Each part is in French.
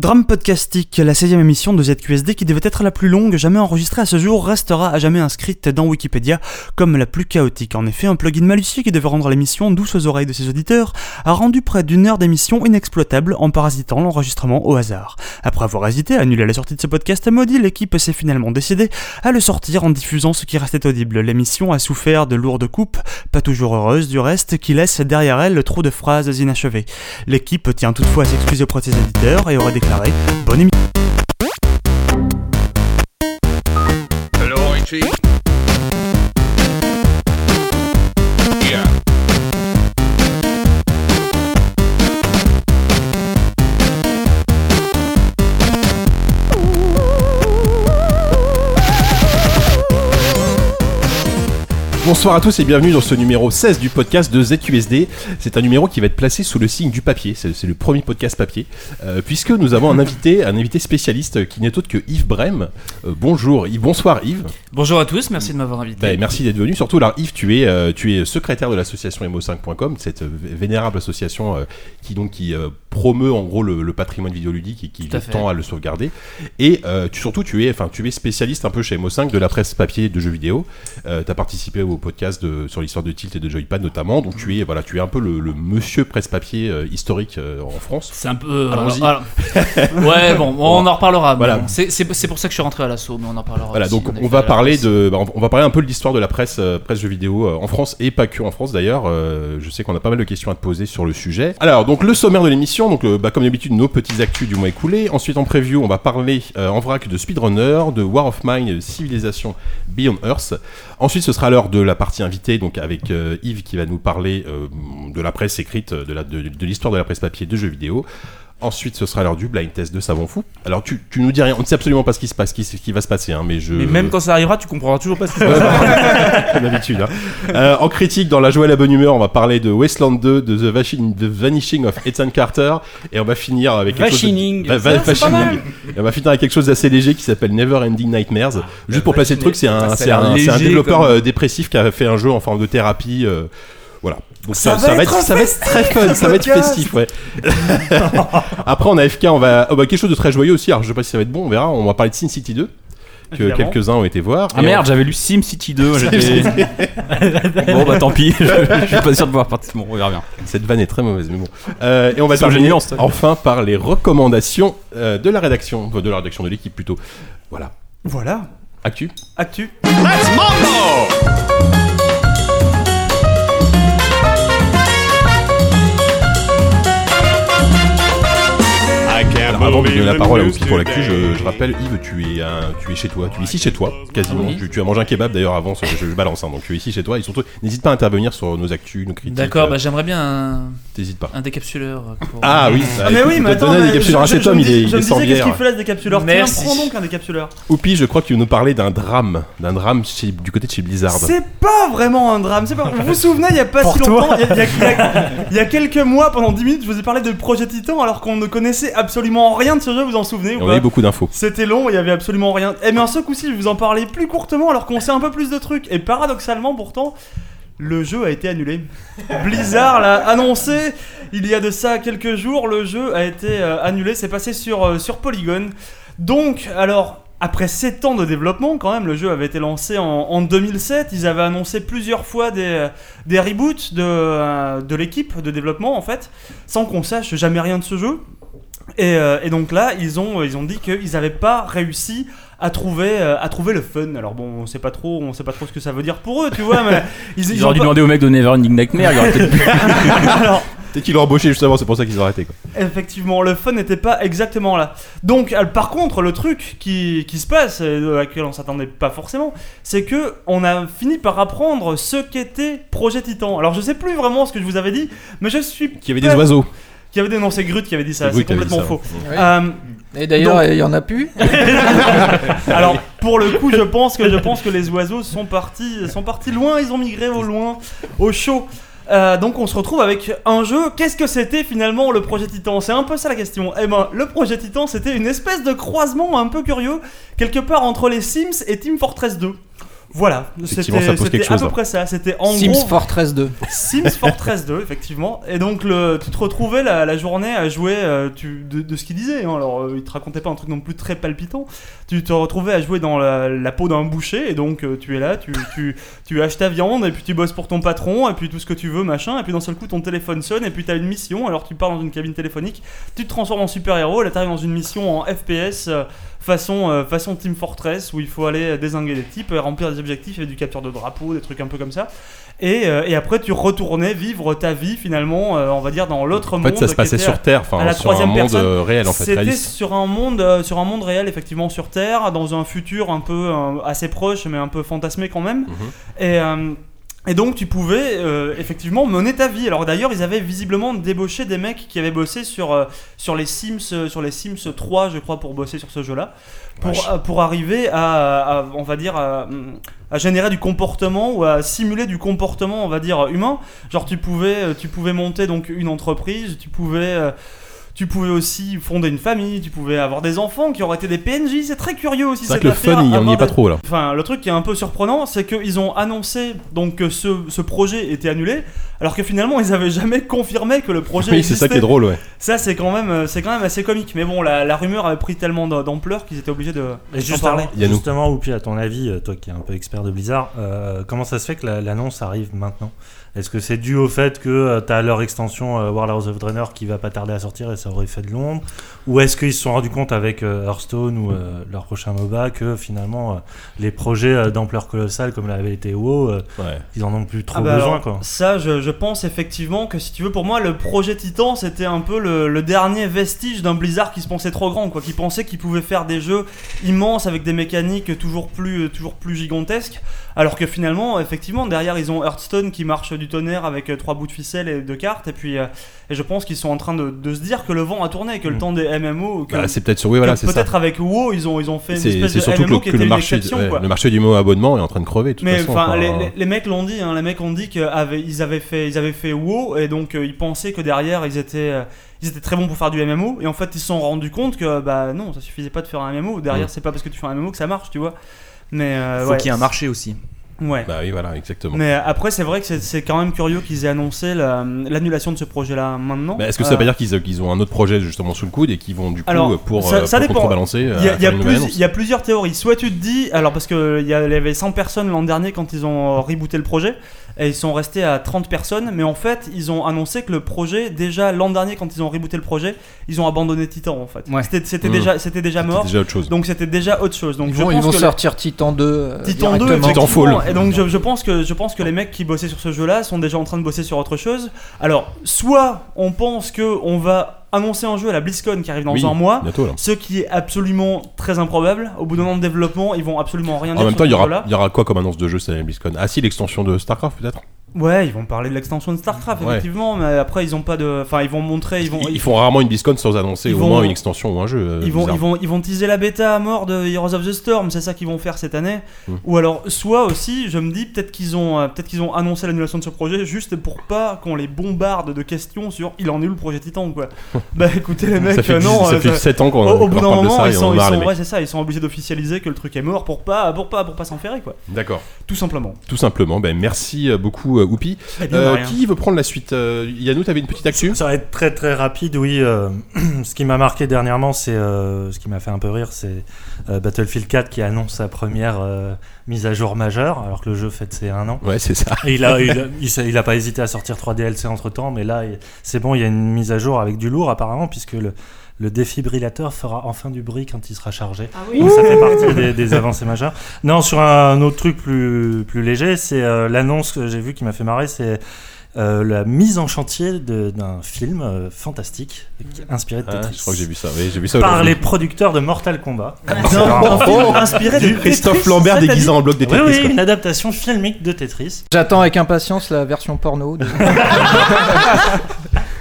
Drame Podcastique, la 16e émission de ZQSD qui devait être la plus longue jamais enregistrée à ce jour, restera à jamais inscrite dans Wikipédia comme la plus chaotique. En effet, un plugin malicieux qui devait rendre l'émission douce aux oreilles de ses auditeurs a rendu près d'une heure d'émission inexploitable en parasitant l'enregistrement au hasard. Après avoir hésité à annuler la sortie de ce podcast maudit, l'équipe s'est finalement décidée à le sortir en diffusant ce qui restait audible. L'émission a souffert de lourdes coupes, pas toujours heureuses du reste, qui laissent derrière elle trop de phrases inachevées. L'équipe tient toutefois à s'excuser auprès de ses éditeurs et aura déclaré Bonne émission. Bonsoir à tous et bienvenue dans ce numéro 16 du podcast de ZQSD. C'est un numéro qui va être placé sous le signe du papier. C'est le premier podcast papier. Euh, puisque nous avons un invité, un invité spécialiste qui n'est autre que Yves Brem. Euh, bonjour Yves. Bonsoir Yves. Bonjour à tous, merci de m'avoir invité. Bah, merci d'être venu. Surtout, alors Yves, tu es, euh, tu es secrétaire de l'association emo5.com, cette vénérable association qui donc qui promeut en gros le, le patrimoine vidéoludique et qui à tend à le sauvegarder. Et euh, tu, surtout, tu es, enfin, tu es spécialiste un peu chez Emo5 de la presse papier de jeux vidéo. tu as participé au podcast de, sur l'histoire de Tilt et de Joypad notamment. Donc tu es, voilà, tu es un peu le, le monsieur presse papier euh, historique euh, en France. C'est un peu. Alors- alors- ouais, bon, on en reparlera. Voilà. bon, C'est pour ça que je suis rentré à l'assaut, mais on en parlera. Voilà, aussi, donc on va parler de, bah, on va parler un peu de l'histoire de la presse, euh, presse jeux vidéo euh, en France et pas que en France d'ailleurs. Euh, je sais qu'on a pas mal de questions à te poser sur le sujet. Alors donc le sommaire de l'émission, donc euh, bah, comme d'habitude nos petits actus du mois écoulé. Ensuite en preview, on va parler euh, en vrac de Speedrunner, de War of Mine, et de Civilization Beyond Earth. Ensuite ce sera l'heure de la partie invitée, donc avec euh, Yves qui va nous parler de la presse écrite, de l'histoire de la presse papier de jeux vidéo. Ensuite, ce sera l'heure du blind test de Savon Fou. Alors, tu, tu nous dis rien, on ne sait absolument pas ce qui se passe, ce qui, ce qui va se passer, hein, mais je. Mais même quand ça arrivera, tu comprendras toujours pas ce qui se passe. Comme d'habitude. hein. Euh, en critique, dans la joie et la bonne humeur, on va parler de Wasteland 2, de The, Vanishing- The Vanishing of Ethan Carter, et on va finir avec quelque chose. de- Va- va-. Et on va finir avec quelque chose d'assez léger qui s'appelle Never Ending Nightmares. Juste pour placer le truc, c'est un, un, développeur comme- euh, dépressif qui a fait un jeu en forme de thérapie. euh. Donc Ça va être ça va être très fun, ça va être festif, ouais. Après, on a FK, on va, oh, bah, quelque chose de très joyeux aussi. Alors, je sais pas si ça va être bon, on verra. On va parler de Sin City 2 que quelques-uns ont été voir. Ah merde, j'avais lu SimCity 2. j'étais- bon bah tant pis, je, je suis pas sûr de pouvoir partir. Bon, on verra bien. Cette vanne est très mauvaise, mais bon. Euh, et on va terminer enfin par les recommandations euh, de la rédaction, de la rédaction de l'équipe plutôt. Voilà. Voilà, Actu. actu. Alors avant de donner la parole à Ouski pour l'actu, je, je rappelle Yves, tu es, un- tu es chez toi, tu es ici chez toi, quasiment. Oui. Tu, tu as mangé un kebab d'ailleurs avant, ce- je, je balance, hein, donc tu es ici chez toi. Et surtout, n'hésite pas à intervenir sur nos actus, nos critiques. D'accord, euh, bah, j'aimerais bien un, T'hésites pas. un décapsuleur. pour- Ah oui, Ah, mais oui, mais attends, mais des capsuleurs à cet homme, me il est, je il me est sans disais, qu'est-ce bière. qu'il fait là ce décapsuleur? Merci. Tiens, prends donc un décapsuleur. Oupi, je crois que tu veux nous parler d'un drame, d'un drame chez- du côté de chez Blizzard. C'est pas vraiment un drame. C'est pas... Vous vous souvenez, il y a pas si longtemps, il y a quelques mois, pendant 10 minutes, je vous ai parlé de Projet Titan alors qu'on ne connaissait absolument rien de ce jeu, vous en souvenez Et ou on pas a eu beaucoup d'infos. C'était long, il y avait absolument rien. Eh mais en ce coup-ci, je vais vous en parler plus courtement alors qu'on sait un peu plus de trucs. Et paradoxalement, pourtant, le jeu a été annulé. Blizzard l'a annoncé il y a de ça quelques jours. Le jeu a été euh, annulé. C'est passé sur, euh, sur Polygon. Donc, alors. Après 7 ans de développement, quand même, le jeu avait été lancé en, en 2007. Ils avaient annoncé plusieurs fois des, des reboots de, euh, de l'équipe de développement, en fait, sans qu'on sache jamais rien de ce jeu. Et, euh, et donc là, ils ont, ils ont dit qu'ils n'avaient pas réussi à trouver, euh, à trouver le fun. Alors bon, on sait pas trop, on sait pas trop ce que ça veut dire pour eux, tu vois, mais ils, Ils ont auraient dû pas- demander au mec de Never Ending Nightmare, il aurait peut-être pu. Alors, Peut-être qu'ils l'ont embauché juste avant, c'est pour ça qu'ils ont arrêté. Quoi. effectivement, le fun n'était pas exactement là. Donc, euh, par contre, le truc qui, qui se passe, et à laquelle on s'attendait pas forcément, c'est que on a fini par apprendre ce qu'était Projet Titan. Alors, je sais plus vraiment ce que je vous avais dit, mais je suis Qu'il y avait des oiseaux. Qui avait des non, c'est Grut qui avait dit ça, C'est complètement ça, faux. Euh, Et d'ailleurs, il y en a plus Alors pour le coup, je pense que je pense que les oiseaux sont partis sont partis loin, ils ont migré au loin, au chaud. Euh, donc on se retrouve avec un jeu. Qu'est-ce que c'était finalement le projet Titan? C'est un peu ça la question. Eh ben, le projet Titan, c'était une espèce de croisement un peu curieux, quelque part entre les Sims et Team Fortress 2. Voilà, c'était à chose, peu hein. près ça. C'était en Sims gros Fortress 2. Sims Fortress 2, effectivement. Et donc, le, tu te retrouvais la, la journée à jouer euh, tu, de, de ce qu'il disait. hein. Alors, euh, il te racontait pas un truc non plus très palpitant. Tu te retrouvais à jouer dans la, la peau d'un boucher. Et donc, euh, tu es là, tu, tu, tu haches ta viande, et puis tu bosses pour ton patron, et puis tout ce que tu veux, machin. Et puis d'un seul coup, ton téléphone sonne, et puis tu as une mission. Alors, tu pars dans une cabine téléphonique, tu te transformes en super-héros. Là, tu arrives dans une mission en FPS. Euh, Façon, euh, façon Team Fortress où il faut aller désinguer des types, euh, remplir des objectifs, il y avait du capture de drapeau, des trucs un peu comme ça. Et, euh, et après, tu retournais vivre ta vie finalement, euh, on va dire, dans l'autre En monde. fait, ça se passait sur Terre, enfin la sur un troisième monde personne. euh, réel en fait, C'était sur un monde, euh, sur un monde réel, effectivement, sur Terre, dans un futur un peu euh, assez proche, mais un peu fantasmé quand même. Mhm. Et, euh, et donc, tu pouvais euh, effectivement mener ta vie. Alors d'ailleurs, ils avaient visiblement débauché des mecs qui avaient bossé sur, euh, sur les Sims, euh, sur les Sims 3, je crois, pour bosser sur ce jeu-là, pour, euh, pour arriver à, à- on va dire, à, à générer du comportement ou à simuler du comportement, on va dire, humain. Genre, tu pouvais, euh, tu pouvais monter donc une entreprise, tu pouvais euh, tu pouvais aussi fonder une famille, tu pouvais avoir des enfants qui auraient été des PNJ, c'est très curieux aussi C'est vrai cette que le affaire, fun, il y en est pas trop là. Enfin, le truc qui est un peu surprenant, c'est qu'ils ont annoncé donc que ce, ce projet était annulé, alors que finalement ils avaient jamais confirmé que le projet Oui, c'est ça qui est drôle, ouais. Ça, c'est quand même, euh, c'est quand même assez comique. Mais bon, la, la rumeur avait pris tellement d'am- d'ampleur qu'ils étaient obligés de Et justement, parler. Justement Oupi, à ton avis, euh, toi qui es un peu expert de Blizzard, euh, comment ça se fait que la- l'annonce arrive maintenant? Est-ce que c'est dû au fait que tu as leur extension euh, Warlords of Draenor qui va pas tarder à sortir et ça aurait fait de l'ombre? Ou est-ce qu'ils se sont rendus compte avec euh, Hearthstone ou euh, leur prochain MOBA que finalement euh, les projets euh, d'ampleur colossale comme l'avait été WoW, euh, Ouais. ils en ont plus trop Ah bah besoin alors, quoi Ça, je, je pense effectivement que si tu veux, pour moi, le projet Titan, c'était un peu le, le dernier vestige d'un Blizzard qui se pensait trop grand, quoi, qui pensait qu'il pouvait faire des jeux immenses avec des mécaniques toujours plus, toujours plus gigantesques, alors que finalement, effectivement, derrière, ils ont Hearthstone qui marche du tonnerre avec euh, trois bouts de ficelle et deux cartes, et puis, euh, et je pense qu'ils sont en train de, de se dire que le vent a tourné, que le Mm. temps des MMO, que, Bah, c'est peut-être sur oui, voilà, que c'est ça. peut-être avec WoW, ils ont, ils ont fait une C'est espèce c'est de surtout que, MMO qui que était le une marché, exception, ouais, quoi. le marché du mot abonnement est en train de crever de toute Mais façon. enfin, les, les- les mecs l'ont dit, hein, les mecs ont dit qu'ils avaient, ils avaient fait, ils avaient fait WoW et donc euh, ils pensaient que derrière ils étaient, euh, ils étaient très bons pour faire du MMO et en fait ils se sont rendus compte que bah non, ça suffisait pas de faire un MMO. Derrière Mm. c'est pas parce que tu fais un MMO que ça marche, tu vois. Mais euh, Faut ouais, qu'il y ait un marché aussi. Ouais. Bah oui, voilà, exactement. Mais après c'est vrai que c'est- quand même curieux qu'ils aient annoncé la- l'annulation de ce projet-là maintenant. Mais Est-ce que ça veut Euh, pas dire qu'ils ont un autre projet justement sous le coude et qu'ils vont du coup Alors, euh, pour, ça- euh, ça pour contrebalancer Il y, a, y a plus- y plusieurs théories. Soit tu te dis, alors parce qu'il y, avait 100 personnes l'an dernier quand ils ont rebooté le projet, et ils sont restés à 30 personnes, mais en fait ils ont annoncé que le projet, déjà l'an dernier quand ils ont rebooté le projet, ils ont abandonné Titan en fait. Ouais. C'était c'était déjà, c'était déjà C'était mort, déjà autre chose. donc c'était déjà autre chose. Donc Ils je vont, ils pense vont que sortir Titan 2. euh, Titan 2, directement. effectivement. Titanfall. Et donc je, je pense que je pense que les mecs qui bossaient sur ce jeu-là sont déjà en train de bosser sur autre chose. Alors, soit on pense que on va annoncer un jeu à la BlizzCon qui arrive dans Oui, un mois, bientôt ce qui est absolument très improbable. Au bout d'un an de développement, ils vont absolument rien dire En même temps, il y aura, jeu-là. il y aura quoi comme annonce de jeu cette année BlizzCon? Ah si, l'extension de StarCraft peut-être? Ouais, ils vont parler de l'extension de StarCraft Ouais. effectivement, mais après ils ont pas de, enfin ils vont montrer, ils vont, ils, ils font rarement une BlizzCon sans annoncer au vont- moins une extension ou un jeu. euh, Ils vont, ils, vont, ils vont teaser la bêta à mort de Heroes of the Storm, c'est ça qu'ils vont faire cette année. Mm. Ou alors, soit aussi, je me dis, peut-être qu'ils ont, euh, peut-être qu'ils ont annoncé l'annulation de ce projet juste pour pas qu'on les bombarde de questions sur il en est où le projet Titan quoi. bah écoutez les mecs, ça fait, euh, non. ça fait ça- 7 ans qu'on au, au bout d'un moment, ça ils sont, ils sont- ouais, c'est ça, ils sont obligés d'officialiser que le truc est mort pour pas, pour pas, pour pas s'en faire quoi. D'accord. Tout simplement. Tout simplement. Ben, merci euh, beaucoup, euh, Oupi. Eh de Euh, qui veut prendre la suite euh, Yannou, t'avais une petite actu Ça va être très très rapide, oui. euh, ce qui m'a marqué dernièrement, c'est euh, ce qui m'a fait un peu rire, c'est euh, Battlefield 4 qui annonce sa première euh, mise à jour majeure, alors que le jeu fête ses un an. Ouais, c'est ça. Et il a, il, a, il s'est- il a pas hésité à sortir 3 DLC entre temps, mais là, c'est bon, il y a une mise à jour avec du lourd apparemment, puisque le, le défibrillateur fera enfin du bruit quand il sera chargé. Donc ça fait partie des, des avancées majeures. Non, sur un autre truc plus, plus léger, c'est euh, l'annonce que j'ai vue qui m'a fait marrer, c'est euh, la mise en chantier d'un film euh, fantastique inspiré de Ah, Tetris. je crois que j'ai vu ça. Oui, j'ai vu ça Par les producteurs de Mortal Kombat. Non, un film inspiré de Christophe Tetris, Lambert déguisé en bloc de Oui, Tetris. oui, quoi. une adaptation filmique de Tetris. J'attends avec impatience la version porno. de-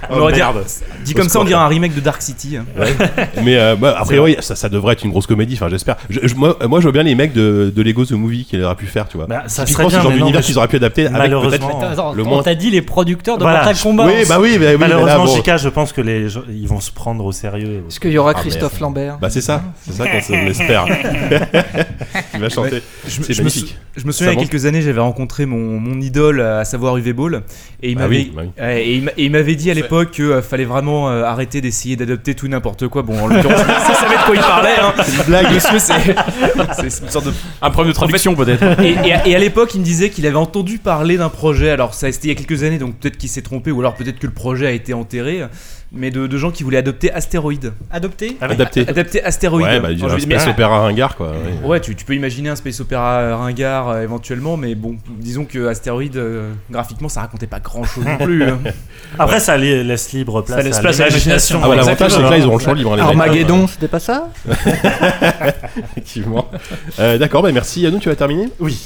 On aurait dit, merde. dit comme ça, on dirait un remake de Dark City. hein. Mais euh, bah, a priori, ça, ça devrait être une grosse comédie. Enfin, j'espère. Je- je- moi, moi, je vois bien les mecs de, de Lego The Movie qu'il aurait pu faire, tu vois. Bah, ça serait ce bien, genre mais non, d'univers qu'ils auraient pu adapter avec Malheureusement. Attends, le on moins- t'a dit les producteurs de Voilà, Mortal Kombat. Oui, bah oui, bah oui, mais là, Malheureusement, bon. JK, je pense que les gens, ils vont se prendre au sérieux. Est-ce qu'il y aura Ah, Christophe. Lambert? Bah c'est ça, c'est ça qu'on se- on espère. qui va chanter. Je, me- C'est je me magnifique. sou- je me souviens il y a quelques années, j'avais rencontré mon, mon idole, à savoir UV Ball, et il Ah m'avait oui, bah oui. ouais, et il m'avait dit à l'époque qu'il fallait vraiment euh, arrêter d'essayer d'adopter tout et n'importe quoi. Bon, en l'occurrence, ça savait de quoi il parlait. Hein. C'est une blague, monsieur, c'est c'est une sorte de Un problème de traduction peut-être. et, et à- et à l'époque, il me disait qu'il avait entendu parler d'un projet. Alors, ça c'était il y a quelques années, donc peut-être qu'il s'est trompé, ou alors peut-être que le projet a été enterré. Mais de, de gens qui voulaient adopter Astéroïde. Adopté Adapté. Adapter Astéroïde. Ouais, bah, un dis, mais- space opéra ringard quoi. ouais. Ouais, tu, tu peux imaginer un space opéra ringard euh, éventuellement, mais bon, disons que Astéroïde, euh, graphiquement, ça racontait pas grand chose non plus. hein. Après, ça li- laisse libre place, Ça laisse à place à l'imagination. Ah bah l'avantage c'est que là ils auront le champ libre. les. Armageddon, c'était pas ça? Effectivement. Euh, D'accord, bah merci. Yannou, tu vas terminer? Oui.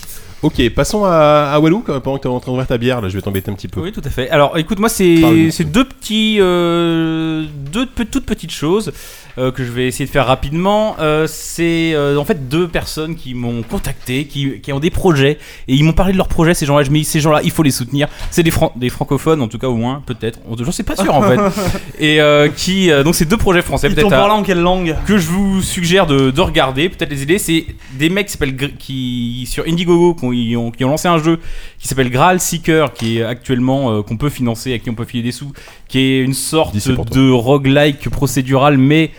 Ok, passons à, à Walou pendant que tu es en train d'ouvrir ta bière. Là, je vais t'embêter un petit peu. Oui, tout à fait. Alors, écoute, moi, c'est deux petits, euh, deux toutes petites choses euh, que je vais essayer de faire rapidement. Euh, c'est euh, en fait deux personnes qui m'ont contacté, qui, qui ont des projets et ils m'ont parlé de leurs projets. Ces gens-là, je me dis, ces gens-là, il faut les soutenir. C'est des, fran- des francophones, en tout cas au moins, peut-être. J'en sais pas sûr en fait. Et euh, qui, euh, donc, c'est deux projets français, Ils peut-être. à- parlé en quelle langue? que je vous suggère de, de regarder, peut-être les aider, c'est des mecs qui s'appellent qui sur Indiegogo qui ont, ils ont, qui ont lancé un jeu qui s'appelle Graal Seeker, qui est actuellement euh, qu'on peut financer, à qui on peut filer des sous, qui est une sorte de roguelike procédural, mais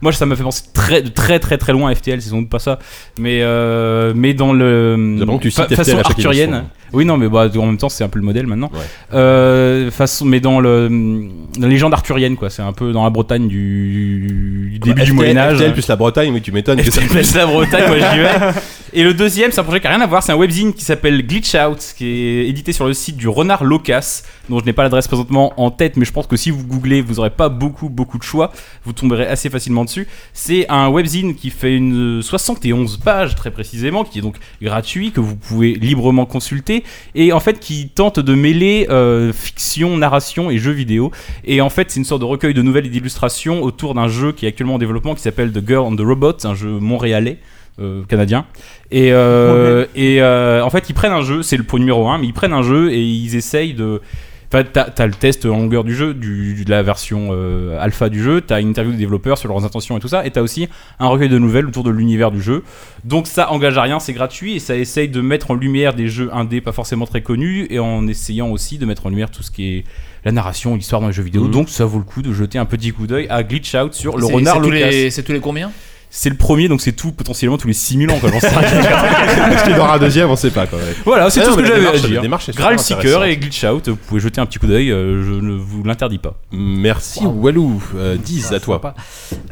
moi ça m'a fait penser très très très très loin à FTL, c'est sans doute pas ça, mais euh, mais dans le que tu fa- FTL façon arthurienne. émission. Oui non mais bah, en même temps c'est un peu le modèle maintenant. Ouais. Euh, façon mais dans le dans la légende arthurienne quoi, c'est un peu dans la Bretagne du, du début du FTL, Moyen Âge. FTL plus la Bretagne, oui, tu m'étonnes. FTL plus la Bretagne, moi j'y vais. Et le deuxième, c'est un projet qui a rien à voir, c'est un webzine qui s'appelle Glitch Out, qui est édité sur le site du Renard Locas, dont je n'ai pas l'adresse présentement en tête, mais je pense que si vous googlez, vous aurez pas beaucoup, beaucoup de choix, vous tomberez assez facilement dessus. C'est un webzine qui fait une 71 pages très précisément, qui est donc gratuit, que vous pouvez librement consulter, et en fait qui tente de mêler euh, fiction, narration et jeux vidéo. Et en fait, c'est une sorte de recueil de nouvelles et d'illustrations autour d'un jeu qui est actuellement en développement qui s'appelle The Girl on the Robot, un jeu montréalais. euh, canadien et, euh, et euh, en fait ils prennent un jeu c'est le point numéro 1 mais ils prennent un jeu et ils essayent de Enfin, t'as, le test en longueur du jeu, du, de la version euh, alpha du jeu, t'as une interview des développeurs sur leurs intentions et tout ça, et t'as aussi un recueil de nouvelles autour de l'univers du jeu. Donc ça engage à rien, c'est gratuit, et ça essaye de mettre en lumière des jeux indés pas forcément très connus, et en essayant aussi de mettre en lumière tout ce qui est la narration, l'histoire dans les jeux vidéo. Mhm. Donc ça vaut le coup de jeter un petit coup d'œil à Glitch Out sur le renard Lucas. C'est tous les combien? C'est le premier, donc c'est tout potentiellement tous les 6000 ans, quoi, j'en sais rien. Est-ce qu'il y en aura un deuxième On sait pas quand même. voilà, c'est Ah tout non, ce que j'avais à dire. Graal Seeker et Glitch Out, vous pouvez jeter un petit coup d'œil, euh, je ne vous l'interdis pas. Merci Walou. Euh, 10 à toi.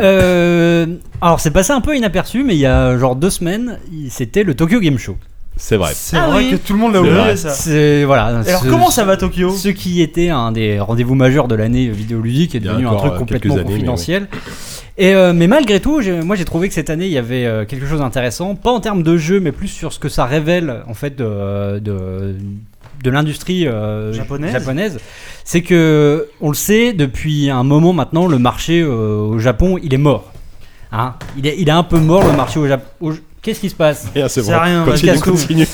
Euh, alors c'est passé un peu inaperçu, mais il y a genre deux semaines, c'était le Tokyo Game Show. C'est vrai. C'est Ah vrai oui. que tout le monde l'a oublié vrai. ça. C'est voilà. Alors ce- comment ça va Tokyo? Ce qui était un des rendez-vous majeurs de l'année vidéoludique est devenu un truc euh, complètement quelques années, mais confidentiel. Et euh, mais malgré tout, moi j'ai trouvé que cette année il y avait euh, quelque chose d'intéressant, pas en termes de jeu, mais plus sur ce que ça révèle en fait de de, de l'industrie euh, Japonaise. C'est que on le sait depuis un moment maintenant, le marché au Japon il est mort. Hein il, est, il est un peu mort le marché au Japon. Qu'est-ce qui se passe Rien, c'est bon. rien, Continue, continue.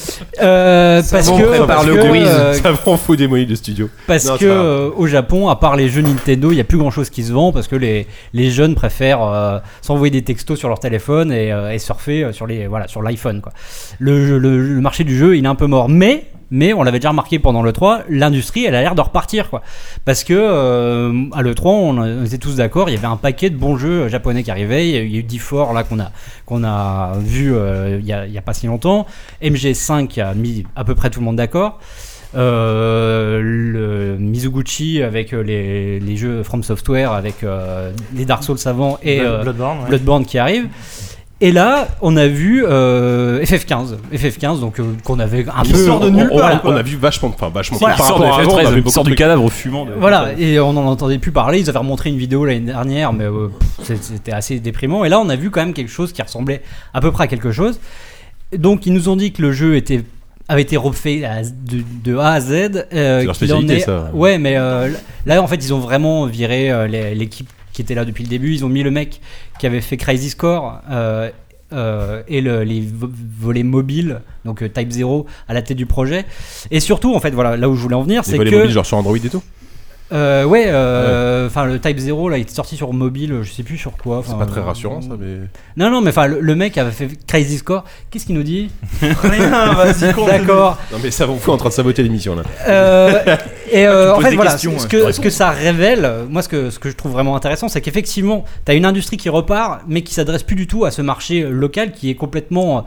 Euh, Ça parce que, parce le euh, Ça fout des moyens de studio. parce Non, que euh, au Japon, à part les jeux Nintendo, il n'y a plus grand chose qui se vend parce que les, les jeunes préfèrent euh, s'envoyer des textos sur leur téléphone et, euh, et surfer sur les voilà sur l'iPhone quoi. Le, le marché du jeu il est un peu mort, mais mais on l'avait déjà remarqué pendant le 3, l'industrie elle a l'air de repartir quoi. Parce que euh, à le 3 on, on était tous d'accord, il y avait un paquet de bons jeux japonais qui arrivaient. Il y a eu D4 là qu'on a qu'on a vu euh, il y, a, il y a pas si longtemps. MG5 qui a mis à peu près tout le monde d'accord. Euh, le Mizuguchi avec euh, les, les jeux From Software, avec euh, les Dark Souls savants et Blood- euh, Bloodborne, ouais. Bloodborne qui arrive. Et là, on a vu euh, FF15, FF15, donc euh, qu'on avait un peu sort de nulle on- on- part, on- On a vu vachement, enfin vachement. Voilà. par rapport à avant, on FF13, avait il beaucoup sort de du cadavre fumant. de- Voilà, et on n'en entendait plus parler. Ils avaient remontré une vidéo l'année dernière, mais euh, c'était assez déprimant. Et là, on a vu quand même quelque chose qui ressemblait à peu près à quelque chose. Donc, ils nous ont dit que le jeu était avait été refait à- de, de A à Z. euh, C'est leur en spécialité, est- ça. Ouais, mais euh, là, en fait, ils ont vraiment viré euh, l'équipe qui était là depuis le début. Ils ont mis le mec qui avait fait Crazy Score. euh, euh, et le- les vo- volets mobiles, donc euh, Type 0 à la tête du projet. Et surtout, en fait, voilà, là où je voulais en venir, c'est volets que mobiles genre sur Android et tout. Euh, ouais, euh, enfin le Type 0 là, il est sorti sur mobile, je sais plus sur quoi. C'est pas très euh, rassurant ça, mais. Non, non, mais enfin le, le mec avait fait Crazy Score. Qu'est-ce qu'il nous dit? Rien, vas-y. D'accord. Non mais ça vous fout en train de saboter l'émission là. Euh, et euh, Tu en fait, voilà, ce ouais, que, tu ce que ça révèle, moi, ce que, ce que je trouve vraiment intéressant, c'est qu'effectivement, tu as une industrie qui repart, mais qui s'adresse plus du tout à ce marché local qui est complètement.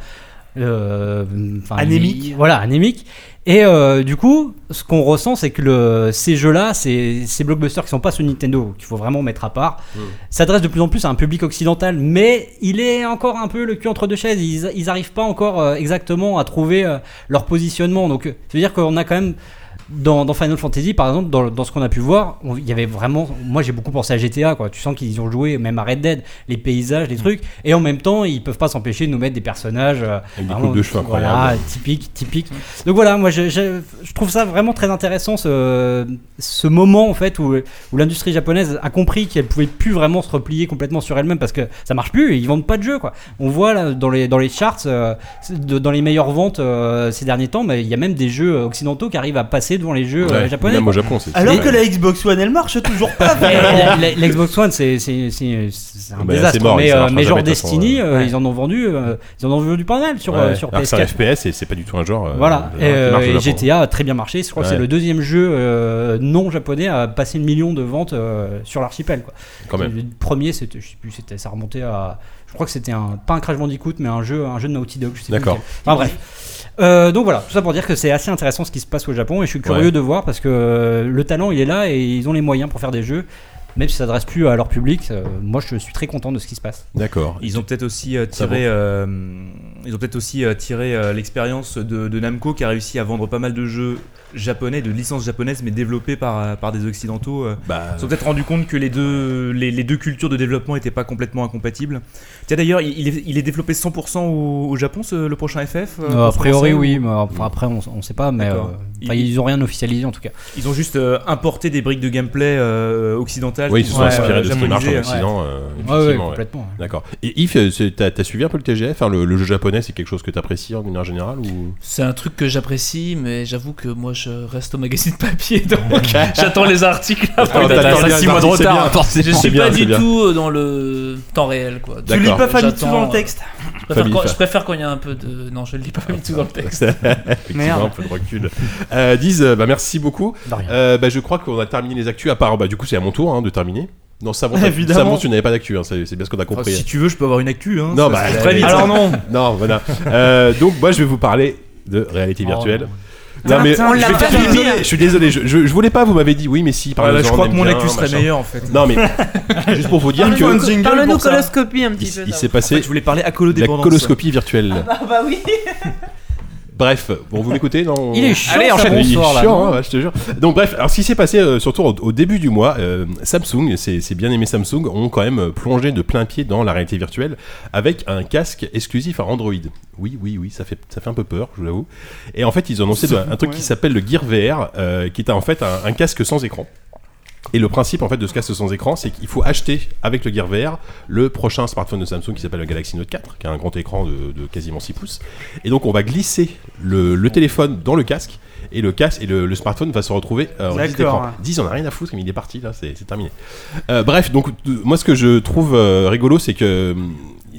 euh, Anémique. il- voilà, anémique. Et euh, du coup, ce qu'on ressent, c'est que le, ces jeux-là, ces, ces blockbusters qui sont pas sur Nintendo, qu'il faut vraiment mettre à part, s'adressent de plus en plus à un public occidental, mais il est encore un peu le cul entre deux chaises. Ils, ils arrivent pas encore euh, exactement à trouver euh, leur positionnement. Donc, ça veut dire qu'on a quand même dans, dans Final Fantasy, par exemple, dans, dans ce qu'on a pu voir, il y avait vraiment. Moi, j'ai beaucoup pensé à GTA, quoi. Tu sens qu'ils ont joué, même à Red Dead, les paysages, les trucs. Et en même temps, ils peuvent pas s'empêcher de nous mettre des personnages. euh, Avec des coupes de cheveux Voilà, typique, typique. Donc voilà, moi, je, je, je trouve ça vraiment très intéressant, ce, ce moment, en fait, où, où l'industrie japonaise a compris qu'elle pouvait plus vraiment se replier complètement sur elle-même parce que ça marche plus et ils vendent pas de jeux, quoi. On voit là, dans les, dans les charts, euh, dans les meilleures ventes euh, ces derniers temps, mais il y a même des jeux occidentaux qui arrivent à passer devant les jeux euh, Ouais, japonais. Même quoi. au Japon, c'est. Alors que la Xbox One elle marche toujours pas. L'Xbox One, c'est c'est- c'est- c'est un Bah, désastre. mort, mais euh, mais genre façon, Destiny, ouais. euh, Ouais. ils en ont vendu, euh, ils en ont vendu pas mal sur, Ouais, euh, sur alors que c'est un PS4. FPS et c'est pas du tout un genre. euh, Voilà, et, euh. GTA a très bien marché. Je crois que c'est le deuxième jeu euh, non japonais à passer le million de ventes euh, sur l'archipel. quoi. Quand même. Le premier, c'était, je sais plus, c'était, ça remontait à, je crois que c'était un, pas un Crash Bandicoot, mais un jeu, un jeu de Naughty Dog. Je sais plus D'accord. Enfin bref. Euh, donc voilà, tout ça pour dire que c'est assez intéressant ce qui se passe au Japon et je suis curieux Ouais. de voir parce que euh, le talent il est là et ils ont les moyens pour faire des jeux, même si ça s'adresse plus à leur public. euh, moi je suis très content de ce qui se passe. D'accord. Ils ont peut-être aussi euh, tiré, euh, ils ont peut-être aussi euh, tiré euh, l'expérience de, de Namco qui a réussi à vendre pas mal de jeux japonais, de licences japonaises, mais développés par, par des occidentaux. euh. Bah, Ils se sont peut-être rendu compte que les deux, les, les deux cultures de développement n'étaient pas complètement incompatibles. Tiens d'ailleurs, il, il est, il est développé 100% au, au Japon, ce- le prochain FF euh, Euh, a priori oui, mais enfin, après on, on sait pas, mais D'accord. euh, enfin, Il- ils ont rien officialisé en tout cas. Ils ont juste euh, importé des briques de gameplay euh, occidentales. oui, ils se sont inspirés euh, de ce qui marche en. Occident. euh, Ouais, ouais. complètement. ouais. D'accord. Et Yves, euh, t'as as suivi un peu le TGF Enfin, le, le jeu japonais, c'est quelque chose que t'apprécies en manière générale ou? C'est un truc que j'apprécie, mais j'avoue que moi je reste au magazine papier, donc j'attends les articles. T'as t'attends cinq, les six mois de retard. bien. Je suis bien, pas du bien. tout dans le temps réel, quoi. Tu lis pas Famitsu dans le euh, texte? Je préfère, quand, il y a un peu de. Non, je le lis pas tout dans le texte. Effectivement, Merde. un peu de recul. Euh, Diz, euh, bah, merci beaucoup. Euh, bah, je crois qu'on a terminé les actus, à part, bah, du coup, c'est à mon tour hein, de terminer. Non, Savon, t'as- Évidemment. Savon, tu n'avais pas d'actu, hein, c'est bien ce qu'on a Enfin, compris. si tu veux, je peux avoir une actu. Hein, Non, ça, bah, très vite. Alors non. Non, voilà. Euh, donc, moi, je vais vous parler de réalité virtuelle. non, mais on je, l'a vais- pas je suis désolé, je suis désolé, je, je, je voulais pas, vous m'avez dit oui, mais si, par bah, je crois que mon actu serait meilleur en fait. Non, mais juste pour vous dire que Parle-nous ça. coloscopie un petit il, peu. il ça. s'est En fait, passé je voulais parler à la colodépendance. coloscopie virtuelle. Ah bah oui. Bref, bon, vous m'écoutez non Il est chiant. Allez, enchaîne. Il est chiant, hein, je te jure. Donc bref, alors ce qui s'est passé euh, surtout au, au début du mois, euh, Samsung, c'est bien aimé Samsung, ont quand même euh, plongé de plein pied dans la réalité virtuelle avec un casque exclusif à Android. Oui, oui, oui, ça fait, ça fait un peu peur, je vous l'avoue. Et en fait, ils ont annoncé un, un truc qui s'appelle le Gear VR, euh, qui est en fait un, un casque sans écran. Et le principe en fait de ce casque sans écran, c'est qu'il faut acheter avec le Gear VR le prochain smartphone de Samsung qui s'appelle le Galaxy Note 4, qui a un grand écran de, de quasiment 6 pouces. Et donc on va glisser le, le téléphone dans le casque et le casque et le, le smartphone va se retrouver euh, en 10 D'accord. écran. 10 on a rien à foutre, mais il est parti là, c'est terminé. Euh, bref, donc moi ce que je trouve euh, rigolo, c'est que hum,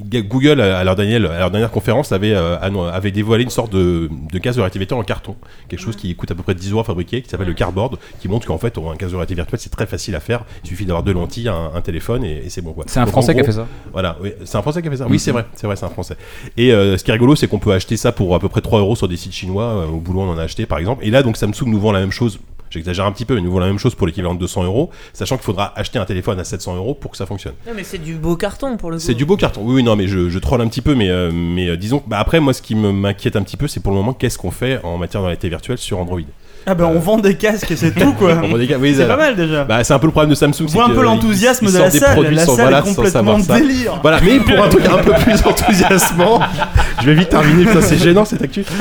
Google à leur dernière, à leur dernière conférence avait, euh, avait dévoilé une sorte de, de casque de réalité virtuelle en carton, quelque chose qui coûte à peu près 10 euros à fabriquer, qui s'appelle le cardboard, qui montre qu'en fait un casque de réalité virtuelle c'est très facile à faire, il suffit d'avoir deux lentilles, un, un téléphone et, et c'est bon. C'est un Français qui a fait ça. voilà, oui, c'est un Français qui a fait ça. Oui, c'est vrai, c'est vrai, c'est un Français. Et euh, ce qui est rigolo, c'est qu'on peut acheter ça pour à peu près 3 euros sur des sites chinois. euh, au boulot, on en a acheté par exemple. Et là, donc Samsung nous vend la même chose. J'exagère un petit peu, mais nous vend la même chose pour l'équivalent de 200 euros, sachant qu'il faudra acheter un téléphone à 700 euros pour que ça fonctionne. Non mais c'est du beau carton pour le coup. C'est du beau carton. Oui, oui, non, mais je, je troll un petit peu, mais, euh, mais euh, disons, que- bah après, moi, ce qui me- m'inquiète un petit peu, c'est pour le moment, qu'est-ce qu'on fait en matière de réalité virtuelle sur Android? Ah bah on vend des casques et c'est tout quoi. Oui, C'est ça- pas mal déjà. Bah, c'est un peu le problème de Samsung. On voit un peu euh, l'enthousiasme de la salle. produits La sans- salle voilà, est sans complètement ça. délire. Voilà, mais pour un truc un peu plus enthousiasmant, je vais vite terminer, putain, c'est gênant cette actu.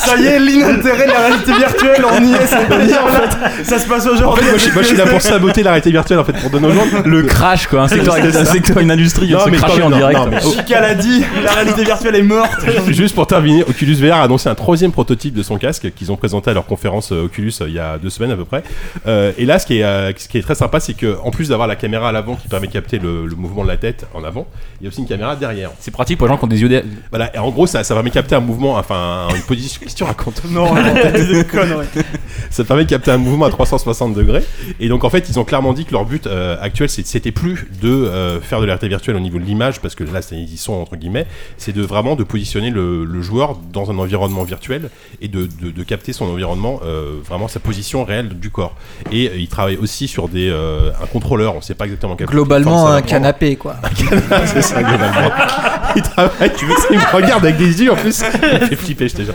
Ça y est, l'inintérêt de la réalité virtuelle, on y est, c'est bien en fait. Ça se passe En aujourd'hui. fait, moi, je, suis- moi, je suis là pour saboter la réalité virtuelle en fait pour de nos gens. Le crash quoi, un secteur, C'est un secteur, une industrie qui Non, se quand en non, direct. non, mais- Chica l'a dit, la réalité virtuelle est morte. Juste pour terminer, Oculus VR a annoncé un troisième prototype de son casque qu'ils ont présenté à leur conférence euh, Oculus euh, il y a deux semaines à peu près. Euh, et là, ce qui est, euh, ce qui est très sympa, c'est que en plus d'avoir la caméra à l'avant qui permet de capter le, le mouvement de la tête en avant, il y a aussi une caméra derrière. C'est pratique pour les gens qui ont des yeux dé- Voilà, et en gros, ça, ça permet de capter un mouvement, enfin une position. Qu'est-ce que tu racontes Non, des conneries. Ça permet de capter un mouvement à 360 degrés. Et donc, en fait, ils ont clairement dit que leur but euh, actuel, c'était plus de euh, faire de la réalité virtuelle au niveau de l'image, parce que là, c'est- ils y sont entre guillemets. C'est de vraiment de positionner le, le joueur dans un environnement virtuel et de, de- de capter son environnement, euh, vraiment sa position réelle du corps. Et euh, ils travaillent aussi sur des euh, un contrôleur. On sait pas exactement quel Globalement, forme ça va un canapé, quoi. c'est ça, globalement. Il travaille, tu veux, il me regarde avec des yeux en plus. Il me fait flipper, je te jure.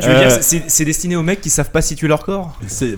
Tu veux dire, euh, c'est c'est destiné aux mecs qui savent pas situer leur corps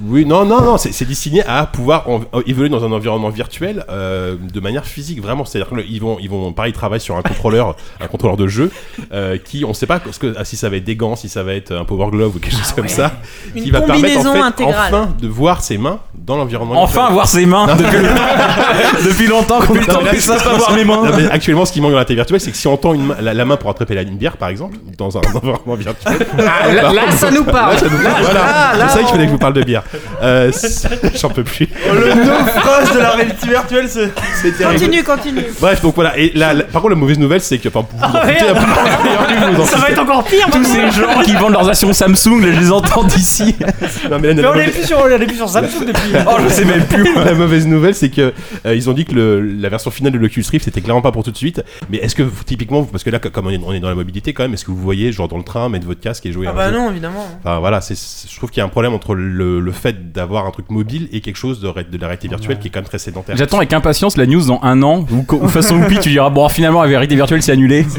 oui, non, non, non, c'est destiné à pouvoir en- évoluer dans un environnement virtuel euh, de manière physique, vraiment. C'est-à-dire qu'ils vont, ils vont, pareil, travailler sur un contrôleur, un contrôleur de jeu, euh, qui, on sait pas ce que, ah, si ça va être des gants, si ça va être un power glove ou quelque chose comme ça, Une qui va permettre en fait, intégrale. enfin de voir ses mains dans l'environnement. Enfin virtuel. voir ses mains depuis, le- depuis longtemps qu'on c'est- pas voir mes mains. Non, mais actuellement, ce qui manque dans la réalité virtuelle, c'est que si on tend une la, la main pour attraper la, une bière, par exemple, dans un environnement virtuel. là, là, ça nous parle. Là, ça nous parle. Voilà. là, C'est ça qu'il fallait que je vous parle de bière. Euh, J'en peux plus. Le naufrage de la réalité virtuelle, c'est. C'est terrible. Continue, continue. Bref, donc voilà. Et la, la- par contre, la mauvaise nouvelle, c'est que. Enfin, vous vous en foutez. Vous Ça va être encore pire Tous ces gens qui vendent leurs actions Samsung, là, je les entends d'ici. Non, mais on est mauvaise- plus plus sur Samsung depuis. Oh, je sais même plus. la mauvaise nouvelle, c'est que euh, ils ont dit que le- la version finale de l'Oculus Rift c'était clairement pas pour tout de suite. Mais est-ce que vous- typiquement, parce que là, comme on est, on est dans la mobilité quand même, est-ce que vous voyez genre dans le train mettre votre casque et jouer à Ah un bah jeu non, évidemment. Enfin voilà, c'est, je trouve qu'il y a un problème entre le, le fait d'avoir un truc mobile et quelque chose de, de la réalité virtuelle qui est quand même très sédentaire. J'attends avec impatience la news dans un an où, où façon Whoopi tu diras bon finalement la vérité virtuelle c'est annulé.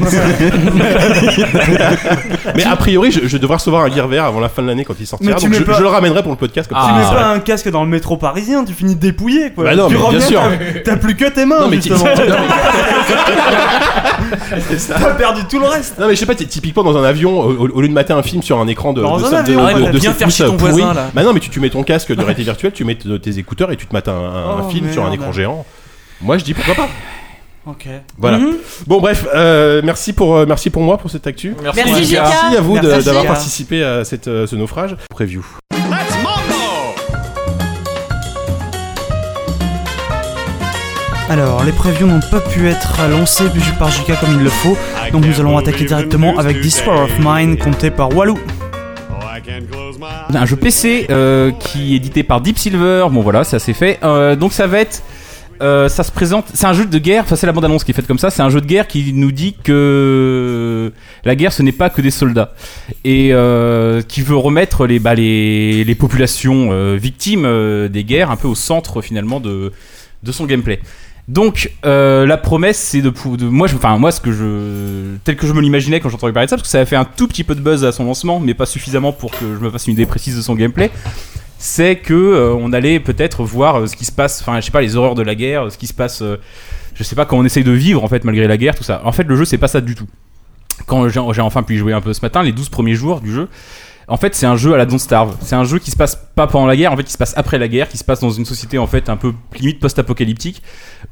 Mais a priori, je, je devrais recevoir un Gear VR avant la fin de l'année quand il sortira. Mais tu donc mets je, pas- je le ramènerai pour le podcast. Comme Ah. Tu mets pas un casque dans le métro parisien, tu finis dépouillé quoi. Bah non, tu mais bien sûr. t'as- plus que tes mains Non mais, justement. T'as perdu tout le reste. non, mais je sais pas, ty- typiquement dans un avion, au, au- au lieu de mater un film sur un écran de, Dans de, un de- avion, de- ouais, de- pour de bien cette faire chier pousse ton pourrie. voisin, là. Bah non, mais tu, tu mets ton casque de réalité virtuelle, tu mets tes écouteurs et tu te mates un, un- un Oh, film sur un écran géant. Moi je dis pourquoi pas. Ok. Voilà. Mhm. Bon bref, euh, merci pour euh, merci pour moi pour cette actu. Merci, Merci à vous d'avoir participé à cette, euh, ce naufrage. Preview. Alors, les previews n'ont pas pu être lancées par JK comme il le faut, donc nous allons attaquer directement avec This War of Mine, compté par Walou. Un jeu PC euh, qui est édité par Deep Silver. Bon voilà, ça c'est fait. Euh, donc ça va être. euh, ça se présente. C'est un jeu de guerre. Enfin, c'est la bande annonce qui est faite comme ça. C'est un jeu de guerre qui nous dit que la guerre, ce n'est pas que des soldats et qui veut remettre les bah, les, populations victimes des guerres un peu au centre finalement de son gameplay. Donc euh, la promesse c'est de, de moi enfin moi ce que je tel que je me l'imaginais quand j'entendais parler de ça parce que ça a fait un tout petit peu de buzz à son lancement mais pas suffisamment pour que je me fasse une idée précise de son gameplay c'est que euh, on allait peut-être voir euh, ce qui se passe enfin je sais pas les horreurs de la guerre ce qui se passe je sais pas quand on essaye de vivre en fait malgré la guerre tout ça. En fait le jeu c'est pas ça du tout. Quand j'ai enfin pu y jouer un peu ce matin les 12 premiers jours du jeu en fait, c'est un jeu à la Don't Starve. C'est un jeu qui se passe pas pendant la guerre, en fait, qui se passe après la guerre, qui se passe dans une société en fait un peu limite post-apocalyptique,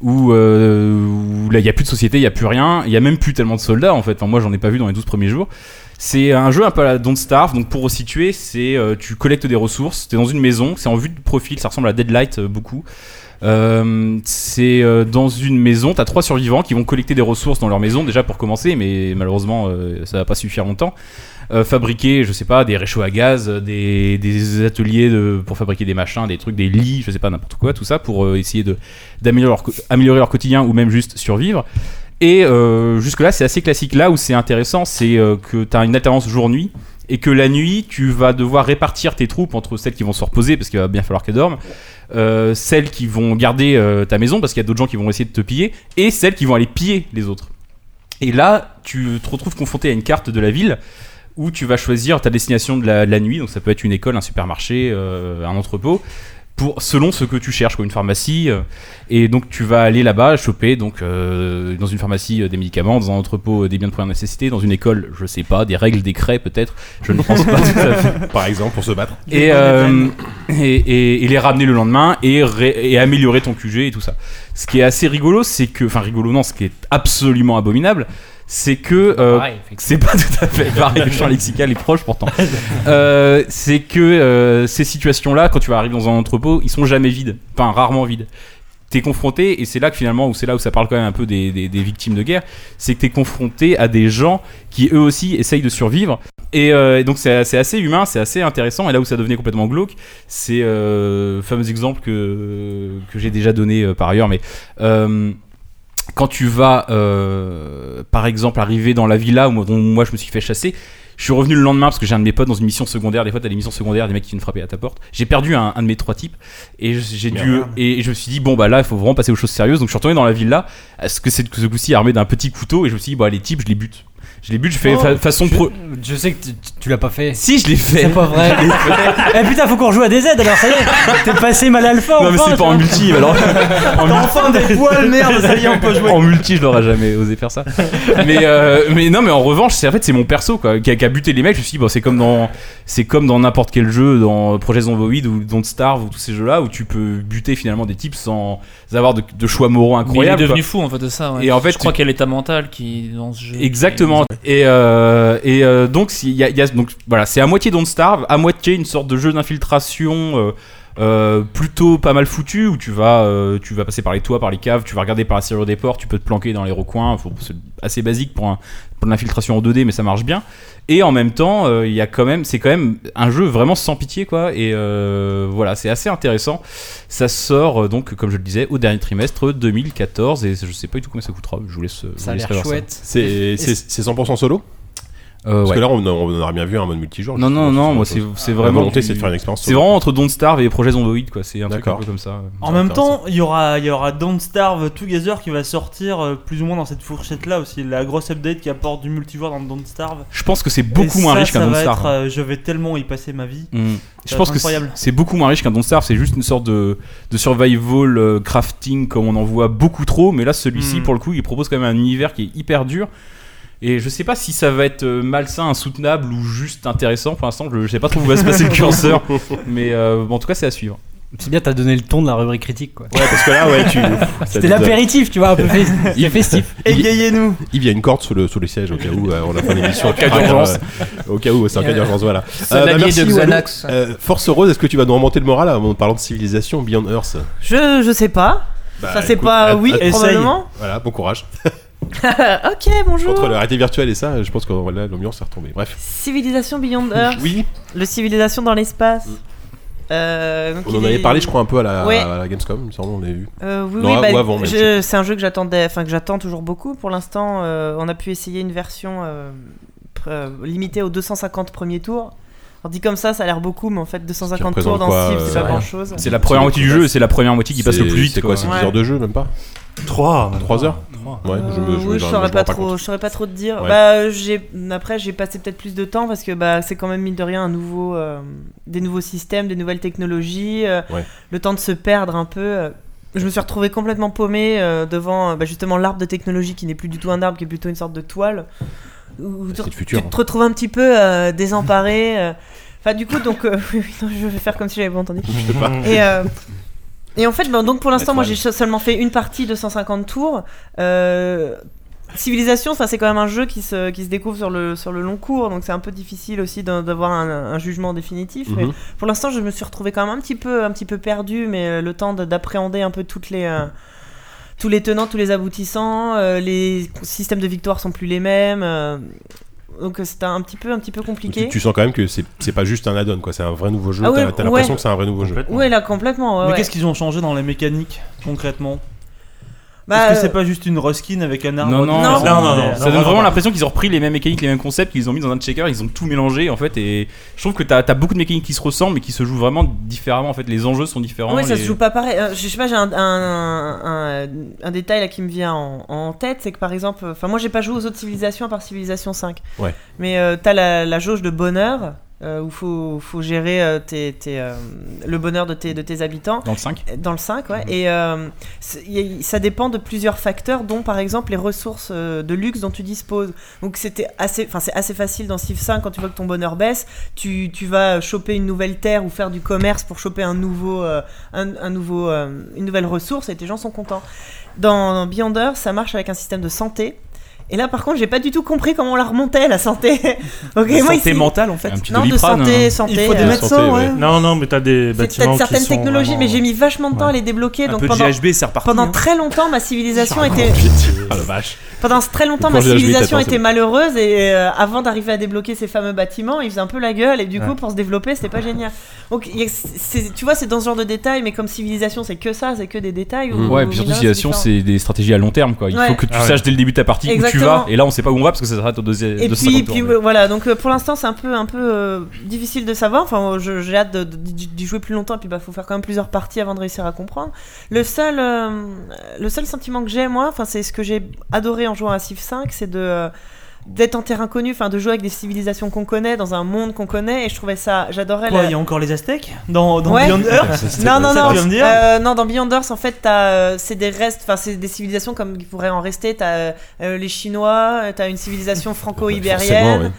où, euh, là il y a plus de société, il y a plus rien, il y a même plus tellement de soldats en fait. Enfin, moi, j'en ai pas vu dans les 12 premiers jours. C'est un jeu un peu à la Don't Starve. Donc pour resituer, c'est euh, tu collectes des ressources. T'es dans une maison, c'est en vue de profil, ça ressemble à Deadlight euh, beaucoup. Euh, c'est euh, dans une maison, t'as trois survivants qui vont collecter des ressources dans leur maison déjà pour commencer, mais malheureusement euh, ça va pas suffire longtemps. Euh, fabriquer, je sais pas, des réchauds à gaz, des, ateliers pour fabriquer des machins, des trucs, des lits, je sais pas, n'importe quoi, tout ça pour essayer d'améliorer leur, améliorer leur quotidien ou même juste survivre. Et jusque-là, c'est assez classique. Là où c'est intéressant, c'est que tu as une alternance jour-nuit et que la nuit, tu vas devoir répartir tes troupes entre celles qui vont se reposer parce qu'il va bien falloir qu'elles dorment, euh, celles qui vont garder euh, ta maison parce qu'il y a d'autres gens qui vont essayer de te piller et celles qui vont aller piller les autres. Et là, tu te retrouves confronté à une carte de la ville où tu vas choisir ta destination de la, nuit, donc ça peut être une école, un supermarché, euh, un entrepôt, pour selon ce que tu cherches, quoi, une pharmacie. euh, et donc tu vas aller là-bas choper donc euh, dans une pharmacie euh, des médicaments, dans un entrepôt euh, des biens de première nécessité, dans une école, je sais pas, des règles, des craies peut-être. Je ne pense pas tout à fait. Par exemple, pour se battre. Et, euh, et, et- et les ramener le lendemain et, ré- et améliorer ton QG et tout ça. Ce qui est assez rigolo, c'est que, enfin rigolo non, ce qui est absolument abominable, c'est que euh, c'est pas tout à fait pareil, le champ lexical est proche pourtant. Euh, c'est que euh, ces situations-là, quand tu vas arriver dans un entrepôt, ils sont jamais vides, enfin rarement vides. T'es confronté, et c'est là que finalement, où c'est là où ça parle quand même un peu des, des- des victimes de guerre, c'est que t'es confronté à des gens qui eux aussi essayent de survivre. Et, euh, et donc c'est assez humain, c'est assez intéressant. Et là où ça devenait complètement glauque, c'est euh, le fameux exemple que, que j'ai déjà donné euh, par ailleurs, mais quand tu vas, euh, par exemple, arriver dans la villa où, dont moi je me suis fait chasser, je suis revenu le lendemain parce que j'ai un de mes potes dans une mission secondaire. Des fois, t'as des missions secondaires, des mecs qui viennent frapper à ta porte. J'ai perdu un, un de mes trois types et je- j'ai dû Merde. et je me suis dit bon bah là, il faut vraiment passer aux choses sérieuses. Donc je suis retourné dans la villa. Est-ce que c'est ce coup-ci armé d'un petit couteau? Et je me suis dit bah les types, je les bute. Je les bute, je fais Oh, fa- façon je, pro. je sais que tu, l'as pas fait. Si je l'ai fait. C'est pas vrai. eh putain, faut qu'on rejoue à des aides alors ça y est. T'es passé mal alpha. Non mais c'est pas en multi, alors en enfin des poils, merde, ça y est, on peut jouer. En multi, je n'aurais jamais osé faire ça. mais, euh, mais non, mais en revanche, c'est en fait c'est mon perso quoi, qui a, qui a buté les mecs. Je me suis dit, bon, c'est comme dans c'est comme dans n'importe quel jeu, dans Project Zomboid ou Don't Starve ou tous ces jeux-là où tu peux buter finalement des types sans avoir de, de choix moraux Mais il est incroyables. devenu quoi. fou en fait de ça. ouais. Et en fait, je crois qu'il y a l'état mental qui dans ce jeu. Exactement. Et, euh, et euh, donc, s'il y a, il y a- donc voilà, c'est à moitié Don't Starve, à moitié une sorte de jeu d'infiltration. euh, euh, plutôt pas mal foutu où tu vas euh, tu vas passer par les toits par les caves tu vas regarder par la serrure des portes tu peux te planquer dans les recoins. C'est assez basique pour, un, pour une infiltration en 2D mais ça marche bien. Et en même temps euh, il y a quand même c'est quand même un jeu vraiment sans pitié quoi. Et euh, voilà c'est assez intéressant. Ça sort euh, donc comme je le disais au dernier trimestre 2014 et je sais pas du tout combien ça coûtera je vous laisse Ça a vous l'air laisserai voir chouette. C'est c'est- c'est 100% solo? Euh, Parce ouais. que là, on, on aurait bien vu un mode multijoueur. Non, non, non, moi c'est vraiment. volonté, c'est de faire une expérience C'est vraiment entre Don't Starve et Projet Zomboid, quoi. C'est un truc un peu comme ça. En même temps, il y aura, il y aura Don't Starve Together qui va sortir euh, plus ou moins dans cette fourchette là aussi. La grosse update qui apporte du multijoueur dans Don't Starve. Je pense que c'est beaucoup Et moins ça, riche qu'un ça Don't va Starve. être, euh, je vais tellement y passer ma vie. Mm. Ça Je pense que c'est incroyable. c'est beaucoup moins riche qu'un Don't Starve. C'est juste une sorte de, de survival euh, crafting comme on en voit beaucoup trop. Mais là, celui-ci, Mm. pour le coup, il propose quand même un univers qui est hyper dur. Et je sais pas si ça va être euh, malsain, insoutenable ou juste intéressant. Pour l'instant, je, je sais pas trop où va se passer le curseur. Mais euh, bon, en tout cas, c'est à suivre. C'est bien, t'as donné le ton de la rubrique critique quoi. Ouais, parce que là, ouais, tu. C'était l'apéritif, tu vois, un peu fes- c'est festif. Égayez-nous Il y a une corde sous le, sous le siège au cas où euh, on a fait l'émission. En cas d'urgence. Au cas où, c'est en cas d'urgence, voilà. Euh, bah, merci, de. Xanax. Euh, Force Rose, est-ce que tu vas nous remonter le moral en parlant de civilisation Beyond Earth Je, je sais pas. Bah, ça c'est pas à- oui, à- probablement. Voilà, bon courage. ok, bonjour. Entre la réalité virtuelle et ça, je pense que là, l'ambiance est retombée. Bref. Civilisation Beyond Earth. Oui, Le civilisation dans l'espace. Euh, donc on en avait est- parlé, je crois, un peu à la, Ouais. à la Gamescom, il me semble, on l'avait vu. Euh, oui, Non, oui, bah, ou avant, je- c'est un jeu que j'attendais, enfin que j'attends toujours beaucoup. Pour l'instant, euh, on a pu essayer une version euh, pr- euh, limitée aux 250 premiers tours. Alors dit comme ça, ça a l'air beaucoup, mais en fait 250 tours dans euh, c'est pas rien. grand chose. C'est la première moitié du jeu et c'est la première moitié qui passe le plus vite. C'est quoi, c'est 10 Ouais. heures de jeu, même pas 3 3 heures Ouais, je me, je, oui, je saurais pas trop, je saurais pas trop te dire. Ouais. Bah, j'ai après j'ai passé peut-être plus de temps parce que bah c'est quand même mine de rien un nouveau, euh, des nouveaux systèmes, des nouvelles technologies, euh, Ouais. le temps de se perdre un peu. euh. Je me suis retrouvé complètement paumé euh, devant euh, bah, justement l'arbre de technologie qui n'est plus du tout un arbre, qui est plutôt une sorte de toile. Où tu, futur. tu te retrouves un petit peu euh, désemparé. euh. Enfin, du coup, donc, euh, oui, oui, non, je vais faire comme si j'avais pas entendu. Je sais pas. Et, euh, et en fait, ben, donc pour l'instant, moi j'ai seulement fait une partie de 150 tours. Euh, Civilisation, ça c'est quand même un jeu qui se, qui se découvre sur le, sur le long cours, donc c'est un peu difficile aussi d'avoir un, un jugement définitif. Mais Mhm. pour l'instant, je me suis retrouvé quand même un petit peu, un petit peu perdu, mais le temps de- d'appréhender un peu toutes les, euh, tous les tenants, tous les aboutissants, euh, les systèmes de victoire sont plus les mêmes. euh, donc c'était un petit peu, un petit peu compliqué. Tu, tu sens quand même que c'est c'est pas juste un add-on, quoi. C'est un vrai nouveau jeu. Ah ouais, T'as t'as l'impression que c'est un vrai nouveau jeu. Complètement. Ouais, là complètement. ouais, Mais ouais. qu'est-ce qu'ils ont changé dans les mécaniques concrètement? Bah, Est-ce que c'est euh, pas juste une reskin avec un arbre Non, non, non, non. Ça donne vraiment l'impression qu'ils ont repris les mêmes mécaniques, les mêmes concepts, qu'ils ont mis dans un checker, ils ont tout mélangé en fait. Et je trouve que t'as as beaucoup de mécaniques qui se ressemblent, mais qui se jouent vraiment différemment. En fait, les enjeux sont différents. Oui, ça les- se joue pas pareil. Euh, je sais pas, j'ai un, un, un, un détail là qui me vient en, en tête, c'est que par exemple, enfin moi j'ai pas joué aux autres civilisations à part Civilisation 5. Ouais. Mais euh, t'as la, la jauge de bonheur euh, où faut, faut gérer euh, tes, tes, euh, le bonheur de tes, de tes habitants. Dans le 5 Dans le 5, ouais. Et euh, ça dépend de plusieurs facteurs, dont par exemple les ressources de luxe dont tu disposes. Donc c'était assez, c'est assez facile dans Civ 5 quand tu vois que ton bonheur baisse, tu, tu vas choper une nouvelle terre ou faire du commerce pour choper un nouveau, un, un nouveau, une nouvelle ressource et tes gens sont contents. Dans Beyonder, ça marche avec un système de santé. Et là, par contre, j'ai pas du tout compris comment on la remontait, la santé. ok, moi, santé ici- mentale en fait. Un petit Non, de santé, hein. santé. Il faut des euh, médecins, santé, ouais. Non, non, mais t'as des bâtiments qui certaines sont technologies, vraiment- mais j'ai mis vachement de temps à les débloquer. Un donc peu pendant, de GHB, c'est reparti. pendant hein. très longtemps, ma civilisation était. Ah la vache. Pendant très longtemps, ma GHB, civilisation était malheureuse et euh, avant d'arriver à débloquer ces fameux bâtiments, ils faisaient un peu la gueule et du coup, Ouais. pour se développer, c'était pas génial. Donc, tu vois, c'est dans ce genre de détails, mais comme civilisation, c'est que ça, c'est que des détails. Ou- Ouais, ou puis surtout, civilisation, c'est des stratégies à long terme, quoi. Il faut que tu Ah saches dès le début de ta partie où tu. Vas, et là, on sait pas où on va parce que ça s'arrête au deuxième. Et 250 puis, tours, puis mais- voilà, donc euh, pour l'instant c'est un peu, un peu euh, difficile de savoir. Enfin, je- j'ai hâte d'y jouer plus longtemps. Et puis, bah, faut faire quand même plusieurs parties avant de réussir à comprendre. Le seul, euh, le seul sentiment que j'ai moi, enfin, c'est ce que j'ai adoré en jouant à Civ 5, c'est de euh, d'être en terrain connu, enfin de jouer avec des civilisations qu'on connaît, dans un monde qu'on connaît, et je trouvais ça, j'adorais. Quoi, la- il y a encore les Aztèques dans, dans Ouais. Beyond Earth? Non, non, non. Euh, non, dans Beyond Earth, en fait, t'as, euh, c'est des restes, enfin, c'est des civilisations comme il pourrait en rester. T'as euh, les Chinois, t'as une civilisation Forcément, franco-ibérienne, ouais.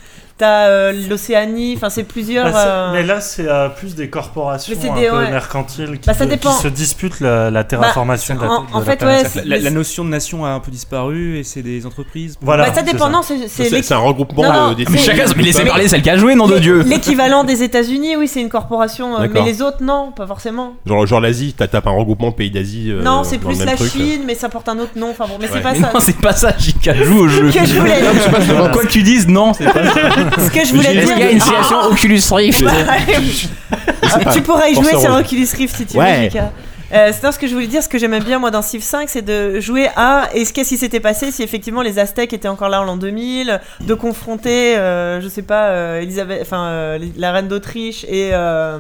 T'as euh, l'Océanie, enfin, c'est plusieurs. Bah, c'est- euh, Mais là, c'est euh, plus des corporations c'est un des- peu ouais. mercantiles qui, Bah, ça qui se disputent la, la terraformation de la, en- de en la fait, ouais, c'est- La, la notion de nation a un peu disparu et c'est des entreprises. Voilà, bah, ça c'est dépend, non, c'est, c'est C'est c'est un regroupement Non, non, de- des mais Chacun, mais laissez parler celle qui a joué, nom de Dieu l'équivalent des États-Unis, oui, c'est une corporation, mais les autres, non, pas forcément. Genre, genre l'Asie, t'as tapes un regroupement pays d'Asie. euh, non, c'est le plus la. Chine, mais ça porte un autre nom. Enfin bon, mais c'est pas ça. non, c'est pas ça, JK joue au jeu. Quoi que tu dises, non, c'est pas ça. Ce que je voulais dire. qu'il y a une situation Oculus Rift Ah, tu pourras y jouer sur. Oculus Rift si tu Ouais. veux, JK. Euh, c'est ce que je voulais dire, ce que j'aimais bien moi dans Civ 5, c'est de jouer à et ce qu'est-ce qui s'était passé si effectivement les Aztèques étaient encore là en l'an 2000, de confronter, euh, je sais pas, euh, Elisabeth, enfin euh, la reine d'Autriche et euh,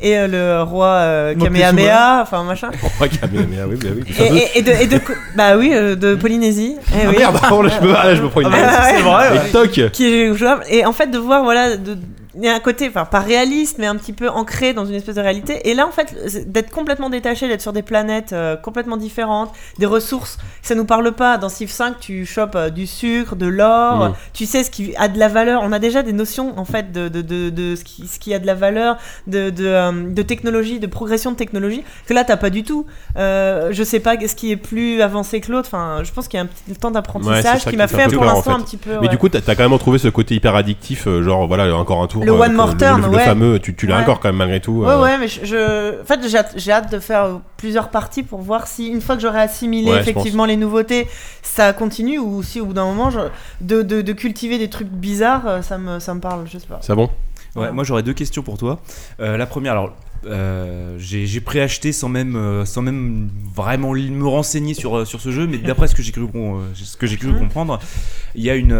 et euh, le roi euh. Kamehameha, enfin machin, Ouais, Kamehameha, oui, bah oui. et, et, et de, et de- bah oui, euh, de Polynésie, eh Ah oui. merde, oh, là, je me, ah, là, je me prends une Ah, bah, balle. c'est vrai, ouais. Et toc qui est jouable et en fait de voir voilà de il y a un côté enfin pas réaliste mais un petit peu ancré dans une espèce de réalité et là en fait d'être complètement détaché d'être sur des planètes euh, complètement différentes des ressources ça nous parle pas dans Civ 5 tu chopes euh, du sucre de l'or Mhm. tu sais ce qui a de la valeur on a déjà des notions en fait de, de, de, de ce, qui, ce qui a de la valeur de, de, euh, de technologie de progression de technologie que là t'as pas du tout euh, je sais pas ce qui est plus avancé que l'autre enfin je pense qu'il y a un petit temps d'apprentissage qui m'a fait pour en l'instant fait. un petit peu Mais ouais. du coup, t'as quand même retrouvé ce côté hyper addictif, genre voilà, encore un tour. Le euh, one more le- turn, le, le ouais. fameux, tu, tu l'as Ouais. encore quand même malgré tout. Ouais, euh, ouais, mais je, je- en fait, j'ai hâte, j'ai hâte de faire euh, plusieurs parties pour voir si, une fois que j'aurai assimilé effectivement les nouveautés, ça continue ou si au bout d'un moment, je- de, de, de cultiver des trucs bizarres, ça me, ça me parle, je sais pas. C'est bon? Ouais, moi j'aurais deux questions pour toi. Euh, la première, alors euh, j'ai préacheté sans même, euh, sans même vraiment me renseigner sur, euh, sur ce jeu, mais d'après ce que j'ai cru, ce que j'ai cru Mhm. comprendre, il y a une,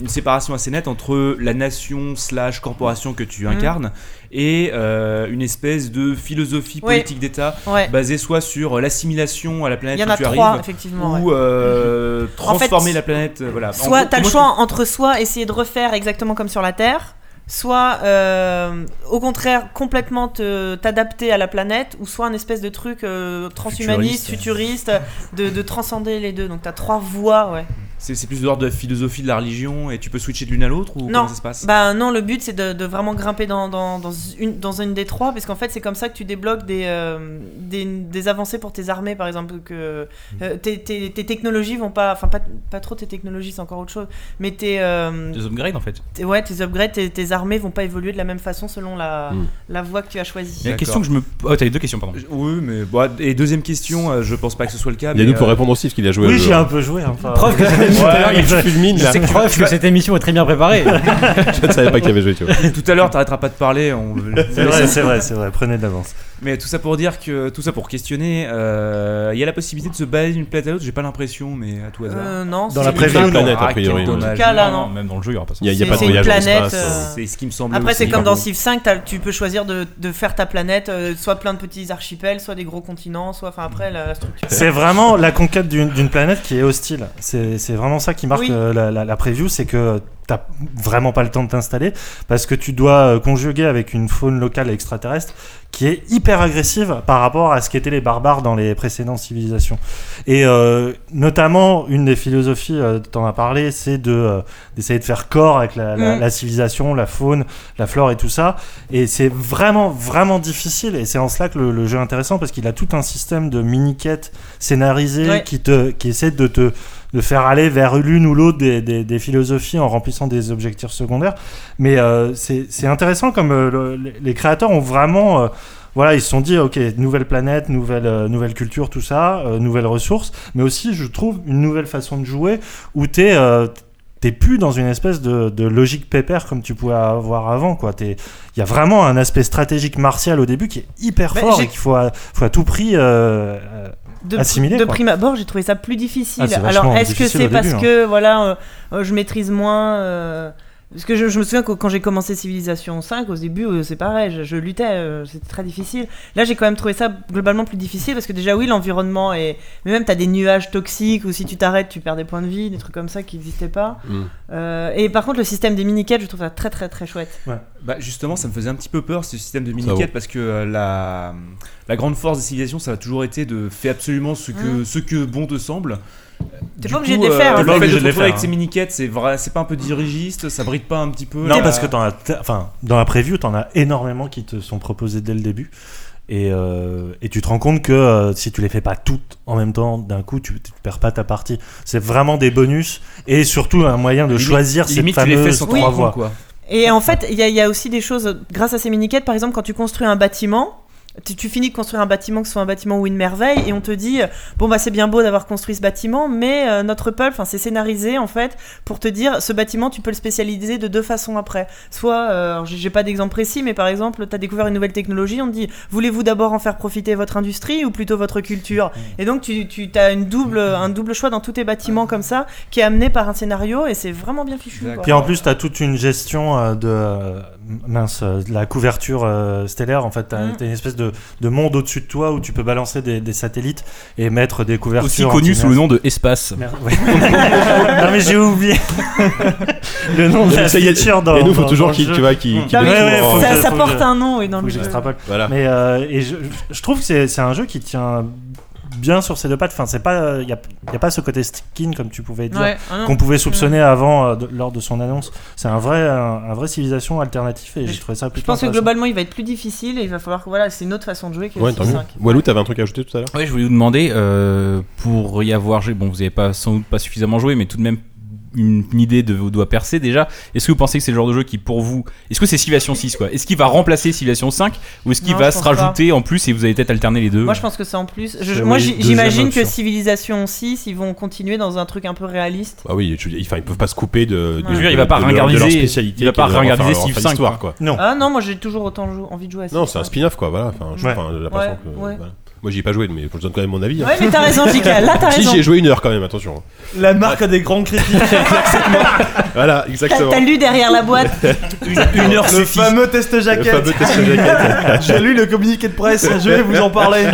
une séparation assez nette entre la nation slash corporation que tu Mhm. incarnes et euh, une espèce de philosophie politique d'État Ouais. basée soit sur l'assimilation à la planète où tu trois, arrives, effectivement. ou euh, transformer fait, la planète. Voilà. Soit gros, t'as le choix entre soit essayer de refaire exactement comme sur la Terre, soit euh, au contraire complètement te- t'adapter à la planète, ou soit un espèce de truc euh, transhumaniste, futuriste, de, de transcender les deux. Donc t'as trois voies, ouais. C'est plus de l'ordre de la philosophie de la religion et tu peux switcher de l'une à l'autre ou Non, comment ça se passe? Bah non, le but c'est de, de vraiment grimper dans, dans, dans une, dans une des trois, parce qu'en fait c'est comme ça que tu débloques des, euh, des, des avancées pour tes armées, par exemple, que euh, tes, tes, tes technologies vont pas, enfin pas, pas trop tes technologies, c'est encore autre chose, mais tes, euh, Des upgrades en fait. tes- ouais, tes upgrades, tes, tes armées vont pas évoluer de la même façon selon la, Mm. la voie que tu as choisie. Il y a la question que je me. Oh, t'avais deux questions, pardon. Oui, mais bon, et deuxième question, je pense pas que ce soit le cas. Il y a mais, nous pour répondre aussi, parce qu'il a joué Oui, j'ai un peu joué. hein, enfin, Preuve que cette émission, Ouais, il fulmine là. preuve que cette émission est très bien préparée. Je ne savais pas qu'il avait joué, tu vois. Tout à l'heure, t'arrêteras pas de parler. On... C'est vrai, c'est vrai, c'est vrai. Prenez de l'avance. Mais tout ça pour dire que tout ça pour questionner, euh, il y a la possibilité de se balader d'une planète à l'autre. J'ai pas l'impression, mais à tout hasard. Euh, non, Dans c'est- la planètes, Ah, a priori. quel ouais. dommage. cas, là, non. Même dans le jeu, il y aura pas ça. Il y a, pas de voyage planète, l'espace. euh, C'est ce qui me semble. Après, c'est comme dans Civ 5, t'as- tu peux choisir de, de faire ta planète, euh, soit plein de petits archipels, soit des gros continents, soit. Enfin, après, la, la structure. C'est vraiment la conquête d'une planète qui est hostile. C'est vraiment ça qui marque Oui. euh, la, la, la preview, c'est que t'as vraiment pas le temps de t'installer parce que tu dois euh, conjuguer avec une faune locale extraterrestre qui est hyper agressive par rapport à ce qu'étaient les barbares dans les précédentes civilisations. Et euh, notamment, une des philosophies, euh, t'en as parlé, c'est de euh, d'essayer de faire corps avec la, la- Mm. la civilisation, la faune, la flore et tout ça. Et c'est vraiment, vraiment difficile. Et c'est en cela que le, le jeu est intéressant parce qu'il a tout un système de mini-quêtes scénarisées Ouais. qui, te, qui essaie de te de faire aller vers l'une ou l'autre des, des, des philosophies en remplissant des objectifs secondaires. Mais euh, c'est intéressant comme euh, le- les- créateurs ont vraiment... euh, voilà, ils se sont dit, ok, nouvelle planète, nouvelle, euh, nouvelle culture, tout ça, euh, nouvelles ressources, mais aussi, je trouve, une nouvelle façon de jouer où t'es euh, t'es plus dans une espèce de, de logique pépère comme tu pouvais avoir avant, quoi. Il y a vraiment un aspect stratégique martial au début qui est hyper fort et qu'il faut, à- faut à tout prix de, de prime abord, j'ai trouvé ça plus difficile. Ah, Alors, est-ce que c'est parce début, hein. que voilà, euh, euh, je maîtrise moins euh, Parce que je, je me souviens que quand j'ai commencé Civilization 5, au début, euh, c'est pareil, je, je luttais, euh, c'était très difficile. Là, j'ai quand même trouvé ça globalement plus difficile parce que déjà, oui, l'environnement est. Mais même, t'as des nuages toxiques ou si tu t'arrêtes, tu perds des points de vie, des trucs comme ça qui n'existaient pas. Mm. Euh, et par contre, le système des mini-quêtes, je trouve ça très très très chouette. Bah justement, ça me faisait un petit peu peur ce système de Ça mini-quête vaut. parce que euh, la, la grande force des civilisations, ça a toujours été de faire absolument ce que, ce que bon te semble. T'es Du pas obligé coup, de les euh, faire, hein. T'es pas fait de obligé te de les retrouver avec hein. mini-quêtes, c'est vrai, c'est pas un peu dirigiste, ça bride pas un petit peu. Non, parce que t'en as, t'as- enfin, dans la preview, t'en as énormément qui te sont proposés dès le début. Et, euh, et tu te rends compte que euh, si tu les fais pas toutes en même temps, d'un coup, tu, tu perds pas ta partie. C'est vraiment des bonus et surtout un moyen de Limite- choisir ces limite, tu les fais fameuses sans te trois voies. quoi. Et en fait, il y, y a aussi des choses, grâce à ces mini-quêtes, par exemple, quand tu construis un bâtiment, tu, finis de construire un bâtiment, que ce soit un bâtiment ou une merveille, et on te dit, bon bah c'est bien beau d'avoir construit ce bâtiment, mais euh, notre peuple, enfin c'est scénarisé en fait, pour te dire, ce bâtiment, tu peux le spécialiser de deux façons après. Soit, euh, j'ai pas d'exemple précis, mais par exemple, tu as découvert une nouvelle technologie, on te dit, voulez-vous d'abord en faire profiter votre industrie ou plutôt votre culture? Et donc tu, tu as double, un double choix dans tous tes bâtiments comme ça, qui est amené par un scénario, et c'est vraiment bien fichu. Puis en plus, tu as toute une gestion euh, de, mince, euh, la couverture euh, stellaire. En fait, tu as, Mm. une espèce de, de monde au-dessus de toi où tu peux balancer des, des satellites et mettre des couvertures. Aussi connu sous le nom de Espace. Merde, ouais. non mais j'ai oublié le nom de la feature dans. et nous, faut dans- toujours jeu. tu vois, Ouais, ouais, que- ça, porte je- un nom et dans le jeu. j'extrapole. Voilà. Mais euh, et je, je trouve que c'est c'est un jeu qui tient bien sur ses deux pattes. Enfin, c'est pas il y a, y a pas ce côté skin comme tu pouvais dire Ouais, ah qu'on pouvait soupçonner avant euh, de- lors de son annonce. C'est un vrai un, un vrai civilisation alternatif et j'ai trouvé ça Je plutôt pense que globalement il va être plus difficile et il va falloir que voilà, c'est une autre façon de jouer que Ouais, le tant mieux. 6-5. Walou, t'avais un truc à ajouter tout à l'heure? Oui, je voulais vous demander, euh, pour y avoir joué, bon, vous n'avez pas, sans doute pas suffisamment joué, mais tout de même une, une idée de vos doigts percés déjà. Est-ce que vous pensez que c'est le genre de jeu qui, pour vous, est-ce que c'est Civilization 6 quoi? Est-ce qu'il va remplacer Civilization 5 ou est-ce qu'il Non, va se pas. rajouter en plus et vous allez peut-être alterner les deux? Moi je pense que c'est en plus. Je- moi j'imagine que option. Civilisation 6 ils vont continuer dans un truc un peu réaliste. Ah oui, je enfin, ils peuvent pas se couper de. de- Je veux dire, il de- va pas de de ringardiser- spécialité il va pas de ringardiser Civ faire 5, l'histoire, quoi. Non. Ah non, moi j'ai toujours autant envie de jouer à Non, Civ c'est un 5. spin-off quoi, voilà. Enfin, Moi j'y ai pas joué, mais je donne quand même mon avis. hein. Ouais, mais t'as raison, JK, là t'as Si raison. j'ai joué une heure quand même, attention. La marque a des grands critiques. Voilà, exactement. t'as lu derrière la boîte. Une heure Le fameux test Le jaquette. fameux test jaquette. J'ai lu le communiqué de presse, je vais vous en parler.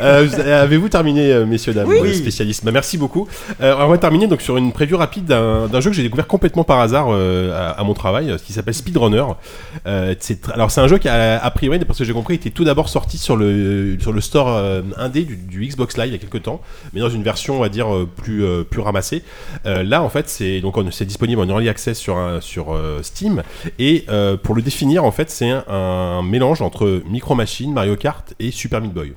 Euh, vous- Avez-vous terminé, euh, messieurs, dames, Oui. euh, spécialistes? Bah, Merci beaucoup. Euh, on va terminer donc sur une preview rapide d'un jeu que j'ai découvert complètement par hasard euh, à, à mon travail, qui s'appelle Speedrunner. Euh, alors c'est un jeu qui a, a priori, parce que j'ai compris, était tout d'abord sorti sur le sur le store euh, indé du, Xbox Live il y a quelques temps, mais dans une version on va dire euh, plus euh, plus ramassée. Euh, là en fait c'est donc on- c'est disponible en early access sur un, sur Steam et pour le définir en fait c'est un, mélange entre Micro Machine, Mario Kart et Super Meat Boy.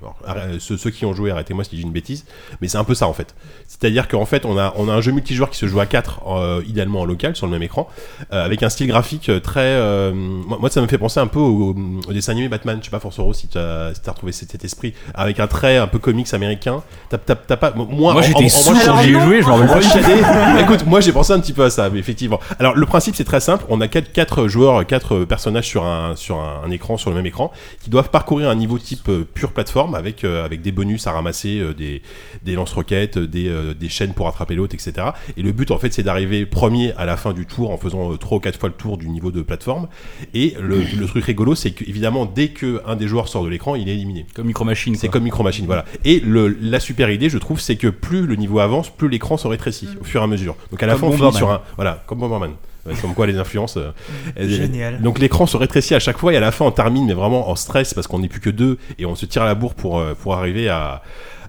Ceux, qui ont joué, arrêtez-moi si j'ai une bêtise, mais c'est un peu ça en fait. C'est-à-dire qu'en fait on a on a un jeu multijoueur qui se joue à 4 idéalement en local sur le même écran avec un style graphique très moi, ça me fait penser un peu au, dessin animé Batman je sais pas Force si tu as, si retrouvé cet esprit avec un trait un peu comics américain t'as, t'as- t'as pas moi j'étais quand j'y ai joué, je m'en rappelle pas. Écoute, moi j'ai pensé un petit peu à ça, mais effectivement. Alors le principe c'est très simple. On a quatre, quatre joueurs, quatre personnages sur un sur un, un écran, sur le même écran, qui doivent parcourir un niveau type euh, pure plateforme avec euh, avec des bonus à ramasser, euh, des des lance-roquettes, des euh, des chaînes pour attraper l'autre, etc. Et le but en fait c'est d'arriver premier à la fin du tour en faisant euh, trois ou quatre fois le tour du niveau de plateforme. Et le, le truc rigolo c'est qu'évidemment dès que un des joueurs sort de l'écran, il est éliminé. Comme Micro Micro Machine. C'est comme Micro Machine, voilà. Et le, la super idée, je trouve, c'est que plus le niveau avance, plus l'écran se rétrécit au fur et à mesure. Donc à la Comme fin, on finit sur un. Voilà, comme Bomberman. Ouais, Comme quoi les influences. euh, Génial. Donc l'écran se rétrécit à chaque fois et à la fin on termine mais vraiment en stress parce qu'on n'est plus que deux et on se tire à la bourre pour, euh, pour arriver à,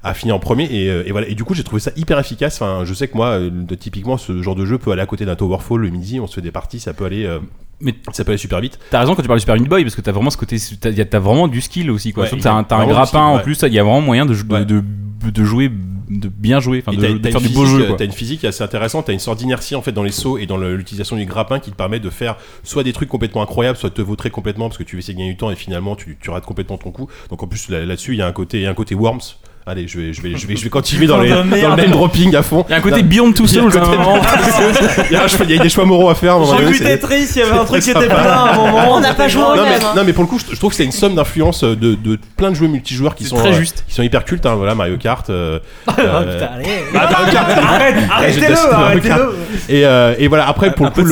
à finir en premier et, euh, et voilà et du coup j'ai trouvé ça hyper efficace enfin je sais que moi de- typiquement ce genre de jeu peut aller à côté d'un Towerfall le midi on se fait des parties ça peut aller euh, Mais ça peut aller super vite T'as raison quand tu parles du Super Meat Boy parce que t'as vraiment ce côté, t'as vraiment du skill aussi quoi. Ouais, t'as un, un grappin skill, en ouais. plus, il y a vraiment moyen de, de, Ouais. de, de jouer, de bien jouer, enfin de, de faire une du beau physique, jeu. T'as une physique assez intéressante, t'as une sorte d'inertie en fait dans les sauts et dans l'utilisation du grappin qui te permet de faire soit des trucs complètement incroyables, soit de te vautrer complètement parce que tu veux essayer de gagner du temps et finalement tu, tu rates complètement ton coup. Donc en plus là- là-dessus il y a un côté, il y a un côté Worms. Allez, je vais, je vais, je vais, je vais continuer dans, les, dans le name dropping à fond. Il y a un côté Beyond Two Souls à un côté- moment. il, y a des choix moraux à faire. J'ai c'est- Tetris, il y avait un truc qui était plein à un moment. On n'a pas joué au non, mais, même. non mais pour le coup je, je trouve que c'est une somme d'influence de, de plein de jeux multijoueurs qui sont très euh, qui sont hyper cultes hein, voilà Mario Kart euh, euh, arrêtez-le, et, euh, et voilà après pour le coup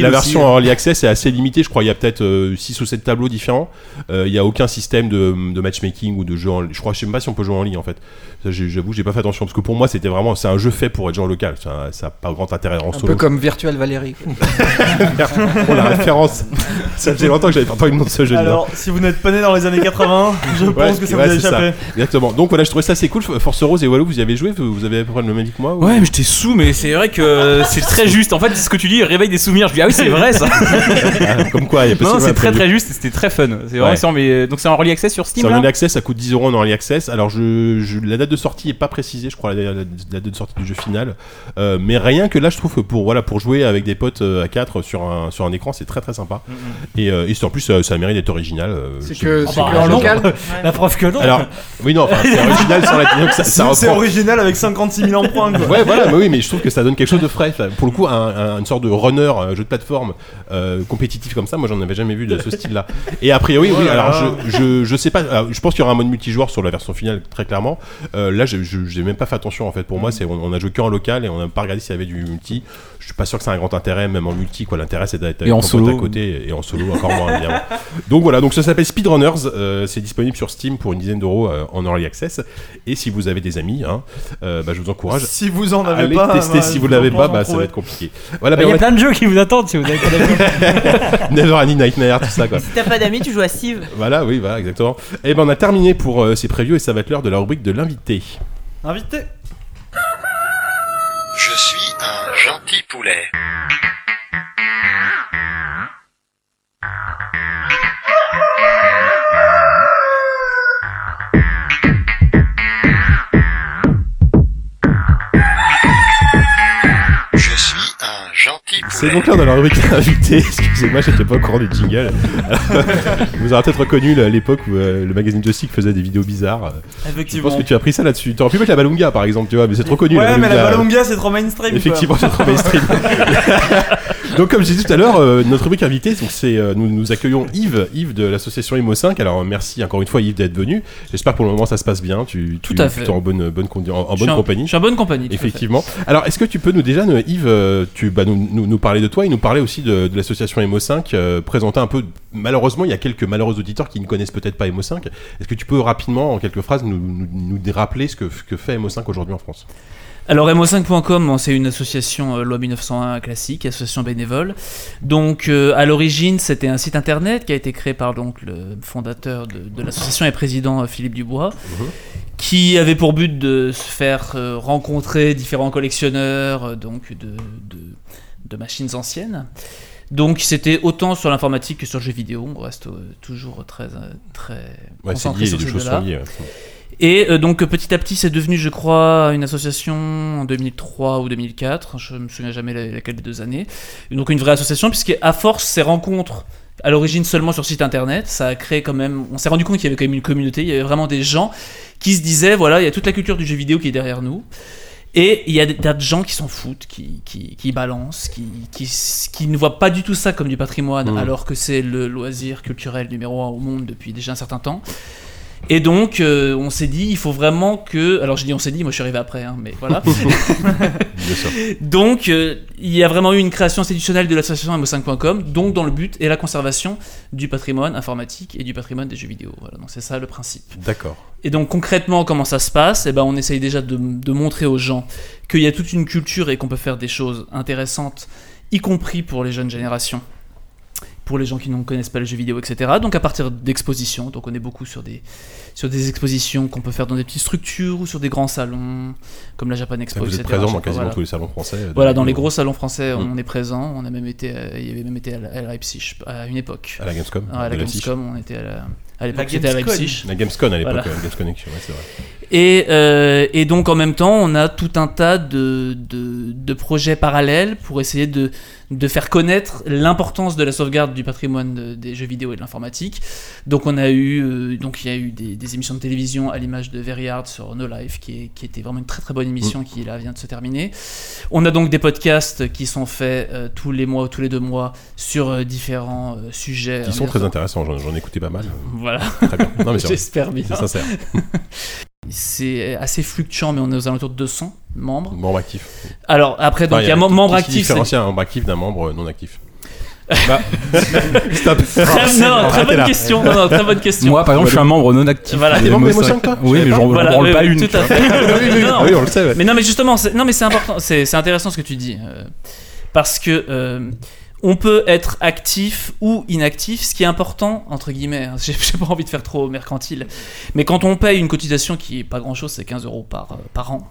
la, version early access est assez limitée je crois il y a peut-être 6 ou 7 tableaux différents Euh, il y a aucun système de, de matchmaking ou de jeu en je crois je sais même pas si on peut jouer en ligne en fait j'avoue j'ai pas fait attention parce que pour moi c'était vraiment c'est un jeu fait pour être en local ça, ça a pas grand intérêt en Un solo peu comme Virtual Valérie. pour la référence ça faisait longtemps que j'avais pas entendu le nom de ce jeu Alors, si vous n'êtes pas né dans les années 80, je Ouais, pense que ça ouais, vous a ça. échappé. Exactement. Donc voilà, je trouvais ça assez cool. Force Rose et Walou, vous y avez joué? Vous avez à peu près le même avis que moi ou- Ouais, mais j'étais sous, mais c'est vrai que c'est très juste. En fait, ce que tu dis réveille des souvenirs. Je dis, ah oui, c'est vrai ça. Ah, Comme quoi, il y a Non, c'est très très juste et c'était très fun. C'est vraiment Ouais. mais donc c'est en early access sur Steam C'est en early access, ça coûte 10 euros en early access. Alors, je, je- la date de sortie est pas précisée, je crois, la, la- la date de sortie du jeu final. Euh, mais rien que là, je trouve que pour, voilà, pour jouer avec des potes euh, à 4 sur un, sur un écran, c'est très très sympa. Et, euh, et c'est- en plus, ça, ça mérite d'être original. euh, C'est que, c'est bah, que en local. La preuve que non. Alors, oui, non, enfin, c'est original sans la ça, ça C'est original avec 56 000 emprunts. Quoi. Ouais, voilà, mais oui, mais je trouve que ça donne quelque chose de frais. Pour le coup, un, un- une sorte de runner, un jeu de plateforme euh, compétitif comme ça, moi j'en avais jamais vu de ce style-là. Et a priori, oui, Oh alors je, je, je sais pas, alors, je pense qu'il y aura un mode multijoueur sur la version finale, très clairement. Euh, là, j'ai même pas fait attention en fait. Pour moi, c'est on, on a joué que en local et on n'a pas regardé s'il y avait du multi. Je suis pas sûr que c'est un grand intérêt, même en multi, quoi. L'intérêt c'est d'être Et en solo. à côté et en solo encore moins, évidemment. Donc voilà, donc ça s'appelle Speedrunners. euh, c'est disponible sur Steam pour une dizaine d'euros euh, en early access. Et si vous avez des amis, hein, euh, bah, je vous encourage Si vous en avez Allez pas, tester bah, si vous l'avez pas bah, ça va être compliqué. Voilà, Bah, bah, Il y a plein de jeux qui vous attendent si vous avez pas d'amis. Never Any Nightmare, tout ça quoi. Si t'as pas d'amis, tu joues à Steve. Voilà, oui, voilà, exactement. Et ben on a terminé pour euh, ces previews et ça va être l'heure de la rubrique de l'invité. Invité. Je suis un gentil poulet. Gentil. C'est donc l'heure de la rubrique de l'invité. Excusez-moi, j'étais pas au courant du jingle. vous aurez peut-être reconnu l'époque où euh, le magazine Joystick faisait des vidéos bizarres. Je Effectivement. pense que tu as pris ça là-dessus. Tu aurais pu mettre la Balunga par exemple, tu vois, mais c'est trop connu. Ouais, mais la Balunga. C'est trop mainstream. Effectivement, c'est trop mainstream. donc, comme je disais tout à l'heure, euh, notre rubrique invité, donc c'est euh, nous, nous accueillons Yves, Yves de l'association Imo 5. Alors, merci encore une fois Yves d'être venu. J'espère que pour le moment ça se passe bien. Tu, tu, Tout à tu fait. es en bonne, bonne, en, bonne en- compagnie. Je suis en bonne compagnie. Effectivement. Alors, est-ce que tu peux nous déjà, nous, Yves, euh, tu bah, nous, nous, nous parler de toi et nous parler aussi de, de l'association Emo 5, euh, présenter un peu. Malheureusement, il y a quelques malheureux auditeurs qui ne connaissent peut-être pas Emo 5. Est-ce que tu peux rapidement, en quelques phrases, nous, nous, nous rappeler ce que, que fait Emo 5 aujourd'hui en France? Alors mo5.com, bon, c'est une association euh, loi 1901 classique, association bénévole. Donc euh, à l'origine, c'était un site internet qui a été créé par donc le fondateur de, de l'association et président euh, Philippe Dubois, qui avait pour but de se faire rencontrer différents collectionneurs donc de, de, de machines anciennes. Donc c'était autant sur l'informatique que sur le jeu vidéo. On reste euh, toujours très très Ouais, concentré lié, sur ces deux-là. ouais. Et euh, donc petit à petit, c'est devenu, je crois, une association en 2003 ou 2004. Je me souviens jamais la- laquelle des deux années. Donc une vraie association, puisque à force ces rencontres, à l'origine seulement sur site internet, ça a créé quand même. On s'est rendu compte qu'il y avait quand même une communauté. Il y avait vraiment des gens qui se disaient, voilà, il y a toute la culture du jeu vidéo qui est derrière nous. Et il y a des tas de gens qui s'en foutent, qui, qui, qui balancent, qui, qui, qui ne voient pas du tout ça comme du patrimoine, Mhm. alors que c'est le loisir culturel numéro un au monde depuis déjà un certain temps. Et donc, euh, on s'est dit, il faut vraiment que. Alors, je dis on s'est dit, moi je suis arrivé après, hein, mais voilà. Bien sûr. donc, euh, il y a vraiment eu une création institutionnelle de l'association MO5.com, donc dans le but et la conservation du patrimoine informatique et du patrimoine des jeux vidéo. Voilà, donc c'est ça le principe. D'accord. Et donc concrètement, comment ça se passe? Eh ben, on essaye déjà de, de montrer aux gens qu'il y a toute une culture et qu'on peut faire des choses intéressantes, y compris pour les jeunes générations, pour les gens qui ne connaissent pas les jeux vidéo, etc. Donc à partir d'expositions, donc on est beaucoup sur des, sur des expositions qu'on peut faire dans des petites structures ou sur des grands salons, comme la Japan Expo, Vous êtes etc. présent dans quasiment Voilà. tous les salons français. euh, Voilà, dans les gros salons français, Mm. on est présent. On a même été, il y avait même été à, la- à Leipzig à une époque. À la Gamescom. Ah, à la Leipzig. Gamescom, on était à la, à l'époque, c'était à Gamescom. Leipzig. La Gamescom à l'époque, Voilà. euh, Games Connection, ouais, c'est vrai. Et, euh, et donc en même temps, on a tout un tas de, de, de projets parallèles pour essayer de, de faire connaître l'importance de la sauvegarde du patrimoine de- des jeux vidéo et de l'informatique. Donc on a eu, euh, donc il y a eu des, des émissions de télévision à l'image de Very Hard sur No Life, qui, est, qui était vraiment une très très bonne Mm. émission qui là vient de se terminer. On a donc des podcasts qui sont faits euh, tous les mois ou tous les deux mois sur euh, différents euh, sujets. Qui sont très intéressants, j'en ai écouté pas mal. Voilà. Très bien. J'espère bien. C'est sincère. C'est assez fluctuant, mais on est aux alentours de 200 membres. Membre actif. Alors après, donc il y a mem- membre actif. c'est- un membre actif d'un membre non actif Bah, Stop. Très, non, très Arrêtez bonne question. Non, non, très bonne question. moi, par exemple, je suis un membre non actif. Voilà. T'es membre MO5. d'émotion, toi Oui, mais j'en Voilà, branle oui, pas oui, une. Tout à tu vois. fait. Non, non. Oui, on le sait. ouais. Mais non, mais justement, c'est- non, mais c'est important. C'est c'est intéressant ce que tu dis, euh, parce que euh, on peut être actif ou inactif. Ce qui est important entre guillemets, hein, j'ai pas envie de faire trop mercantile, mais quand on paye une cotisation qui est pas grand chose, c'est 15 euros par euh, par an.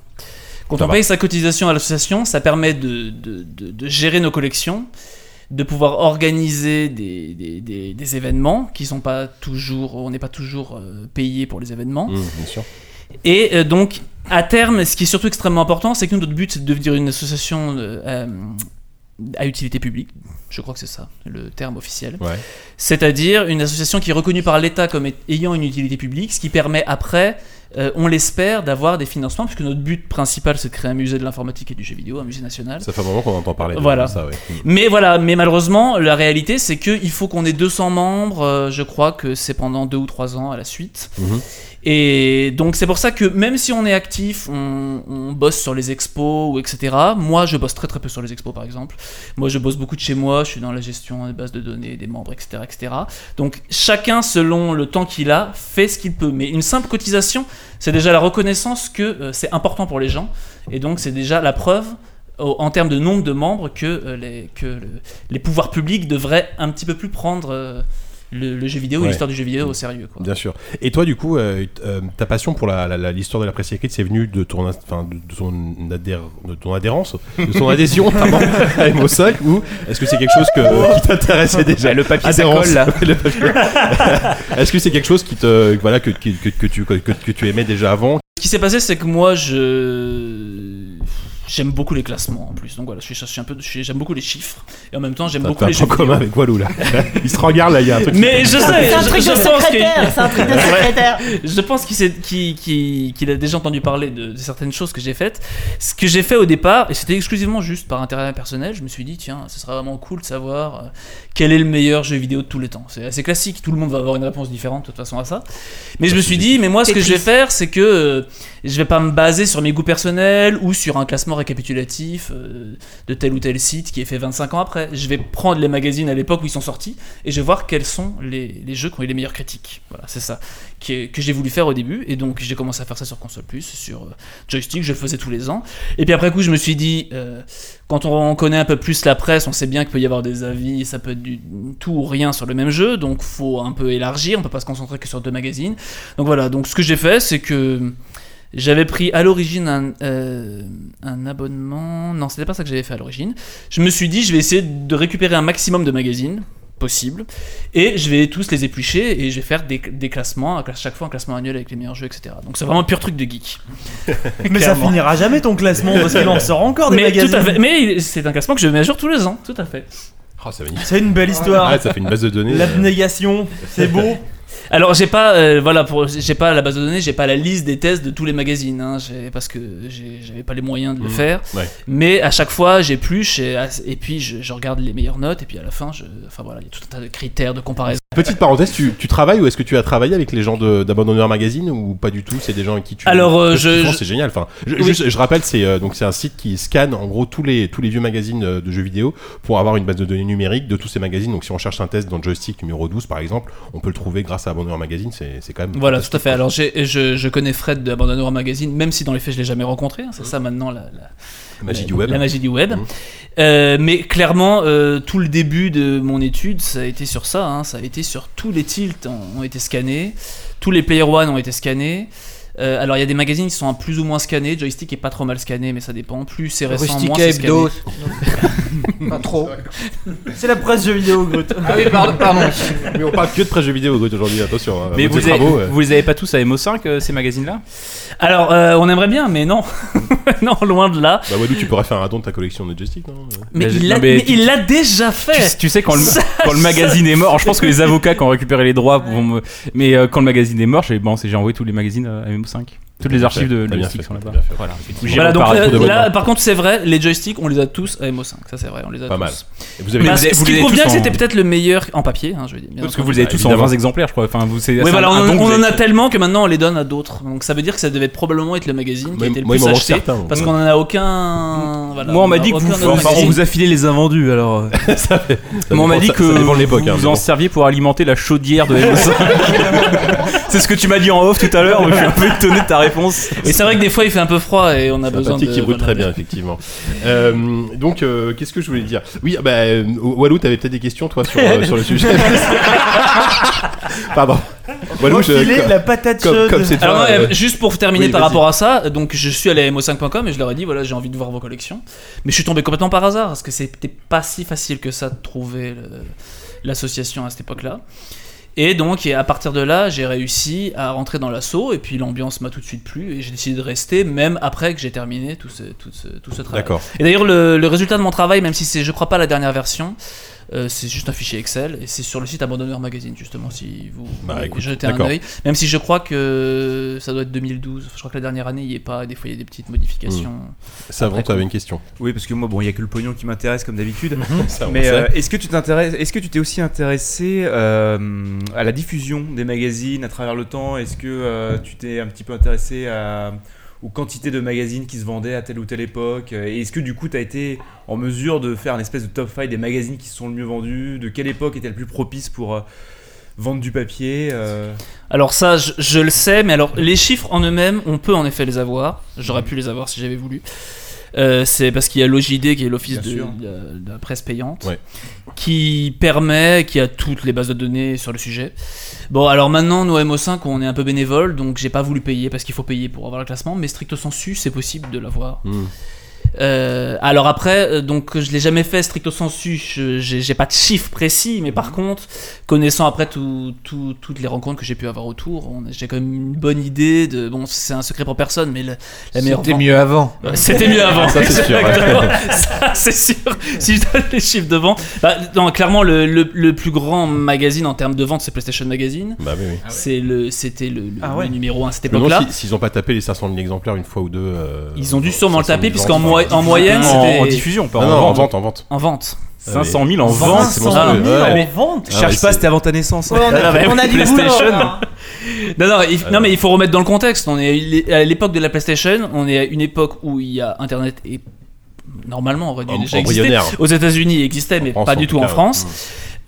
Quand Ça on va. paye sa cotisation à l'association, ça permet de, de, de- de gérer nos collections, de pouvoir organiser des, des, des- des événements qui sont pas toujours, on n'est pas toujours euh, payé pour les événements. Mmh, bien sûr. Et euh, donc, à terme, ce qui est surtout extrêmement important, c'est que nous, notre but, c'est de devenir une association à utilité publique. Je crois que c'est ça, le terme officiel. Ouais. C'est-à-dire une association qui est reconnue par l'État comme ayant une utilité publique, ce qui permet après, euh, on l'espère, d'avoir des financements, puisque notre but principal, c'est de créer un musée de l'informatique et du jeu vidéo, un musée national. Ça fait un moment qu'on entend parler de Voilà. ça, ouais. Mais voilà, mais malheureusement, la réalité, c'est qu'il faut qu'on ait 200 membres. euh, je crois que c'est pendant deux ou trois ans à la suite. Mhm. Et donc c'est pour ça que même si on est actif, on, bosse sur les expos ou etc. Moi, je bosse très très peu sur les expos par exemple. Moi, je bosse beaucoup de chez moi. Je suis dans la gestion des bases de données, des membres, etc., etc. Donc chacun, selon le temps qu'il a, fait ce qu'il peut. Mais une simple cotisation, c'est déjà la reconnaissance que euh, c'est important pour les gens. Et donc c'est déjà la preuve en termes de nombre de membres que, euh, les pouvoirs publics devraient un petit peu plus prendre euh, le, le jeu vidéo Ouais. et l'histoire du jeu vidéo au sérieux. Quoi. Bien sûr. Et toi, du coup, euh, euh, ta passion pour la- la- la- l'histoire de la presse écrite, c'est venu de ton, enfin, de, de ton adhé- de ton adhérence, de ton adhésion pardon, à MO5 ou est-ce que c'est quelque chose que, qui t'intéressait déjà? le papier, ça colle, là. Est-ce que c'est quelque chose qui te, voilà, que, que, que, que tu, que, que tu aimais déjà avant? Ce qui s'est passé, c'est que moi, je j'aime beaucoup les classements en plus. Donc voilà, je suis, je suis un peu, j'aime beaucoup les chiffres et en même temps, j'aime beaucoup les jeux point commun avec Walou là. Il se regarde là, il y a un truc. Mais je sais, C'est un je, truc de pense secrétaire, que c'est un truc de secrétaire. je pense qu'il s'est- qu'il- qu'il- qu'il a déjà entendu parler de, de certaines choses que j'ai faites. Ce que j'ai fait au départ, et c'était exclusivement juste par intérêt personnel, je me suis dit, tiens, ce serait vraiment cool de savoir euh, quel est le meilleur jeu vidéo de tous les temps. C'est assez classique, tout le monde va avoir une réponse différente de toute façon à ça. Mais je me suis dit, mais moi, ce que je vais faire, c'est que euh, je vais pas me baser sur mes goûts personnels ou sur un classement récapitulatif euh, de tel ou tel site qui est fait 25 ans après. Je vais prendre les magazines à l'époque où ils sont sortis et je vais voir quels sont les, jeux qui ont eu les meilleures critiques. Voilà, c'est ça que j'ai voulu faire au début. Et donc j'ai commencé à faire ça sur console plus, sur euh, joystick, je le faisais tous les ans. Et puis après coup, je me suis dit, euh, quand on connaît un peu plus la presse, on sait bien qu'il peut y avoir des avis, ça peut être du tout ou rien sur le même jeu, donc faut un peu élargir, on peut pas se concentrer que sur deux magazines. Donc voilà, donc ce que j'ai fait, c'est que j'avais pris à l'origine un, euh, un abonnement. Non, c'était pas ça que j'avais fait à l'origine. Je me suis dit, je vais essayer de récupérer un maximum de magazines possible et je vais tous les éplucher et je vais faire des, des classements, à chaque fois un classement annuel avec les meilleurs jeux, etc. Donc c'est vraiment un pur truc de geek. Mais ça finira jamais ton classement parce qu'il en sort encore des Mais, magazines. tout à fait, mais c'est un classement que je mets à jour tous les ans, tout à fait. Oh, c'est une belle histoire. Ouais, ça fait une base de données. euh, L'abnégation, c'est beau. Alors j'ai pas, euh, voilà, pour, j'ai pas la base de données, j'ai pas la liste des tests de tous les magazines, hein, parce que j'avais pas les moyens de le Mhm. faire. Ouais. Mais à chaque fois, j'épluche et, et puis je, je regarde les meilleures notes et puis à la fin, je, enfin voilà, il y a tout un tas de critères de comparaison. Petite parenthèse, tu, tu travailles ou est-ce que tu as travaillé avec les gens de- d'Abandonneur Magazine ou pas du tout? C'est des gens avec qui tu. Alors, euh, je- c'est génial. Enfin, je, Oui. juste, je rappelle, c'est euh, donc c'est un site qui scanne en gros tous les tous les vieux magazines euh, de jeux vidéo pour avoir une base de données numérique de tous ces magazines. Donc si on cherche un test dans Joystick numéro 12 par exemple, on peut le trouver grâce à Abandonneur Magazine. C'est quand même. Voilà, tout à fait. Alors je, je connais Fred de Abandonner Magazine, même si dans les faits je l'ai jamais rencontré. hein, c'est ça maintenant la, la- La magie la- du web. La magie du web. Euh, mais clairement, euh, tout le début de mon étude, ça a été sur ça. hein, ça a été sur tous les tilts ont, ont été scannés, tous les Player One ont été scannés. Euh, alors il y a des magazines qui sont plus ou moins scannés. Joystick est pas trop mal scanné, mais ça dépend. Plus c'est récent, Rustica moins c'est scanné. Hebdo. Pas trop. C'est la presse jeux vidéo, Grut. Ah oui, pardon. pardon. Mais on parle que de presse jeux vidéo Grut, aujourd'hui. Attention. hein, Mais vous, avez- travaux, vous les avez pas tous à MO5 euh, ces magazines-là? Alors euh, on aimerait bien, mais non, non loin de là. Bah Walou, tu pourrais faire un don de ta collection de Joystick, non? Mais Mais il l'a non, mais mais tu- il l'a déjà fait. tu sais quand le, Ça, quand le magazine est mort, je pense que les avocats qui ont récupéré les droits vont me... Mais euh, quand le magazine est mort, j'ai bon, c'est- j'ai envoyé tous les magazines à MO5. 5 toutes les archives de joystick sont là-bas. Voilà, donc là, par contre, c'est vrai, les joysticks, on les a tous à MO5. Ça, c'est vrai, on les a Pas tous. mal. Et vous avez Mais Parce- vous avez- ce vous qui prouve bien que c'était peut-être le meilleur en papier, hein, je veux dire. bien Parce que vous les avez tous en évidemment. 20 exemplaires, je crois. Enfin, vous, c'est, Oui, voilà, on, en a tellement que maintenant on les donne à d'autres. Donc ça veut dire que ça devait probablement être le magazine qui Moi, était le plus acheté. Parce qu'on en a aucun. Moi, on m'a a dit que aucun vous- on a filé les invendus alors. on m'a dit que vous, hein, en serviez pour alimenter la chaudière de MO5. c'est ce que tu m'as dit en off tout à l'heure, je suis un peu étonné de ta réponse. Et c'est vrai que des fois il fait un peu froid et on a besoin de. Qui brûle très bien, effectivement. Euh, donc, euh, qu'est-ce que je voulais dire? Oui, ah bah, euh, Walou, t'avais peut-être des questions, toi, sur, euh, sur le sujet. Pardon. Walou, je- Refiler comme- la patate comme, chaude. comme c'est Alors, toi, euh, euh, juste pour terminer oui, par vas-y. rapport à ça, donc je suis allé à mo5.com et je leur ai dit voilà j'ai envie de voir vos collections, mais je suis tombé complètement par hasard parce que c'était pas si facile que ça de trouver le- l'association à cette époque-là. Et donc et à partir de là j'ai réussi à rentrer dans l'assaut et puis l'ambiance m'a tout de suite plu et j'ai décidé de rester même après que j'ai terminé tout ce, tout ce, tout ce travail. D'accord. Et d'ailleurs le, le résultat de mon travail, même si c'est je crois pas la dernière version, euh, c'est juste un fichier Excel et c'est sur le site Abandonneur Magazine justement si vous Bah, écoute, jeter un œil. Même si je crois que ça doit être 2012, je crois que la dernière année il y est pas, des fois il y a des petites modifications. Savon, tu avais une question. Oui, parce que moi, bon, il y a que le pognon qui m'intéresse comme d'habitude. Ça, Mais euh, est-ce que tu t'intéresses, est-ce que tu t'es aussi intéressé euh, à la diffusion des magazines à travers le temps? Est-ce que euh, tu t'es un petit peu intéressé à, aux quantités de magazines qui se vendaient à telle ou telle époque Et est-ce que du coup tu as été en mesure de faire une espèce de top 5 des magazines qui se sont le mieux vendus? De quelle époque était le plus propice pour euh, vendre du papier euh? Alors ça je, je le sais, mais alors les chiffres en eux-mêmes on peut en effet les avoir. J'aurais pu les avoir si j'avais voulu. Euh, c'est parce qu'il y a l'OJD qui est l'office de, sûr. de- de la presse payante Ouais. qui permet, qui a toutes les bases de données sur le sujet. Bon, alors maintenant, nous, à MO5, on est un peu bénévole, donc j'ai pas voulu payer parce qu'il faut payer pour avoir le classement, mais stricto sensu, c'est possible de l'avoir. Hmm. Euh, alors après, euh, donc je l'ai jamais fait stricto sensu, je- j'ai pas de chiffres précis, mais Mhm. par contre, connaissant après tout- tout- toutes les rencontres que j'ai pu avoir autour, j'ai quand même une bonne idée de. Bon, c'est un secret pour personne, mais le- la meilleure. C'était mieux avant. C'était mieux avant. Ça, c'est sûr, ouais. Exactement. Ça, c'est sûr. Si je donne les chiffres de vente, bah, non, clairement, le, le- le plus grand magazine en termes de vente, c'est PlayStation Magazine. Bah oui, oui. C'est le, c'était le, le- Ah ouais. le numéro 1 à cette époque-là. si- s'ils ont pas tapé les 500 000 exemplaires une fois ou deux. euh, Ils ont dû sûrement le 500 000 taper, puisqu'en ventes, moi- enfin, en moyenne, en, c'était en diffusion, pas Non, en non, en vente. en vente. en vente. 500 000 en 500 vente. 000 c'est monstrueux. 000 Ouais, en vente. Ah, Cherche pas, c'était avant ta naissance. Ouais, on a, Ah, bah, on a du boulot. Hein. Non, non, il, non, mais il faut remettre dans le contexte. On est à l'époque de la PlayStation, on est à une époque où il y a Internet et normalement aurait dû En- déjà exister. Aux États-Unis, il existait, mais France, pas du tout en France. ouais.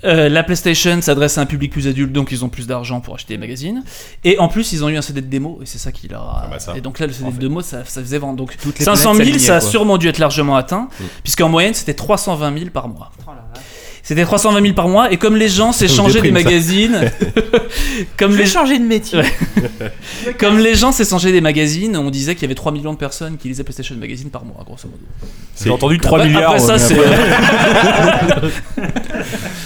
Euh, la PlayStation s'adresse à un public plus adulte, donc ils ont plus d'argent pour acheter des magazines. Et en plus, ils ont eu un CD de démo, et c'est ça qui leur a. Ah bah ça. Et donc là, le CD de fait. démo, ça, ça faisait vendre. Donc Toutes les 500 000, planètes ça a sûrement dû être largement atteint, Mm. puisqu'en moyenne, c'était 320 000 par mois. C'était 320 000 par mois, et comme les gens s'échangeaient des ça. magazines, comme les changer de métier. comme les gens s'échangeaient des magazines, on disait qu'il y avait 3 millions de personnes qui lisaient PlayStation Magazine par mois, grosso modo. J'ai entendu 3 Après- milliards. après ça, c'est.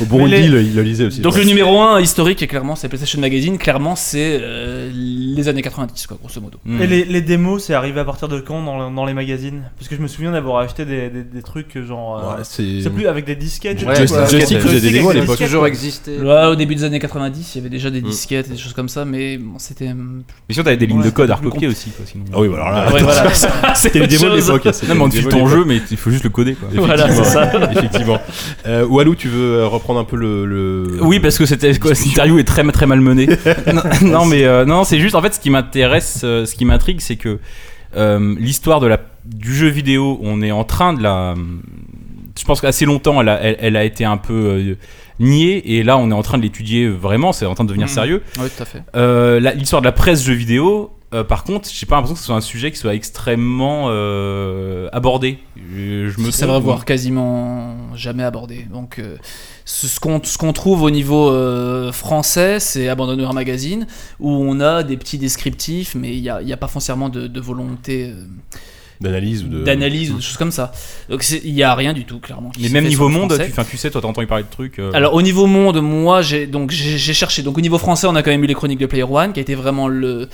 Au Burundi, Mais les- il le- il le lisait aussi. Donc le numéro 1 historique, clairement, c'est PlayStation Magazine. Clairement, c'est euh, les années 90, quoi, grosso modo. Hmm. Et les, les démos, c'est arrivé à partir de quand dans, dans les magazines? Parce que je me souviens d'avoir acheté des, des, des trucs genre. euh, Ouais, c'est. c'est plus avec des disquettes. et Ouais, quoi. Joystick disquette. faisait des démos à Ça a l'époque. toujours existé. Ouais, au début des années 90, il y avait déjà des Mm. disquettes et des choses comme ça, mais bon, c'était. euh, Mais sinon, t'avais des lignes Ouais, de code à recopier aussi. Quoi, sinon. Ah oui, alors là, Ouais, voilà. c'était le autre démo de l'époque. c'était Non, mais on de ton jeu, mais il faut juste le coder. Quoi. Voilà, c'est ça. Effectivement. Euh, Walou, tu veux euh, reprendre un peu le. le- Oui, parce que cette interview est très très mal menée. non, mais euh, non, c'est juste en fait ce qui m'intéresse, euh, ce qui m'intrigue, c'est que euh, l'histoire de la du jeu vidéo, on est en train de la. Je pense qu'assez longtemps, elle a, elle, elle a été un peu euh, niée, et là, on est en train de l'étudier vraiment. C'est en train de devenir Mhm. sérieux. Ouais, tout à fait. Euh, l'histoire de la presse jeux vidéo. euh, par contre, j'ai pas l'impression que ce soit un sujet qui soit extrêmement euh, abordé. Je, je me trompe vrai, voire quasiment jamais abordé. Donc, euh, ce ce qu'on trouve au niveau français, c'est Abandonneur Magazine, où on a des petits descriptifs, mais il n'y a, pas foncièrement de, de volonté D'analyse ou de. d'analyse ou de choses comme ça. Donc, il n'y a rien du tout, clairement. Mais même niveau monde, tu, tu sais, toi, t'as entendu parler de trucs. euh, Alors au niveau monde, moi j'ai donc j'ai cherché. Donc au niveau français, on a quand même eu les chroniques de Player One, qui a été vraiment le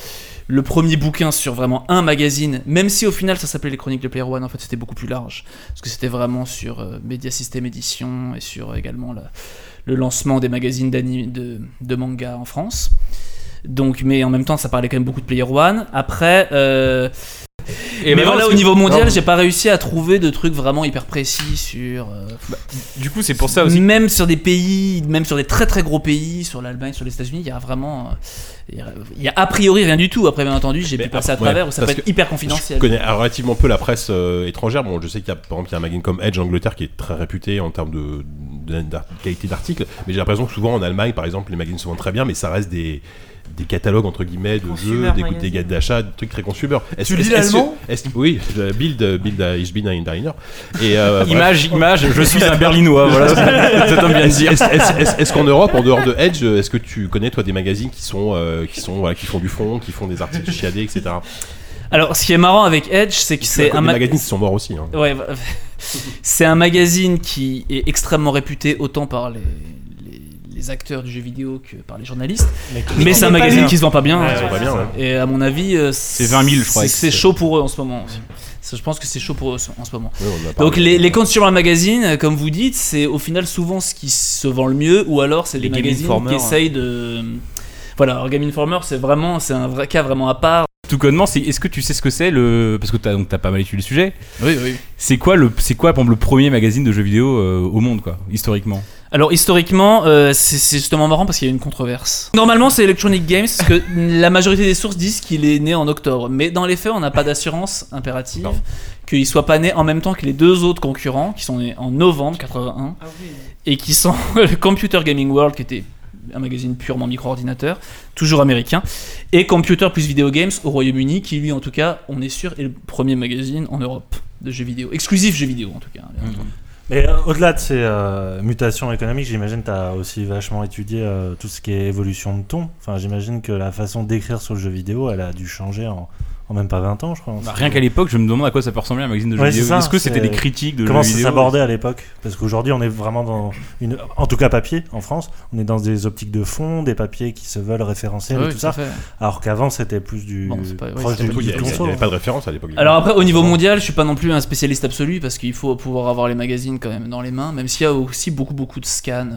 le premier bouquin sur vraiment un magazine. Même si au final ça s'appelait les chroniques de Player One, en fait c'était beaucoup plus large parce que c'était vraiment sur euh, Media System Edition et sur euh, également la- le lancement des magazines de, de manga en France. Donc, mais en même temps, ça parlait quand même beaucoup de Player One. Après, euh, Et mais voilà, au niveau mondial, j'ai pas réussi à trouver de trucs vraiment hyper précis sur. euh, Du coup, c'est pour ça aussi. même sur des pays, même sur des très très gros pays, sur l'Allemagne, sur les États-Unis, il y a vraiment. euh, il y a- Il y a a priori rien du tout. Après, bien entendu, j'ai Mais pu passer à après, ouais, travers où ça peut parce être que hyper confidentiel. Je connais relativement peu la presse euh, étrangère. Bon, je sais qu'il y a par exemple il y a un magazine comme Edge Angleterre qui est très réputé en termes de, de- d'ar- qualité d'articles, mais j'ai l'impression que souvent en Allemagne, par exemple, les magazines vendent très bien, mais ça reste des des catalogues entre guillemets de jeux, des, magazine. des guides d'achat, des trucs très consumer. Est-ce- Tu est-ce- lis l'allemand Oui, je- Bild, Bild, euh, Ich bin ein Diner. Et euh. Image, image, je suis un berlinois, voilà ce que cet homme vient de dire. Est-ce qu'en Europe, en dehors de Edge, est-ce que tu connais toi des magazines qui sont euh, qui sont voilà, qui font du fond, qui font des articles chiadés, etc. Alors, ce qui est marrant avec Edge, c'est que C'est c'est un ma- magazines qui sont morts aussi. hein. Ouais, bah, c'est un magazine qui est extrêmement réputé autant par les, les, acteurs du jeu vidéo que par les journalistes. Mais c'est un magazine qui se vend pas bien. Ouais, ils sont pas bien, ouais. Et à mon avis, euh, C'est 20 000, je crois, c'est- chaud pour eux en ce moment. Ça, Je pense que c'est chaud pour eux en ce moment. Oui. Donc les, les consumer magazines, comme vous dites, c'est au final souvent ce qui se vend le mieux, ou alors c'est les, Les Game magazines Informer, qui essayent de... Voilà, alors Game Informer, c'est vraiment, c'est un vrai cas vraiment à part. Tout connement, c'est est-ce que tu sais ce que c'est le parce que t'as donc t'as pas mal étudié le sujet. Oui, oui. C'est quoi le c'est quoi par exemple, le premier magazine de jeux vidéo euh, au monde quoi historiquement? Alors historiquement, euh, c'est c'est justement marrant parce qu'il y a une controverse. Normalement, c'est Electronic Games parce que la majorité des sources disent qu'il est né en octobre, mais dans les faits, on n'a pas d'assurance impérative Non. qu'il soit pas né en même temps que les deux autres concurrents qui sont nés en novembre 81 et qui sont le Computer Gaming World qui était un magazine purement micro-ordinateur, toujours américain, et Computer plus Video Games au Royaume-Uni, qui lui en tout cas, on est sûr, est le premier magazine en Europe de jeux vidéo, exclusif jeux vidéo en tout cas. Mais euh, au-delà de ces euh, mutations économiques, j'imagine que tu as aussi vachement étudié euh, tout ce qui est évolution de ton. Enfin, j'imagine que la façon d'écrire sur le jeu vidéo, elle a dû changer en, en même pas 20 ans, je crois. Bah, Rien qu'à l'époque, je me demande à quoi ça peut ressembler un magazine de jeux Ouais, vidéo. Est-ce que c'était des critiques de Comment jeux ça vidéo s'abordait à l'époque? Parce qu'aujourd'hui, on est vraiment dans une. En tout cas, papier, en France, on est dans des optiques de fond, des papiers qui se veulent référentiels Ouais, et tout tout ça. fait. Alors qu'avant, c'était plus du. Bon, c'est pas- ouais, proche du il n'y avait pas de référence à l'époque. Alors après, au niveau mondial, je suis pas non plus un spécialiste absolu parce qu'il faut pouvoir avoir les magazines quand même dans les mains, même s'il y a aussi beaucoup beaucoup de scans.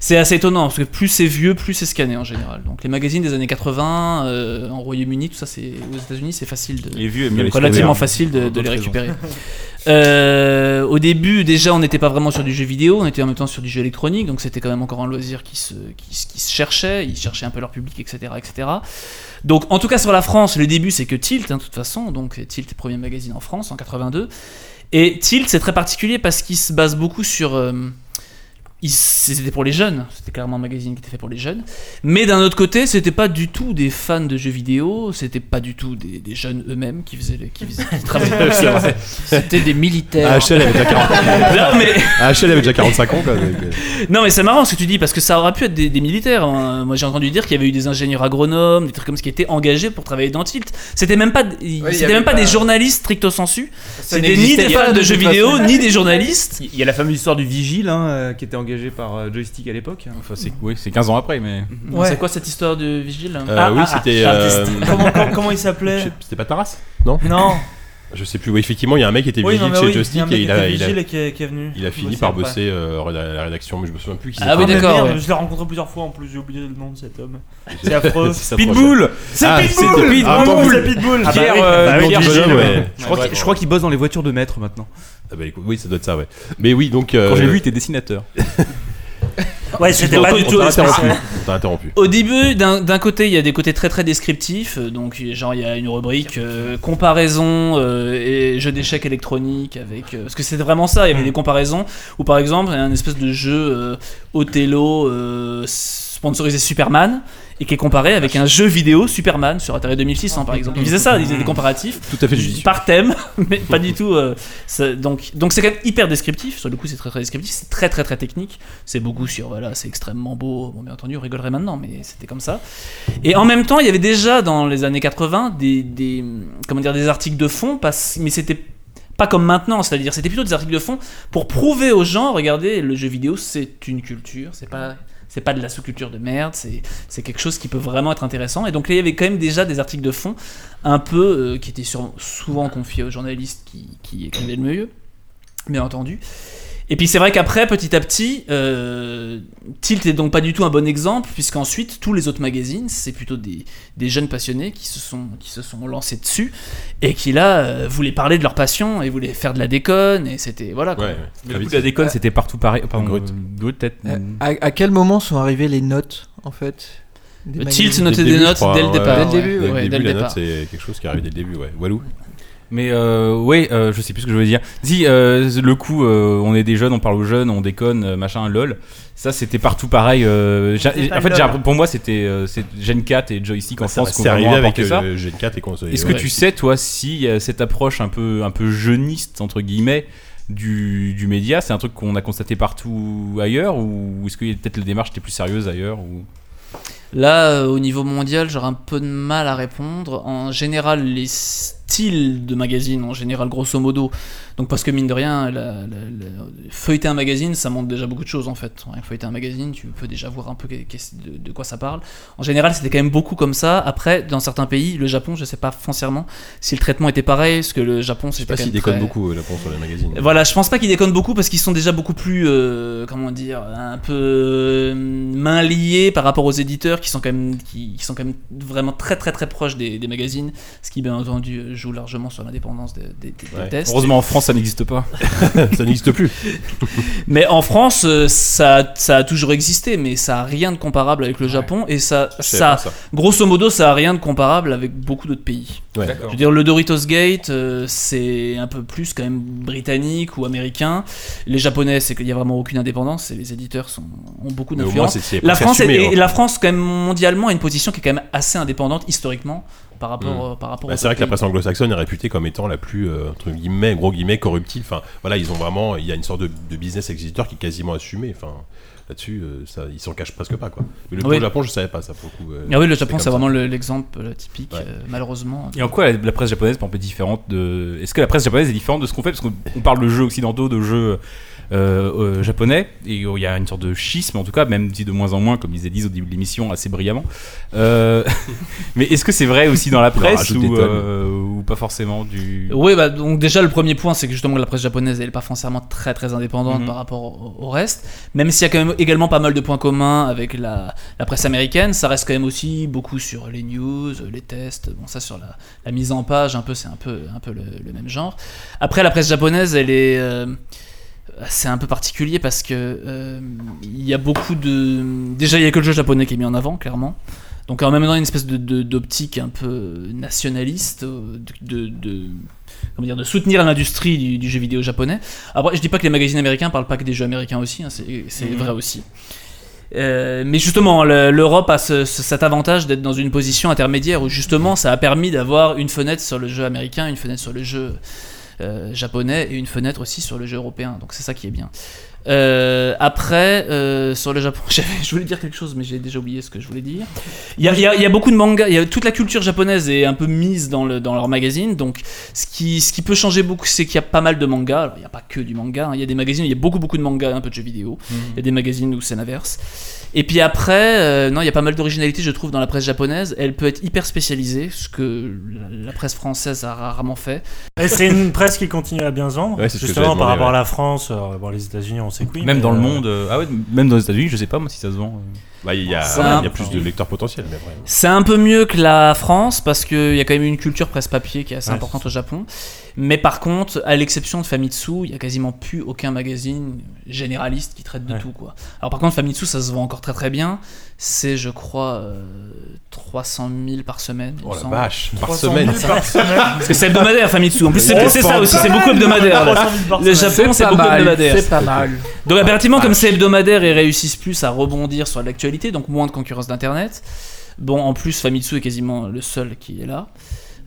C'est assez étonnant parce que plus c'est vieux, plus c'est scanné en général. Donc les magazines des années 80 euh, en Royaume-Uni, tout ça, c'est aux États-Unis, c'est facile de Les vieux relativement facile de, de les récupérer. Euh, au début, déjà, on n'était pas vraiment sur du jeu vidéo, on était en même temps sur du jeu électronique, donc c'était quand même encore un loisir qui se, qui, se- qui se cherchait, ils cherchaient un peu leur public, etc., etc. Donc, en tout cas, sur la France, le début, c'est que Tilt, hein, de toute façon, donc Tilt est le premier magazine en France en 82. Et Tilt, c'est très particulier parce qu'il se base beaucoup sur. euh, c'était pour les jeunes, c'était clairement un magazine qui était fait pour les jeunes. Mais d'un autre côté, c'était pas du tout des fans de jeux vidéo, c'était pas du tout des, des jeunes eux-mêmes qui faisaient, le- qui, faisaient- qui travaillaient. C'était des militaires. AHL avait déjà 40 Non, mais- AHL avait déjà 45 ans quoi. donc, euh, non mais c'est marrant ce que tu dis parce que ça aurait pu être des, des militaires. hein. Moi j'ai entendu dire qu'il y avait eu des ingénieurs agronomes, des trucs comme ça qui étaient engagés pour travailler dans Tilt. C'était même pas, c'était même pas, pas- des journalistes stricto sensu. C'était ni des fans de de jeux vidéo ni des journalistes. Il y a la fameuse histoire du vigile hein, euh, qui était engagé par euh, Joystick à l'époque. Enfin, c'est oui, c'est 15 ans après, mais. Ouais. C'est quoi cette histoire de vigile? Euh, oui, c'était. euh, comment, comment- comment il s'appelait? C'était pas Taras? Non Non. Je sais plus. Oui, effectivement, il y a un mec qui était Oui, vigile chez oui, et il a, était il a, vigile et qui est- qui est venu. il a fini par bosser euh, à la rédaction, mais je me souviens plus qui Ah c'était. oui, mais d'accord, ouais. Je l'ai rencontré plusieurs fois en plus, j'ai oublié le nom de cet homme. C'est affreux. C'est Pitbull C'est Ah, Pitbull c'était Pitbull. Ah, Attends, c'est Pitbull Ah Pierre, oui, euh, oui, ouais. Je crois qu'il- bosse dans les voitures de maître maintenant. Ah bah, écoute, oui, ça doit être ça, ouais. Mais oui, donc. euh, Quand j'ai vu, il était dessinateur. Ouais, c'était pas du on tout On t'a interrompu. Au début, d'un d'un côté, il y a des côtés très très descriptifs. euh, Donc, genre, il y a une rubrique euh, comparaison euh, et jeu d'échecs électronique avec. euh, parce que c'était vraiment ça, il y avait des comparaisons. Où par exemple, il y a un espèce de jeu euh, Othello euh, sponsorisé Superman et qui est comparé avec un jeu vidéo Superman sur Atari 2600 par exemple. Ils faisaient ça, ils faisaient des comparatifs Tout à fait judicieux. par thème, mais pas du tout. euh, ça- donc, donc c'est quand même hyper descriptif. Sur le coup, c'est très très descriptif. C'est très très très technique. C'est beaucoup sur voilà, c'est extrêmement beau. Bon, bien entendu, on rigolerait maintenant, mais c'était comme ça. Et en même temps, il y avait déjà dans les années 80 des, des comment dire des articles de fond, mais c'était pas comme maintenant, c'est-à-dire c'était plutôt des articles de fond pour prouver aux gens, regardez, le jeu vidéo c'est une culture, c'est pas c'est pas de la sous-culture de merde, c'est quelque chose qui peut vraiment être intéressant. Et donc là, il y avait quand même déjà des articles de fond un peu euh, qui étaient souvent confiés aux journalistes qui, qui écrivaient le mieux, bien entendu. Et puis c'est vrai qu'après, petit à petit, euh, Tilt est donc pas du tout un bon exemple, puisqu'ensuite, tous les autres magazines, c'est plutôt des, des jeunes passionnés qui se, sont, qui se sont lancés dessus, et qui là, euh, voulaient parler de leur passion, et voulaient faire de la déconne, et c'était... Voilà, quoi. Ouais, ouais. Mais Très le coup la déconne, c'était partout pareil. Pardon, Grut. euh, Grut, peut-être. Euh, à, à quel moment sont arrivées les notes en fait Tilt notait des début, notes crois, dès le ouais. départ. Dès le ouais. début, Dès le début, dès le la note, départ. c'est quelque chose qui arrive dès le début, ouais. Walou? Mais euh, ouais, euh, je sais plus ce que je voulais dire. Si euh, le coup, euh, on est des jeunes, on parle aux jeunes, on déconne, machin, lol. Ça, c'était partout pareil. euh, en fait, pour moi, c'était euh, Gen 4 et Joystick en Ça- France C'est arrivé avec ça. Gen 4 et console. Est-ce ouais. que tu sais, toi, si euh, cette approche un peu, un peu jeuniste, entre guillemets, du, du média, c'est un truc qu'on a constaté partout ailleurs Ou est-ce que peut-être la démarche était plus sérieuse ailleurs ou... Là, euh, au niveau mondial, j'aurais un peu de mal à répondre. En général, les de magazines, en général, grosso modo. Donc, parce que mine de rien, la- la- la- feuilleter un magazine, ça montre déjà beaucoup de choses en fait. Que feuilleter un magazine, tu peux déjà voir un peu de, de quoi ça parle. En général, c'était quand même beaucoup comme ça. Après, dans certains pays, le Japon, je sais pas foncièrement si le traitement était pareil, parce que le Japon, c'était pas quand s'il même déconne très- beaucoup, euh, Japon, sur les magazines. voilà, je pense pas qu'ils déconnent beaucoup parce qu'ils sont déjà beaucoup plus, euh, comment dire, un peu euh, main liés par rapport aux éditeurs qui sont quand même, qui, qui sont quand même vraiment très très très proches des, des magazines, ce qui bien entendu joue largement sur l'indépendance des, des- des- des Ouais. tests. Heureusement, en France, ça n'existe pas. ça n'existe plus. Mais en France, euh, ça, ça a toujours existé, mais ça a rien de comparable avec le Japon et ça, ça, grosso modo, ça a rien de comparable avec beaucoup d'autres pays. Ouais. Je veux dire, le Doritos Gate, euh, c'est un peu plus quand même britannique ou américain. Les Japonais, c'est qu'il n'y a vraiment aucune indépendance et les éditeurs sont, ont beaucoup d'influence. La France, est- assumé, et hein. la France, quand même, mondialement, a une position qui est quand même assez indépendante historiquement par rapport, Mm. euh, par rapport Bah, aux c'est vrai que la presse anglo-saxonne est réputée comme étant la plus, euh, entre guillemets, gros guillemets, corruptive. Enfin, voilà, ils ont vraiment, il y a une sorte de, de business exiteur qui est quasiment assumé. Enfin, là-dessus, euh, ça, ils s'en cachent presque pas, quoi. Mais le Oui. au Japon, je savais pas ça pour le coup. euh, Ah oui, le Japon, c'est vraiment le- l'exemple euh, typique, Ouais. euh, malheureusement. Et en quoi la, la presse japonaise par exemple, est différente de. Est-ce que la presse japonaise est différente de ce qu'on fait? Parce qu'on on parle de jeux occidentaux, de jeux euh, euh, japonais, et il y a une sorte de schisme en tout cas, même si de moins en moins, comme disait Diz au début de l'émission, assez brillamment. Euh, mais est-ce que c'est vrai aussi dans la presse ou, euh, pas forcément du. Oui, bah, donc déjà le premier point, c'est que justement la presse japonaise, elle est pas foncièrement très très indépendante Mhm. par rapport au, au reste. Même s'il y a quand même également pas mal de points communs avec la, presse américaine, ça reste quand même aussi beaucoup sur les news, les tests. Bon, ça sur la, mise en page, un peu, c'est un peu, un peu le, le même genre. Après, la presse japonaise, elle est euh, c'est un peu particulier parce que euh, il y a beaucoup de déjà il y a que le jeu japonais qui est mis en avant clairement donc en même temps une espèce de, de- d'optique un peu nationaliste euh, de, comment dire de soutenir l'industrie du, du jeu vidéo japonais après je dis pas que les magazines américains parlent pas que des jeux américains aussi hein, c'est, Mhm. vrai aussi Euh, mais justement, le- l'Europe a ce- ce- cet avantage d'être dans une position intermédiaire où justement ça a permis d'avoir une fenêtre sur le jeu américain, une fenêtre sur le jeu euh, japonais et une fenêtre aussi sur le jeu européen. Donc c'est ça qui est bien. Euh, après, euh, sur le Japon, je voulais dire quelque chose, mais j'ai déjà oublié ce que je voulais dire. Il y a, il y a- il y a beaucoup de mangas, il y a, toute la culture japonaise est un peu mise dans, le, dans leur magazine, donc ce qui, ce qui peut changer beaucoup, c'est qu'il y a pas mal de mangas. Alors, il n'y a pas que du manga, hein. il y a des magazines, où il y a beaucoup beaucoup de mangas, un peu de jeux vidéo. Il y a des magazines où c'est l'inverse. Et puis après, euh, non, il y a pas mal d'originalité, je trouve, dans la presse japonaise. Elle peut être hyper spécialisée, ce que la, la presse française a rarement fait. Et c'est une presse qui continue à bien se vendre. Ouais, Justement, par rapport à la France, euh, bon, les États-Unis, on sait que oui. Même dans le euh, monde. euh, ah ouais, même dans les États-Unis, je sais pas moi si ça se vend. Bah, il y a, Ça- il y a plus de lecteurs potentiels, mais vrai. C'est un peu mieux que la France parce qu'il y a quand même une culture presse papier qui est assez Ouais, importante au Japon. Mais par contre, à l'exception de Famitsu, il y a quasiment plus aucun magazine généraliste qui traite de Ouais. tout. Quoi. Alors par contre, Famitsu, ça se vend encore très très bien. C'est, je crois, euh, 300 000 par semaine. Oh la semble. vache, par 300 semaine. 000 par semaine. Parce que c'est hebdomadaire, Famitsu. En plus, c'est Oh, ça aussi, mal. c'est beaucoup hebdomadaire. là. 300 000 par Le semaine. Japon, c'est beaucoup hebdomadaire. C'est pas mal. Donc impérativement, comme c'est hebdomadaire et réussissent plus à rebondir sur l'actualité, donc moins de concurrence d'internet. Bon, en plus, Famitsu est quasiment le seul qui est là.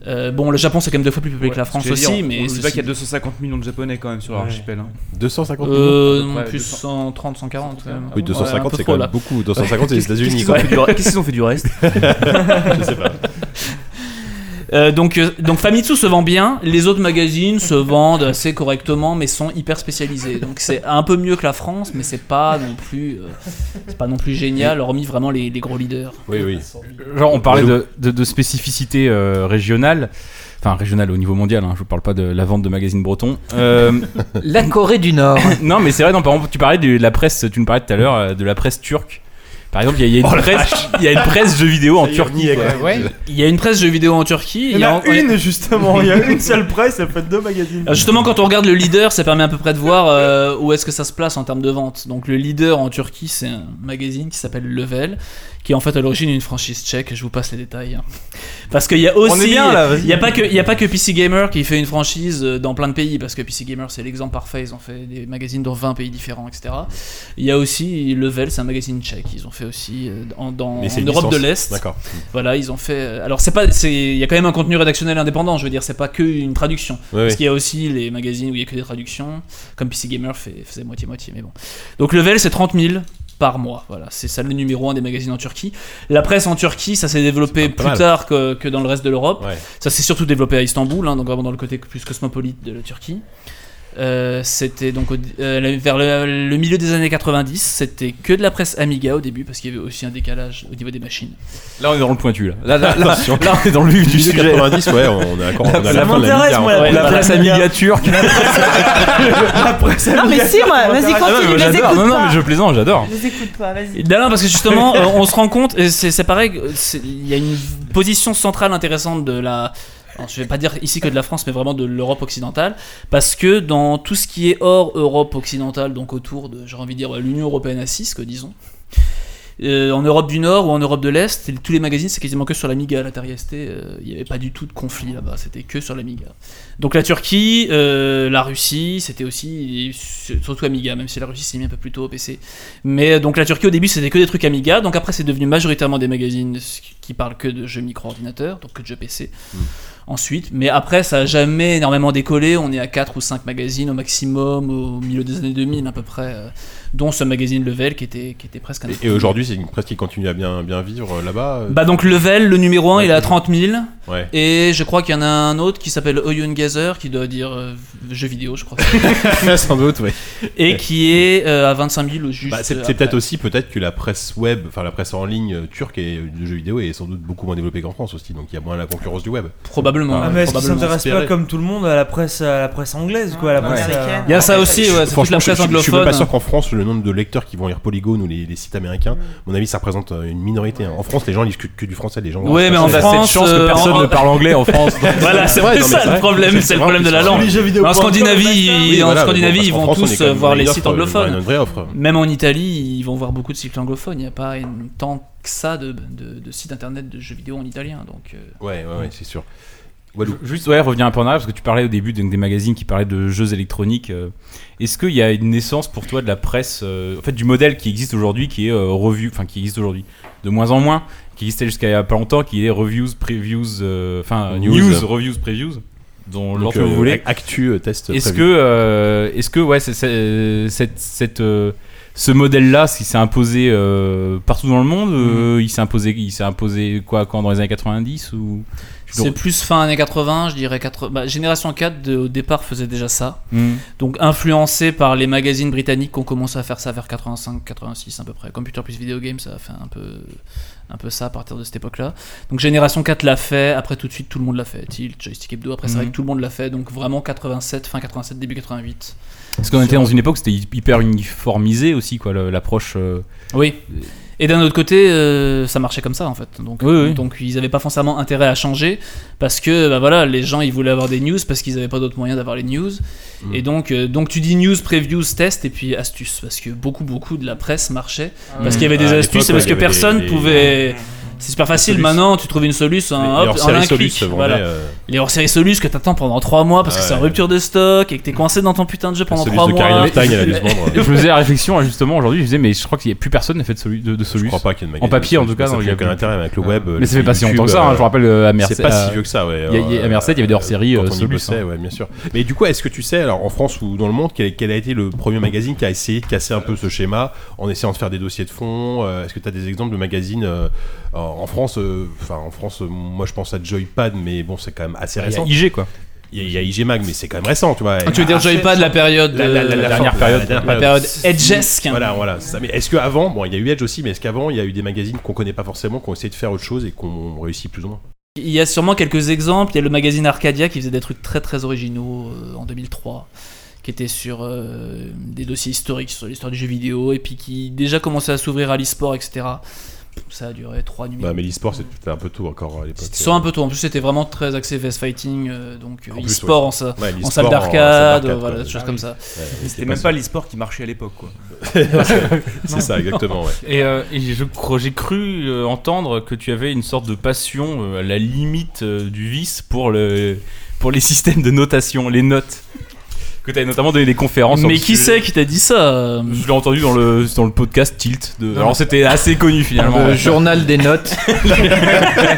Euh, bon, le Japon c'est quand même deux fois plus peuplé que la France dire, aussi, on- mais ceci- pas qu'il y a 250 millions de japonais quand même sur Ouais. l'archipel. hein. 250 millions. euh, à peu non, plus 200. 130, 140. quand même. Oui, Ouais, un 250, peu c'est quand là. même beaucoup. 250, c'est les Qu'est-ce États-Unis. qu'ils quoi. ont fait du re- qu'est-ce qu'ils ont fait du reste? Je sais pas. Euh, donc, euh, donc Famitsu se vend bien, les autres magazines se vendent assez correctement, mais sont hyper spécialisés. Donc c'est un peu mieux que la France, mais c'est pas non plus, euh, c'est pas non plus génial, hormis vraiment les, les gros leaders. Oui, oui. Genre, on parlait de, de, de spécificité euh, régionale. Enfin, régionale au niveau mondial, hein, je vous parle pas de la vente de magazines bretons. Euh, La Corée du Nord. non, mais c'est vrai, non, par exemple, tu parlais de la presse, tu nous parlais tout à l'heure de la presse turque. Par exemple, il y, a- y une presse, il y a une presse jeux vidéo en Turquie. Il y a une presse jeux vidéo en Turquie. Il y en a en- une justement, il y a une seule presse, elle fait deux magazines. Alors justement, quand on regarde le leader, ça permet à peu près de voir euh, où est-ce que ça se place en termes de vente. Donc le leader en Turquie, c'est un magazine qui s'appelle Level, qui est en fait à l'origine une franchise tchèque. Je vous passe les détails. hein. Parce qu'il y a aussi, il y a pas que, il y a pas que PC Gamer qui fait une franchise euh, dans plein de pays, parce que PC Gamer c'est l'exemple parfait. Ils ont fait des magazines dans 20 pays différents, etc. Il y a aussi Level, c'est un magazine tchèque. Ils ont fait aussi euh, en, dans, en une Europe de l'Est. D'accord. Voilà, ils ont fait. euh, Alors c'est pas, c'est, il y a quand même un contenu rédactionnel indépendant. Je veux dire, c'est pas que une traduction. Oui, Parce oui. qu'il y a aussi les magazines où il y a que des traductions, comme PC Gamer fait, faisait moitié-moitié, mais bon. Donc Level, c'est 30 000 par mois. Voilà, c'est ça le numéro un des magazines en Turquie. La presse en Turquie, ça s'est développé plus mal. tard que, que dans le reste de l'Europe. Ouais. Ça s'est surtout développé à Istanbul, hein, donc vraiment dans le côté plus cosmopolite de la Turquie. Euh, c'était donc au- euh, vers le, le milieu des années 90, c'était que de la presse Amiga au début parce qu'il y avait aussi un décalage au niveau des machines. Là, on est dans le pointu. Là, là, là, là, là, on est dans le vif du sujet. 90, ouais, on est on Ça la fin de la Amiga, moi, hein. la La Voilà. presse Amiga turque. La presse Non, mais si, moi, vas-y, Ah non, continue, mais Non, non, pas. mais je plaisante, j'adore. Je les écoute pas, vas-y. Non, non, parce que justement, euh, on se rend compte, et c'est pareil, il y a une position centrale intéressante de la. Alors, je vais pas dire ici que de la France, mais vraiment de l'Europe occidentale, parce que dans tout ce qui est hors Europe occidentale, donc autour de, j'ai envie de dire, l'Union européenne à 6, que disons, euh, en Europe du Nord ou en Europe de l'Est, tous les magazines c'est quasiment que sur l'Amiga, l'Atari ST, euh, il n'y avait pas du tout de conflit là-bas, c'était que sur l'Amiga. Donc la Turquie, euh, la Russie, c'était aussi surtout Amiga, même si la Russie s'est mis un peu plus tôt au PC. Mais donc la Turquie au début c'était que des trucs Amiga, donc après c'est devenu majoritairement des magazines qui parlent que de jeux micro-ordinateurs, donc que de jeux PC. Ensuite, mais après ça a jamais énormément décollé, on est à 4 ou 5 magazines au maximum au milieu des années 2000 à peu près, euh, dont ce magazine Level qui était, qui était presque un Et, et aujourd'hui, c'est une presse qui continue à bien, bien vivre euh, là-bas. euh, Bah donc Level, le numéro 1 il est à 30 000, Ouais. et je crois qu'il y en a un autre qui s'appelle Oyun Gazer qui doit dire euh, jeux vidéo je crois, Sans doute, ouais. et qui est euh, à 25 000 ou juste Bah, c'est euh, peut-être aussi peut-être que la presse web, enfin la presse en ligne turque et de jeux vidéo est sans doute beaucoup moins développée qu'en France aussi, donc il y a moins la concurrence du web. Probablement. Ah, mais est-ce qu'ils s'intéressent pas comme tout le monde à la presse, à la presse anglaise, quoi, à la Ouais. presse. Américaine. Il y a ça aussi, ouais, c'est la je, presse je- je suis anglophone. pas sûr qu'en France, le nombre de lecteurs qui vont lire Polygon ou les, les sites américains, à mon avis, ça représente euh, une minorité. hein. En France, les gens lisent que, que du français, les gens. Ouais, mais en On a cette France, chance euh, que personne en- ne parle anglais en France. Voilà, c'est vrai, non, mais ça c'est le vrai. problème, C'est le problème de la langue. Les jeux vidéo. Mais en Scandinavie, Oui, ils- en voilà, Scandinavie, bon, ils en vont France, on est tous quand euh, même voir les sites euh, anglophones. Une vraie offre. Même en Italie, ils vont voir beaucoup de sites anglophones. Il n'y a pas une- tant que ça de, de- de sites internet de jeux vidéo en italien. Donc, euh, Ouais, ouais, ouais, c'est sûr. Walou. Juste ouais, revenir un peu en arrière parce que tu parlais au début donc, des magazines qui parlaient de jeux électroniques. euh, Est-ce qu'il y a une naissance pour toi de la presse, euh, en fait, du modèle qui existe aujourd'hui, qui est euh, review, enfin qui existe aujourd'hui, de moins en moins, qui existait jusqu'à il y a pas longtemps, qui est reviews, previews, euh, enfin News. news, reviews, previews, dont lorsque euh, vous voulez. Actu, test. Est-ce que, est-ce que ouais, c'est- c'est- cette, cette, ce modèle-là, qui s'est imposé euh, partout dans le monde, euh, il s'est imposé, il s'est imposé quoi quand dans les années 90 ou? C'est plus fin années 80, je dirais 80. bah, Génération 4 de- au départ faisait déjà ça. Hmm. Donc influencé par les magazines britanniques qui ont commencé à faire ça vers 85, 86 à peu près. Computer plus Video Game, ça a fait un peu, un peu ça à partir de cette époque-là. Donc Génération 4 l'a fait, après tout de suite tout le monde l'a fait. Tilt, Joystick Hebdo, après c'est Mhm. vrai que tout le monde l'a fait. Donc vraiment 87, fin 87, début 88. Parce qu'on était dans une époque où c'était hyper uniformisé aussi, quoi, l'approche. euh, Oui. Et d'un autre côté, euh, ça marchait comme ça en fait. Donc, Oui, oui. donc ils n'avaient pas forcément intérêt à changer parce que bah voilà, les gens ils voulaient avoir des news parce qu'ils n'avaient pas d'autres moyens d'avoir les news. Mm. Et donc, euh, donc tu dis news, previews, test et puis astuces parce que beaucoup beaucoup de la presse marchait parce qu'il y avait des Ah, astuces et parce que personne des- des- pouvait. C'est super facile maintenant, tu trouves une solution, hop, en un Solus clic. Voilà. euh, Les hors-séries Solus que t'attends pendant 3 mois parce que Ah c'est en rupture de stock et que t'es coincé dans ton putain de jeu pendant Solus 3 de mois. Karina Stein, elle a dû se vendre. je me faisais la réflexion justement aujourd'hui, je disais mais je crois qu'il y a plus personne n'a fait de, solu- de, de Je Solus. crois pas qu'il y ait de En papier en Solus, tout cas, mais ça n'a a aucun intérêt avec le web. Mais les ça fait pas si longtemps que ça, hein, euh, je me rappelle euh, à Mercedes. C'est pas si vieux que ça, ouais. À Merced, il y avait des hors-séries, euh, Solus, ouais, bien sûr. Mais du coup, est-ce que tu sais, alors en France ou dans le monde, quel, a été le premier magazine qui a essayé de casser un peu ce schéma en essayant de faire des dossiers de fond euh, Est-ce que tu as des exemples de magazines euh, en France euh, Enfin, en France, euh, moi je pense à Joypad, mais bon, c'est quand même assez Il y a récent. IG quoi. Il y a, IG Mag, mais c'est quand même récent, tu vois. Ah, tu veux dire Joypad, la période. La, la- la- la dernière période. la dernière période edgesque. Voilà, voilà. ça. Mais est-ce qu'avant, bon, il y a eu Edge aussi, mais est-ce qu'avant, il y a eu des magazines qu'on connaît pas forcément, qui ont essayé de faire autre chose et qu'on réussit plus ou moins? Il y a sûrement quelques exemples. Il y a le magazine Arcadia qui faisait des trucs très très originaux euh, en 2003, qui était sur euh, des dossiers historiques sur l'histoire du jeu vidéo et puis qui déjà commençait à s'ouvrir à l'e-sport, etc. Ça a duré trois nuits. Bah, mais l'e-sport, c'était un peu tôt encore à l'époque. Soit un peu tôt. En plus, c'était vraiment très axé VS Fighting, euh, donc e-sport ouais. en, sa- Ouais, en salle en salle d'arcade, voilà, des choses Ah comme oui. ça. Ouais, C'était même pas l'e-sport qui marchait à l'époque, quoi. C'est ça, exactement, ouais. Et, euh, et j'ai cru euh, entendre que tu avais une sorte de passion euh, à la limite euh, du vice pour, le, pour les systèmes de notation, les notes. Que tu avais notamment donné des conférences. Mais qui c'est qui t'a dit ça euh Je l'ai entendu dans le, dans le podcast Tilt. De... Alors c'était assez connu finalement. Le journal des notes.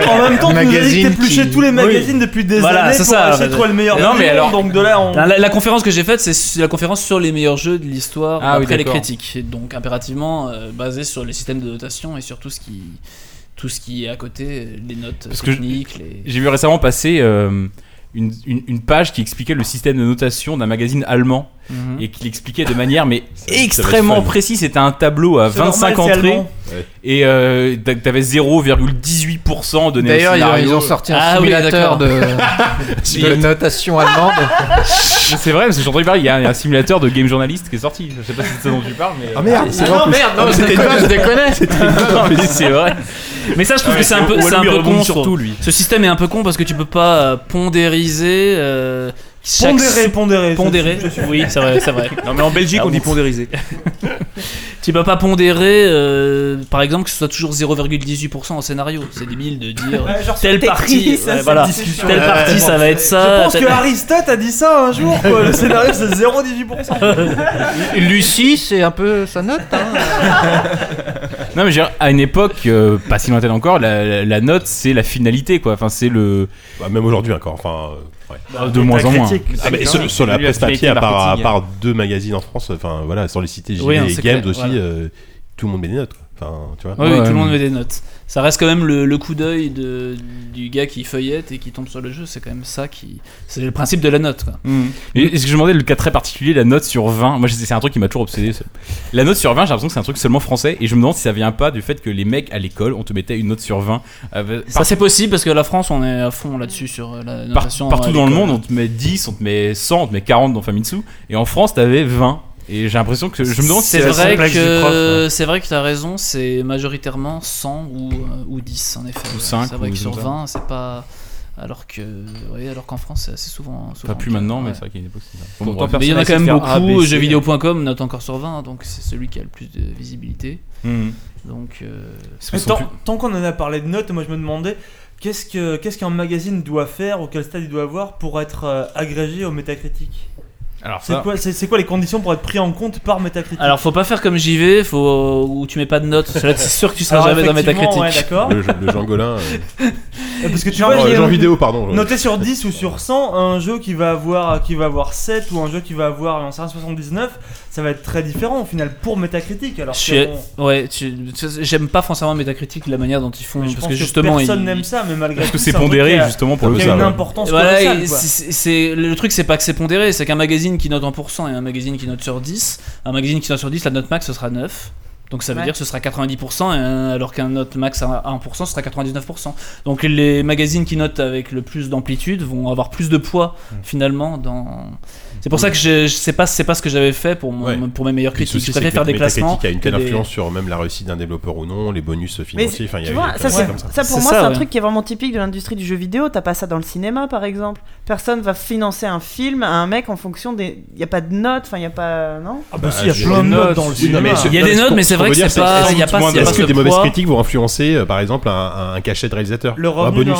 En même temps, tu nous as dit que Magazine t'épluchais qui- tous les magazines depuis des Voilà, années pour ça, trouver le meilleur non, mais alors- donc de là on... La, conférence que j'ai faite, c'est la conférence sur les meilleurs jeux de l'histoire Ah oui, après les d'accord. critiques. Et donc impérativement euh, basé sur les systèmes de notation et sur tout ce qui, tout ce qui est à côté, les notes Parce techniques. les... J'ai vu récemment passer euh, une, une- page qui expliquait le système de notation d'un magazine allemand Mhm. et qui l'expliquait de manière mais extrêmement précise. C'était un tableau à C'est 25 normal, entrées et euh, t'a- t'avais 0,18% de D'ailleurs, ils, ont- néo-scénario. ils ont sorti un Ah oui, simulateur de, notation allemande. Mais C'est vrai, parce que j'ai entendu parler, il y, a un- il y a un simulateur de game journaliste qui est sorti. Je sais pas si c'est ça dont tu parles, mais. Ah merde, c'est vrai en Non, merde, non, je déconne, je mais c'est vrai. Mais ça, je trouve Ouais, que c'est un peu, c'est un peu con. sur je tout, trouve. lui. Ce système est un peu con parce que tu peux pas euh, pondériser. euh, chaque- Pondéré, pondéré. suis- Oui, c'est vrai, c'est vrai. Non, mais en Belgique, Ah, on dit pondérisé. Tu peux pas pondérer, euh, par exemple, que ce soit toujours 0,18% au scénario. C'est débile de dire Ouais, genre sur telle partie, ça, ouais, cette voilà, discussion. telle Ouais, partie ouais, ça va être Je ça. pense telle- que Aristote a dit ça un jour, quoi. Le scénario c'est 0,18%. Lucie, c'est un peu sa note. Hein. Non, mais je dire, à une époque, euh, pas si lointaine encore, la, la- la note c'est la finalité quoi. Enfin, c'est le. Bah, même aujourd'hui encore, enfin. euh, ouais. de moins en moins. Ah, mais sur, sur la presse papier, à part, à part deux magazines en France, enfin voilà, sans les JV Oui, non, et Games aussi, voilà. euh, tout le monde met des notes. Enfin, tu vois. Oui, tout le monde met des notes. Ça reste quand même le, le coup d'œil de- du gars qui feuillette et qui tombe sur le jeu. C'est quand même ça qui. C'est le principe de la note. Quoi. Et est-ce que je me demandais le cas très particulier, la note sur 20 Moi, c'est un truc qui m'a toujours obsédé. ça. La note sur 20, j'ai l'impression que c'est un truc seulement français. Et je me demande si ça vient pas du fait que les mecs à l'école, on te mettait une note sur 20. avec- Ça, c'est possible parce que la France, on est à fond là-dessus sur euh, Par- partout dans le monde, on te met 10, on te met 100, on te met 40 dans Famitsu. Et en France, t'avais 20. Et j'ai l'impression que. Je me demande si C'est vrai que ouais. c'est vrai que tu as raison, c'est majoritairement 100 ou, euh, ou 10 en effet. Ou 5, C'est vrai ou que sur comme ça. 20, c'est pas alors que oui, alors qu'en France c'est assez souvent, souvent Pas plus maintenant, mais ouais. c'est vrai qu'il y a une époque, Bon, bref. Mais il y en a quand même beaucoup, jeuxvideo.com note encore sur 20 donc c'est celui qui a le plus de visibilité. Mhm. Donc euh, tant, qu'on- tant qu'on en a parlé de notes, moi je me demandais qu'est-ce que qu'est-ce qu'un magazine doit faire ou quel stade il doit avoir pour être euh, agrégé au Metacritic? Alors C'est ça, quoi, c'est, c'est quoi les conditions pour être pris en compte par Metacritic alors faut pas faire comme JV, faut où tu mets pas de notes, c'est sûr que tu seras Alors, jamais dans Metacritic. ouais, d'accord. Le, le Jean Golin. euh, Parce que tu Genre vois, Oh, vidéo. Jeux vidéo, pardon. Noté sur 10 ou sur 100, un jeu qui va avoir, qui va avoir 7 ou un jeu qui va avoir un 79, ça va être très différent au final pour Metacritic. Alors Je Ouais, j'aime pas forcément Metacritic la manière dont ils font je parce pense que que justement personne ils- n'aime ça, mais malgré Parce tout, que c'est pondéré a- justement pour le a ça, une importance Voilà, c'est- c'est le truc c'est pas que c'est pondéré, c'est qu'un magazine qui note en pourcent et un magazine qui note sur 10, un magazine qui note sur 10, la note max ce sera 9. Donc ça veut Ouais. dire que ce sera 90% et un- alors qu'un note max à 1% ce sera 99%. Donc les magazines qui notent avec le plus d'amplitude vont avoir plus de poids finalement dans C'est pour ça que je, je sais pas c'est pas ce que j'avais fait pour mon- Ouais. pour mes meilleurs critiques. Je préfère faire que des classements. a une telle des- influence sur même la réussite d'un développeur ou non, les bonus financiers. Enfin, y a vois, ça, comme ça. ça, pour moi c'est un ouais. truc qui est vraiment typique de l'industrie du jeu vidéo. T'as pas ça dans le cinéma par exemple. Personne va financer un film à un mec en fonction des. Y a pas de notes, enfin y a pas. Non? Ah bah si, il y a plein de des notes dans le cinéma. Il y a des notes, mais ce c'est vrai que c'est pas- y a que- pas- il y a Est-ce pas que des mauvaises critiques vont influencer, euh, par exemple, un, cachet de réalisateur Le Un revenu bonus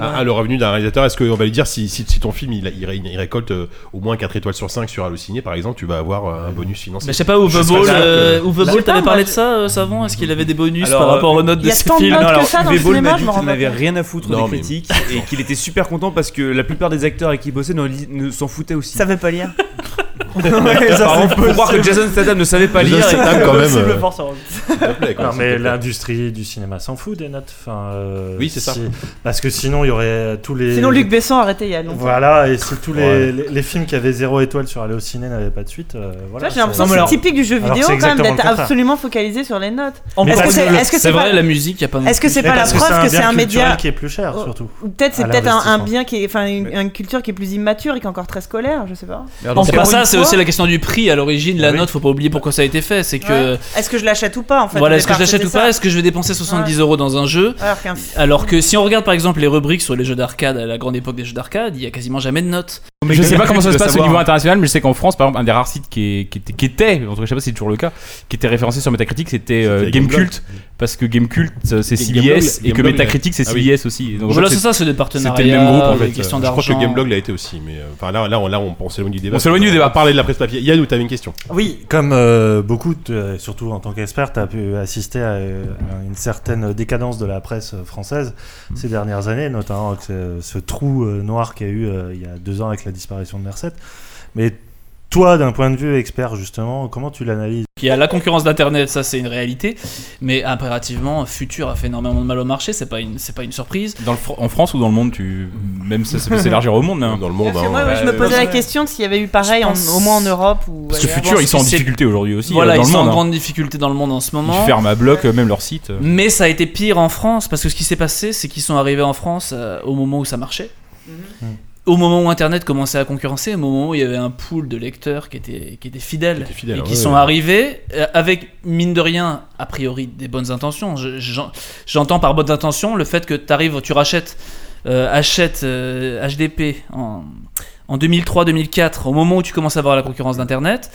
Ah, le revenu d'un réalisateur, est-ce qu'on va lui dire si, si, si ton film il récolte euh, au moins 4 étoiles sur 5 sur Allociné par exemple, tu vas avoir euh, un bonus financier. Mais je sais pas, Uwe Ball, euh, que- Uwe Ball, sais t'avais parlé de ça euh, savant Est-ce qu'il avait des bonus Alors, par rapport aux euh, notes de ses films non, alors, Uwe Ball m'a dit qu'il n'avait rien à foutre Non, des mais- critiques et qu'il était super content parce que la plupart des acteurs avec qui il bossait ne s'en foutaient aussi. Ça veut pas lire. Ouais, ça, Apparemment, faut croire que. Jason Statham ne savait pas Jason lire. et- Statham, quand même, Possible, euh, force, hein. s'il te plaît, quoi, Non, s'il mais plaît. l'industrie du cinéma s'en fout des notes. Enfin, euh, Oui, c'est ça. Parce que sinon, il y aurait tous les. Sinon Luc Besson a arrêté il y a longtemps. Voilà, et si tous les, Ouais. les, les films qui avaient zéro étoile sur Aller au ciné n'avaient pas de suite, euh, voilà. J'ai l'impression que c'est typique du jeu alors vidéo c'est quand même exactement d'être le contraire. absolument focalisé sur les notes. En Est-ce que parce c'est que le- est-ce que C'est c'est vrai, la musique, y a pas de est-ce que c'est Mais pas la parce preuve que un c'est bien un culturel média qui est plus cher, Oh, surtout. ou peut-être c'est à peut-être un, un l'investissement. bien qui est enfin une, une culture qui est plus immature et qui est encore très scolaire, je sais pas. C'est pas ça, c'est aussi la question du prix à l'origine. La Ah oui. note, faut pas oublier pourquoi ça a été fait. C'est que Ouais. Est-ce que je l'achète ou pas en fait voilà, est-ce que je l'achète ou pas. Est-ce que je vais dépenser 70 euros dans un jeu Alors qu'un Alors que si on regarde par exemple les rubriques sur les jeux d'arcade à la grande époque des jeux d'arcade, il y a quasiment jamais de notes. Je sais pas comment ça se passe au niveau international, mais je sais qu'en France, par exemple, un des rares sites qui, est- qui était, qui était, en tout cas, je sais pas si c'est toujours le cas, qui était référencé sur Metacritic, c'était euh, Gamecult, parce que Gamecult euh, c'est CBS et que Metacritic c'est ah oui. CBS aussi. Donc, voilà, c'est ça, c'est des partenariats. c'était le même groupe, en des fait. Je crois que. Gameblog l'a été aussi, mais euh, enfin là, là, on, là, on, on s'éloigne du débat. On s'éloigne du débat. Parler de la presse papier. Yann, tu avais une question Oui, comme euh, beaucoup, surtout en tant qu'expert, tu as pu assister à, euh, une certaine décadence de la presse euh, française ces dernières années, notamment avec ce, ce trou euh, noir qu'il y a eu euh, il y a deux ans avec la disparition de Merced. Mais toi, d'un point de vue expert, justement, comment tu l'analyses? Il y a la concurrence d'internet, ça c'est une réalité, mais impérativement, Futur a fait énormément de mal au marché, c'est pas une, c'est pas une surprise. Dans le Fr- en France ou dans le monde, tu même ça, ça peut s'élargir au monde. hein. dans le monde. Hein, moi, ouais. je me posais la question de s'il y avait eu pareil, en- au moins en Europe ou Parce que. Futur, ils sont en difficulté aujourd'hui aussi voilà, euh, dans ils le sont en hein. grande difficulté dans le monde en ce moment. Ils ferment à bloc euh, même leur site. euh. Mais ça a été pire en France parce que ce qui s'est passé, c'est qu'ils sont arrivés en France euh, au moment où ça marchait. Au moment où Internet commençait à concurrencer, au moment où il y avait un pool de lecteurs qui étaient, qui étaient fidèles, Qui étaient fidèles, et qui ouais, sont ouais. arrivés euh, avec, mine de rien, a priori des bonnes intentions. Je- j'en- J'entends par bonnes intentions le fait que tu arrives, tu rachètes, euh, achètes euh, HDP en, en 2003-2004, au moment où tu commences à voir la concurrence d'Internet.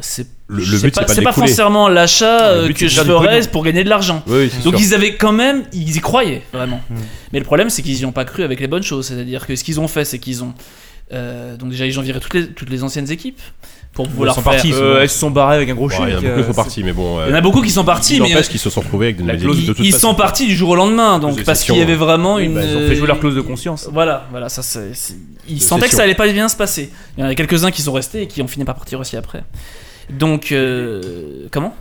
C'est Le- le c'est but, pas, pas forcément l'achat euh, que je ferais pour gagner de l'argent. Oui, Donc sûr. ils avaient quand même, ils y croyaient vraiment. Mm. Mais le problème c'est qu'ils n'y ont pas cru avec les bonnes choses. C'est-à-dire que ce qu'ils ont fait, c'est qu'ils ont euh, donc déjà ils ont viré toutes les toutes les anciennes équipes pour vouloir sont faire. partis, euh, Euh, elles se sont barrées avec un gros chèque. il y en a beaucoup qui euh, sont partis, mais bon. il y en a beaucoup qui sont partis, Il mais n'empêche qu'ils se sont retrouvés avec de la nouvelles clause de toute ils façon. sont partis du jour au lendemain. Donc parce qu'il y cession. avait vraiment Oui, une. bah, ils ont fait jouer leur euh, clause de conscience. Voilà, voilà, ça c'est. c'est- Ils De sentaient que ça allait pas bien se passer. Il y en a quelques-uns qui sont restés et qui ont fini par partir aussi après. Donc euh, comment?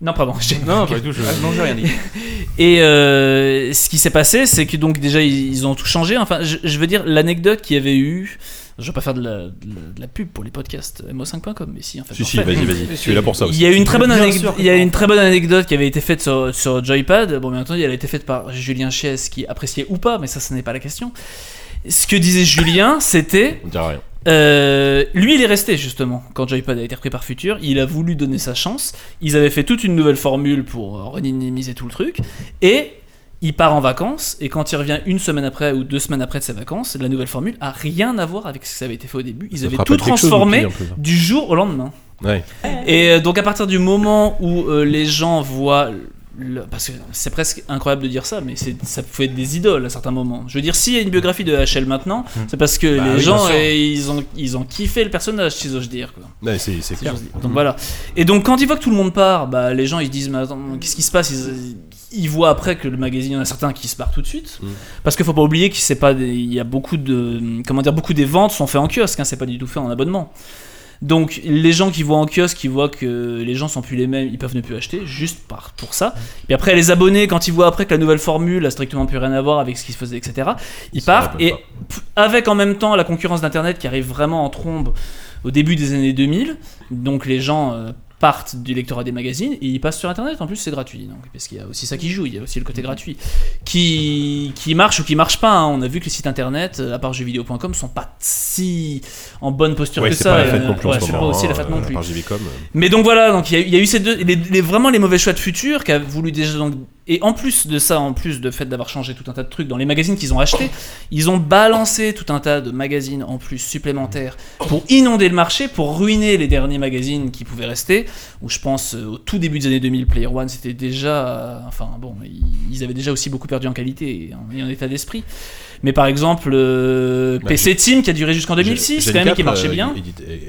Non, pardon. j'ai- Non, pas du tout. Je... Ah, non, j'ai rien dit. Et euh, ce qui s'est passé, c'est que donc déjà ils, ils ont tout changé. Enfin, je, je veux dire l'anecdote qu'il y avait eu. Je vais pas faire de la, de la- de la pub pour les podcasts mo5.com, mais si en fait. Si, si, vas-y, vas-y. Tu es là pour ça Il y a eu une très bonne anecdote. Il y a une très bonne anecdote qui avait été faite sur, sur Joypad. Bon, bien entendu, elle a été faite par Julien Chies qui appréciait ou pas, mais ça, ce n'est pas la question. Ce que disait Julien, c'était On dira rien. euh, lui, il est resté justement quand Joypad a été repris par Future. Il a voulu donner sa chance. Ils avaient fait toute une nouvelle formule pour euh, redynamiser tout le truc. Et il part en vacances. Et quand il revient une semaine après ou deux semaines après de ses vacances, la nouvelle formule a rien à voir avec ce que ça avait été fait au début. Ils Ça avaient tout chose, transformé ça du jour au lendemain. Ouais. Et euh, donc à partir du moment où euh, les gens voient le- parce que c'est presque incroyable de dire ça, mais ça peut être des idoles à certains moments. Je veux dire, s'il y a une biographie de HL maintenant, c'est parce que Bah les oui, gens, euh, ils, ont, ils ont kiffé le personnage, si j'ose dire. Quoi. Ouais, c'est clair. dire. Donc voilà. Et donc quand ils voient que tout le monde part, bah, les gens ils se disent, mais attends, qu'est-ce qui se passe? Ils, ils voient après que le magazine, il y en a certains qui se barrent tout de suite. Mm. Parce qu'il faut pas oublier qu'il c'est pas, des- il y a beaucoup de, comment dire, beaucoup des ventes sont faites en kiosque, hein, c'est pas du tout fait en abonnement. Donc les gens qui voient en kiosque, qui voient que les gens sont plus les mêmes, ils peuvent ne plus acheter, juste par, pour ça. Et après les abonnés, quand ils voient après que la nouvelle formule a strictement plus rien à voir avec ce qui se faisait, etc., ils partent. Et avec en même temps la concurrence d'Internet qui arrive vraiment en trombe au début des années 2000, donc les gens euh, partent du lectorat des magazines et ils passent sur Internet. En plus, c'est gratuit, donc, parce qu'il y a aussi ça qui joue, il y a aussi le côté gratuit, qui, qui marche ou qui marche pas. hein. On a vu que les sites Internet, euh, à part jeuxvideo.com, sont pas si en bonne posture Ouais, que ça. pas la fête euh, non plus ouais, ce c'est pas moment, aussi la hein, fête non plus. Mais donc voilà, donc il y, a eu- il y a eu ces deux, les, les- vraiment les mauvais choix de futur qui a voulu déjà donc et en plus de ça, en plus de fait d'avoir changé tout un tas de trucs dans les magazines qu'ils ont achetés, ils ont balancé tout un tas de magazines en plus supplémentaires pour inonder le marché, pour ruiner les derniers magazines qui pouvaient rester. Où je pense euh, au tout début des années 2000, Player One, c'était déjà, euh, enfin bon, ils, avaient déjà aussi beaucoup perdu en qualité et en, état d'esprit. Mais par exemple, euh, Bah, PC Team qui a duré jusqu'en 2006, quand même, qui marchait bien.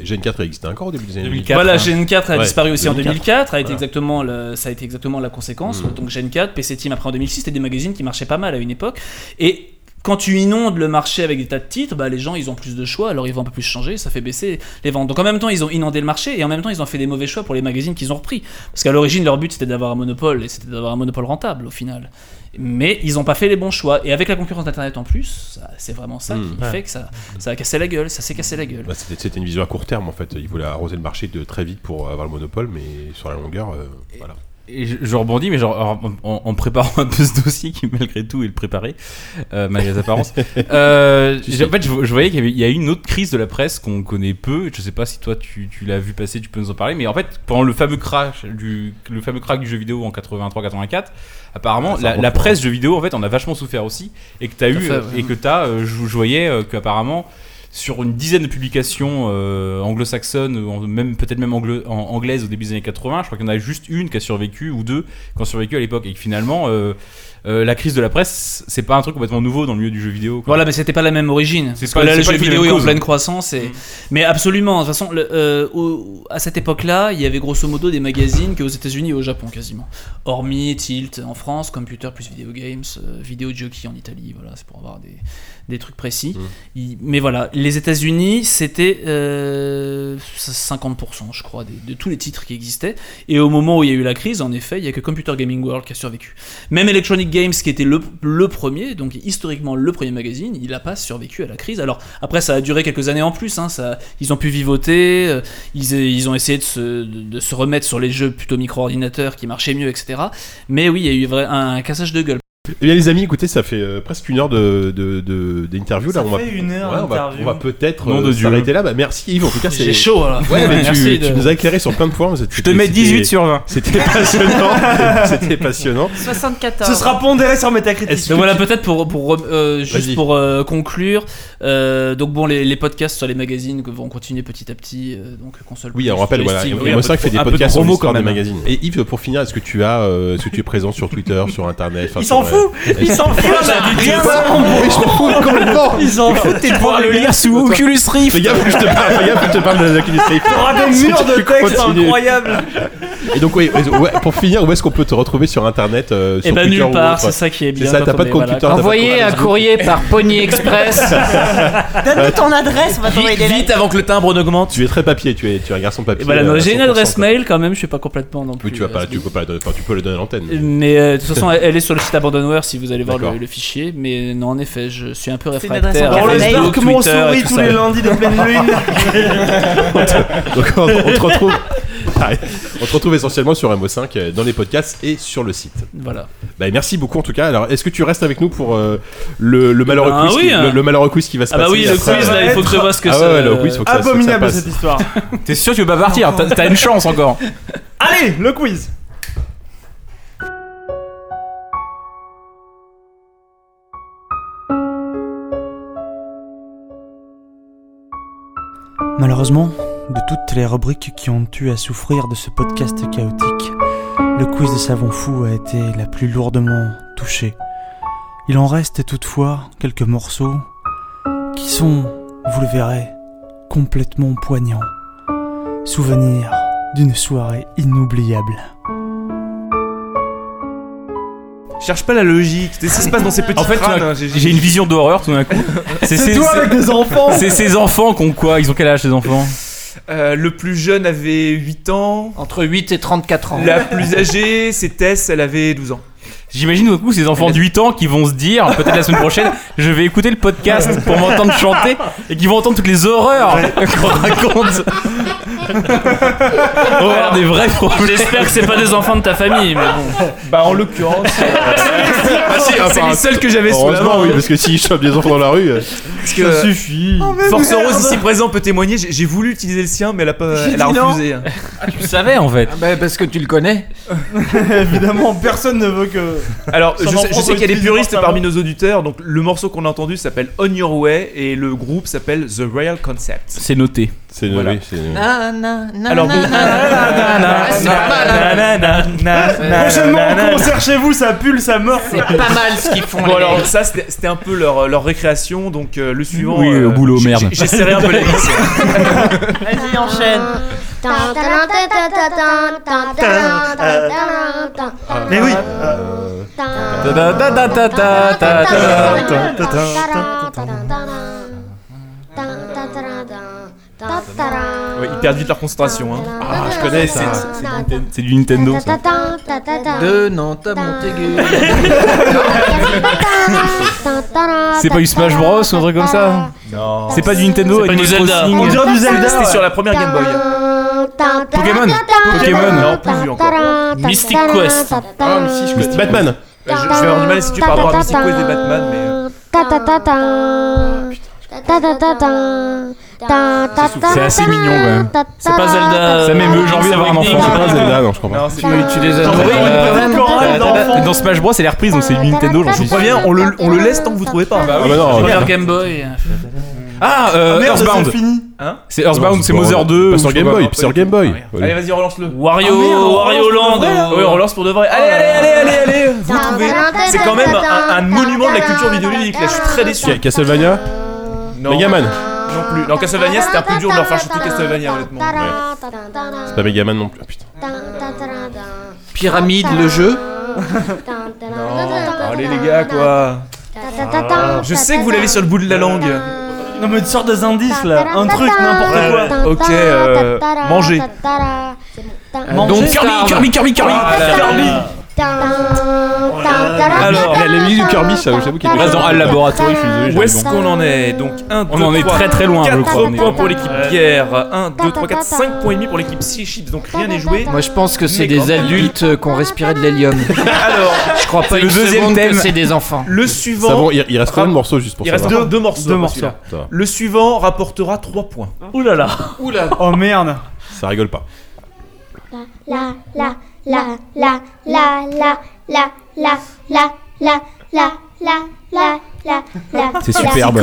Gen 4 existait encore au début des années 2004. 2000. Voilà, Gen 4 a Ouais, disparu aussi en 2004. 2004, a été Voilà. exactement le- ça a été exactement la conséquence. Mm. Donc Gen 4, PC Team après en 2006, c'était des magazines qui marchaient pas mal à une époque. Et quand tu inondes le marché avec des tas de titres, bah, les gens ils ont plus de choix, alors ils vont un peu plus changer, ça fait baisser les ventes. Donc en même temps ils ont inondé le marché et en même temps ils ont fait des mauvais choix pour les magazines qu'ils ont repris. Parce qu'à l'origine leur but c'était d'avoir un monopole et c'était d'avoir un monopole rentable au final. Mais ils n'ont pas fait les bons choix. Et avec la concurrence d'Internet en plus, c'est vraiment ça Mm. qui Ouais. fait que ça, ça a cassé la gueule, ça s'est cassé la gueule. Bah, C'était c'était une vision à court terme en fait. Ils voulaient arroser le marché de très vite pour avoir le monopole, mais sur la longueur, euh, voilà. Et je, je rebondis, mais genre en, en- en préparant un peu ce dossier qui malgré tout est le préparé, euh, malgré les apparences. euh, Tu j'ai- sais. en fait, je, je voyais qu'il y, y a eu une autre crise de la presse qu'on connaît peu. Je sais pas si toi tu, tu l'as vu passer, tu peux nous en parler. Mais en fait, pendant le fameux crash du le fameux crack du jeu vidéo en 83-84, apparemment Ah, la, la presse jeu vidéo en fait on a vachement souffert aussi et que t'as eu fait, ouais. et que t'as, euh, je, je voyais euh, qu'apparemment sur une dizaine de publications euh, anglo-saxonnes, ou même peut-être même anglo- anglaises au début des années 80, je crois qu'il y en a juste une qui a survécu ou deux qui ont survécu à l'époque et que finalement euh, euh, la crise de la presse c'est pas un truc complètement nouveau dans le milieu du jeu vidéo. quoi. Voilà, mais c'était pas la même origine. C'est que là, le jeu vidéo est en pleine croissance. Et... Mm. Mais absolument. De toute façon, le- euh, au- à cette époque-là, il y avait grosso modo des magazines qu'aux États-Unis et au Japon quasiment. Hormis Tilt en France, Computer plus Video Games, euh, Video Jockey en Italie. Voilà, c'est pour avoir des, des trucs précis. Mm. Il- Mais voilà, les États-Unis, c'était euh, 50%, je crois, de tous les titres qui existaient. Et au moment où il y a eu la crise, en effet, il y a que Computer Gaming World qui a survécu. Même Electronic Games, qui était le, le premier, donc historiquement le premier magazine, il n'a pas survécu à la crise. Alors après, ça a duré quelques années en plus. hein, ça, ils ont pu vivoter, euh, ils, ils ont essayé de se, de, de se remettre sur les jeux plutôt micro-ordinateurs qui marchaient mieux, etc. Mais oui, il y a eu un, un cassage de gueule. Eh bien les amis, écoutez, ça fait euh, presque une heure de de- de- d'interview Ça là. on va, fait une heure ouais, on va, d'interview. on va peut-être Nom euh, de Dieu. s'arrêter là. Bah, merci Yves, en tout cas c'est. J'ai chaud là. Ouais, mais tu, Merci de- tu nous as éclairé sur plein de points. Je te mets 18 sur 20. C'était passionnant. C'était passionnant. 74. Ce sera pondéré sur Metacritic. Donc voilà, peut-être pour, pour euh, juste Vas-y. pour euh, conclure. euh, donc bon, les, les podcasts sur les magazines que vont continuer petit à petit. euh, donc console. Oui, Plus, on rappelle, voilà, voilà. 5 fait des un peu de podcasts sur promo l'histoire quand des même. magazines. Et Yves, pour finir, est-ce que tu as, euh, est-ce que tu es présent sur Twitter, sur Internet enfin, Il sur, s'en fout Il s'en fout Rien Oui, je m'en fous complètement. Ils s'en foutent Tu pourras le lire sous Oculus Rift. Fais gaffe, que je te parle, fais gaffe, que je te parle de la Oculus Rift. T'auras des murs de texte incroyables Et donc, oui, ouais, pour finir, où est-ce qu'on peut te retrouver sur Internet euh, Et sur bah Twitter nulle ou part, autre c'est ça qui est bien. C'est ça, quand t'as on pas de est- compte voilà, Twitter, quand- t'as pas de Envoyez un courrier par Pony Express. Donne-nous ton adresse, on va t'envoyer des Vite, lettres. vite avant que le timbre n'augmente. Tu es très papier, tu es, tu es un garçon papier. Et voilà, euh, non, j'ai une 100%, adresse quoi. mail quand même, je suis pas complètement non plus. Oui, tu vas pas, euh, tu peux pas, la donner- enfin, tu peux le donner à l'antenne. mais- Mais euh, de toute façon, elle elle est sur le site Abandonware si vous allez voir D'accord. le, fichier. Mais non, en effet, je suis un peu C'est une adresse réfractaire. en Dans le Mail, Facebook, dark, mon Twitter et souris tout tous ça. les lundis de pleine lune. Donc on, on te retrouve. On te retrouve essentiellement sur MO5 euh, dans les podcasts et sur le site. Voilà. Bah, merci beaucoup en tout cas. Alors, est-ce que tu restes avec nous pour euh, le, le malheureux Ben quiz oui, qui, hein. le, le malheureux quiz qui va se Ah bah passer oui, le quiz euh, là, il faut que je vois ce que Ah c'est. ouais, ouais, le quiz, faut que ça, faut que ça Abominable cette histoire. T'es sûr que tu vas pas partir T'as- T'as une chance encore. Allez, le quiz Malheureusement, de toutes les rubriques qui ont eu à souffrir de ce podcast chaotique, le quiz de Savon Fou a été la plus lourdement touchée. Il en reste toutefois quelques morceaux qui sont, vous le verrez, complètement poignants. Souvenir d'une soirée inoubliable. cherche pas la logique. C'est ce qui se passe dans ces petits En fait, crânes. hein, j'ai une vision d'horreur tout d'un coup. C'est toi avec des enfants. C'est ces enfants qui ont quoi? Ils ont quel âge ces enfants? Euh, le plus jeune avait 8 ans. Entre 8 et 34 ans. La plus âgée, c'est Tess, elle avait 12 ans. J'imagine du coup ces enfants de 8 ans qui vont se dire, peut-être la semaine prochaine, je vais écouter le podcast pour m'entendre chanter et qui vont entendre toutes les horreurs qu'on raconte. On va avoir des vrais problèmes. J'espère que c'est pas des enfants de ta famille, mais bon. Bah, en l'occurrence, Ah si, c'est les seuls que j'avais sous la Heureusement, main. oui, parce que s'ils chopent des enfants dans la rue. euh, Parce que euh, suffit. Force Rose ici présent peut témoigner. J'ai j'ai voulu utiliser le sien, mais elle a pas, elle a dit non. refusé. Tu savais en fait. Ah bah, parce que tu le connais. Évidemment, personne ne veut que. Alors, Son je sais, enfant je sais qu'il y a des puristes parmi nos auditeurs. Donc, le morceau qu'on a entendu s'appelle On Your Way et le groupe s'appelle The Royal Concept. C'est noté. C'est Voilà. oui, c'est. Alors, vous- Prochainement, concert chez vous, ça pue, ça meurt. C'est pas mal ce qu'ils font. Bon alors ça c'était un peu leur, leur récréation donc euh, le suivant Oui, au boulot, merde. j'ai serré un peu la vis Vas-y, enchaîne. Mais oui. Ouais, ils perdent vite leur concentration hein. Ah, je connais ça. C'est du Nintendo ça. De Nantes à Montaigu. C'est pas du Smash Bros ou un truc comme ça non. C'est pas du Nintendo Animal du Zelda. On dirait du Zelda. c'était sur la première Game Boy Pokémon. Pokémon. Non plus vu encore. Mystic Quest. Ah, mais si, je connais. Batman. Euh, je, je vais avoir du mal à situer par rapport à Mystic Quest et Batman mais euh, C'est assez mignon quand même. C'est pas Zelda. Ça m'émeut, j'ai envie d'avoir un enfant. C'est pas Zelda, non, je crois pas. non c'est Tu, tu les as T'en nourris, veux une euh, petite chorale d'enfants. Dans Smash Bros, c'est les reprises donc c'est du Nintendo, j'en je vous suis préviens on le, laisse tant que vous trouvez pas Ah bah non, Première Game Boy. Ah, euh, Merde, Earthbound. c'est fini. C'est Earthbound, c'est pas- Mother 2. Pas sur je Game pas Boy, sur Game Boy. allez vas-y relance-le Wario, Ah, Wario Land. oui on relance pour de vrai allez allez allez allez allez vous le trouvez c'est quand même un, un monument de la culture vidéoludique là je suis très déçu Ca- Castlevania non Megaman non plus non Castlevania c'était un peu dur de leur faire shooter Castlevania honnêtement C'est pas Megaman non plus. Ah, putain. Pyramide, le jeu. non allez les gars quoi Ah, je sais que vous l'avez sur le bout de la langue Non, mais une sorte des indices là. Un truc, n'importe quoi. ok euh, manger Manger. Kirby, Kirby, Kirby, Kirby. Alors, la musique du Kirby, ça, j'avoue qu'il On reste dans Al Laboratory, je suis désolé. Où est-ce qu'on en est Donc 1, 2, On en est très, très loin, je 4 crois, on est- points pour l'équipe Pierre, 1, 2, 3, 4, 5 points et demi pour l'équipe Sea Chips, donc rien n'est joué. Moi je pense que c'est des adultes euh, qui ont respiré de l'hélium. Alors, Je crois pas une le deuxième seconde thème. que c'est des enfants. le Ça suivant, bon, il, il reste combien de morceaux juste pour il reste deux morceaux. Deux. Ça. Le suivant rapportera 3 points. Ouh là. Oh merde. Ça rigole pas. la la la la la la la la la la la la la la la C'est superbe.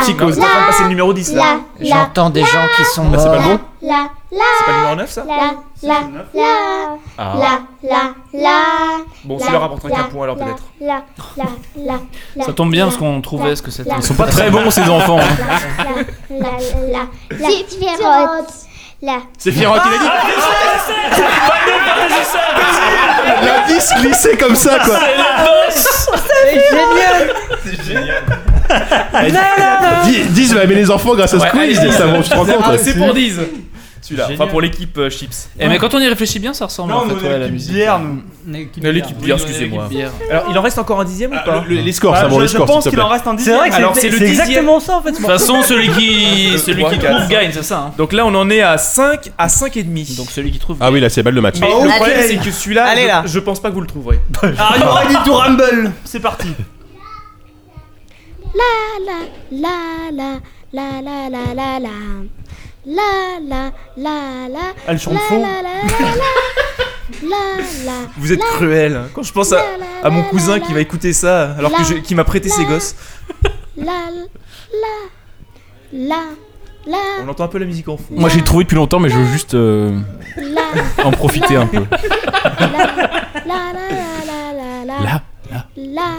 psychose. On va passer le numéro 10 là. la J'entends des gens qui sont Ah, c'est pas morts. le bon la la C'est pas le numéro 9 ça la la la Ah. la la la Bon, celui-là rapportera qu'un point alors peut-être. la la la la Ça tombe bien parce qu'on trouvait ce que c'était. Ils sont pas très bons ces enfants. la la la la Là. C'est Pierrot qui l'a dit. L'indice glissé comme ça, quoi. C'est la bosse C'est génial C'est génial. Diz va aimer les enfants grâce à ce quiz, ça. Ah, c'est pour Diz. Celui-là, enfin pour l'équipe euh, Chips. Eh, mais quand on y réfléchit bien, ça ressemble Non, en fait nous, ouais, à la l'équipe musique. bière, nous. L'équipe bière, excusez-moi. Alors, il en reste encore un dixième ou pas Le- le- Les scores, Ah, ça bon, je, les je scores, pense s'il te qu'il en reste un C'est vrai dixième. que Alors, c'est c'est le c'est dixième. exactement ça en fait. De toute façon, celui qui, celui trois, qui quatre. trouve gagne, c'est ça. hein. Donc là, on en est à 5 à 5 et demi. Donc celui qui trouve. Ah oui, là, c'est balle de match. Mais le problème, c'est que celui-là, Allez, je- là. je pense pas que vous le trouverez. Ah, il y aura Ready to Rumble. C'est parti. la la la la la la la la la la la la la Elle chante la faux. la la la la la Vous êtes cruel. hein. Quand je pense à, à mon cousin qui va écouter ça, alors que je- qui m'a prêté ses gosses, la la la la on entend un peu la musique en fond. Moi j'ai trouvé depuis longtemps, mais je veux juste euh, la en profiter un peu. la la la la la Là, la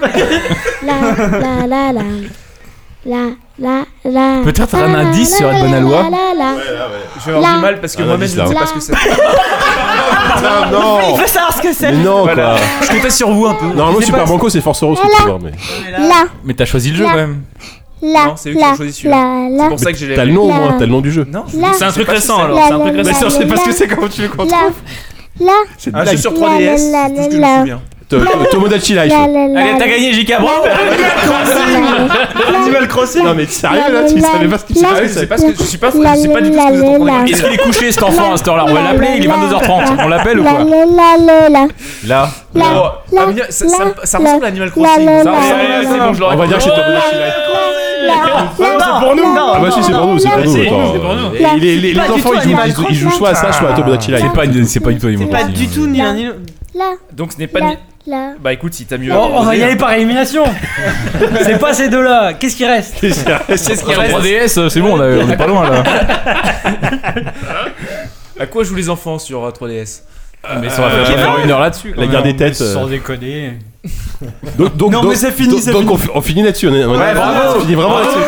la la la la la la la Peut-être un la, indice la, sur la, Anne Bonalois la, la, la. Je vais avoir La- du mal parce que moi-même je ne sais pas ce que c'est. putain, non Il veut savoir ce que c'est. Mais non, Voilà. quoi Je comptais sur vous un peu. Normalement, C'est Super pas- Banco, c'est Force Rose que tu vois, mais. Là, Mais t'as choisi le jeu quand même. là, Non, c'est eux qui ont choisi celui-là. là, C'est pour ça que j'ai T'as le nom au moins, t'as le nom du jeu. Non, je- C'est un truc récent c'est- alors. C'est un truc récent. là, Bien sûr, je sais pas ce que c'est, comment tu veux qu'on là, trouve là, C'est une Ah, je suis blague. sur Là, 3DS, là, c'est là, tout ce que je là. me souviens. To- Tomodachi Life. Allez, t'as gagné, JK, bravo Animal Crossing Non, mais sérieux là, tu savais pas ce qui se Là, Ah oui, passait c'est pas ce que je suis pas Là, je sais pas du tout ce que vous êtes en train de. Est-ce qu'il est couché cet enfant à cette heure-là On va l'appeler, il est 22h30. On l'appelle ou quoi là, là. Oh, ça, ressemble à Animal. Crossing. C'est bon, je On va dire chez Tomodachi Life. C'est pour nous Ah bah si, c'est pour nous, c'est pour nous. c'est c'est les, enfants, ils jouent, ils, jouent- ils jouent soit à ça, soit à Tomodachi Life. C'est pas, c'est du tout Animal Pas du tout ni un ni l'autre. là, Donc ce n'est pas. Là. Bah écoute, si t'as mieux. À on va y proposer, aller par élimination. c'est pas ces deux-là. Qu'est-ce qui reste Qu'est-ce qui Sur reste 3DS, c'est bon, on a- on est pas loin là. À quoi jouent les enfants sur euh, 3DS Mais ça va faire faire une heure là-dessus. La guerre des têtes. euh. Sans déconner. Donc, donc, Non, donc- mais c'est fini, donc- c'est donc fini. on fi- on finit là-dessus. On, est- on est- Ouais, bravo. on finit vraiment là-dessus.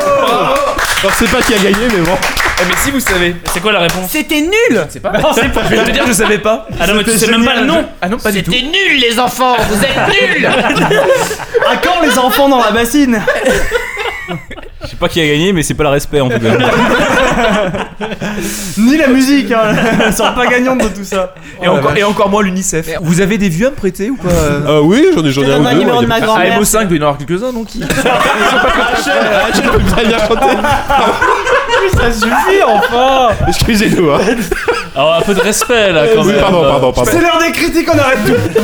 Alors, c'est pas qui a gagné, mais bon. Eh, Mais si vous savez. C'est quoi la réponse? C'était nul Je sais pas. Je vais te dire, je savais pas. Ah non, mais tu sais même pas le nom Ah non, pas du tout. nul les enfants Vous êtes nuls À quand les enfants dans la bassine? Je sais pas qui a gagné, mais c'est pas le respect en tout cas. Ni la musique, hein. Elles sont pas gagnantes de tout ça. Et, encore, et encore moins l'UNICEF. Vous avez des vieux à me prêter ou pas euh Euh, oui, j'en ai, j'en ai Je un ou deux. numéro moi, de ma il y a- Ah, grand-mère. MO5, il doit y en avoir quelques-uns donc. qui- Ah, tu peux pas bien chanter. Ça suffit, enfin Excusez-nous. Hein. Alors, un peu de respect là quand Oui, même. pardon, pardon, pardon. C'est l'heure des critiques, on arrête tout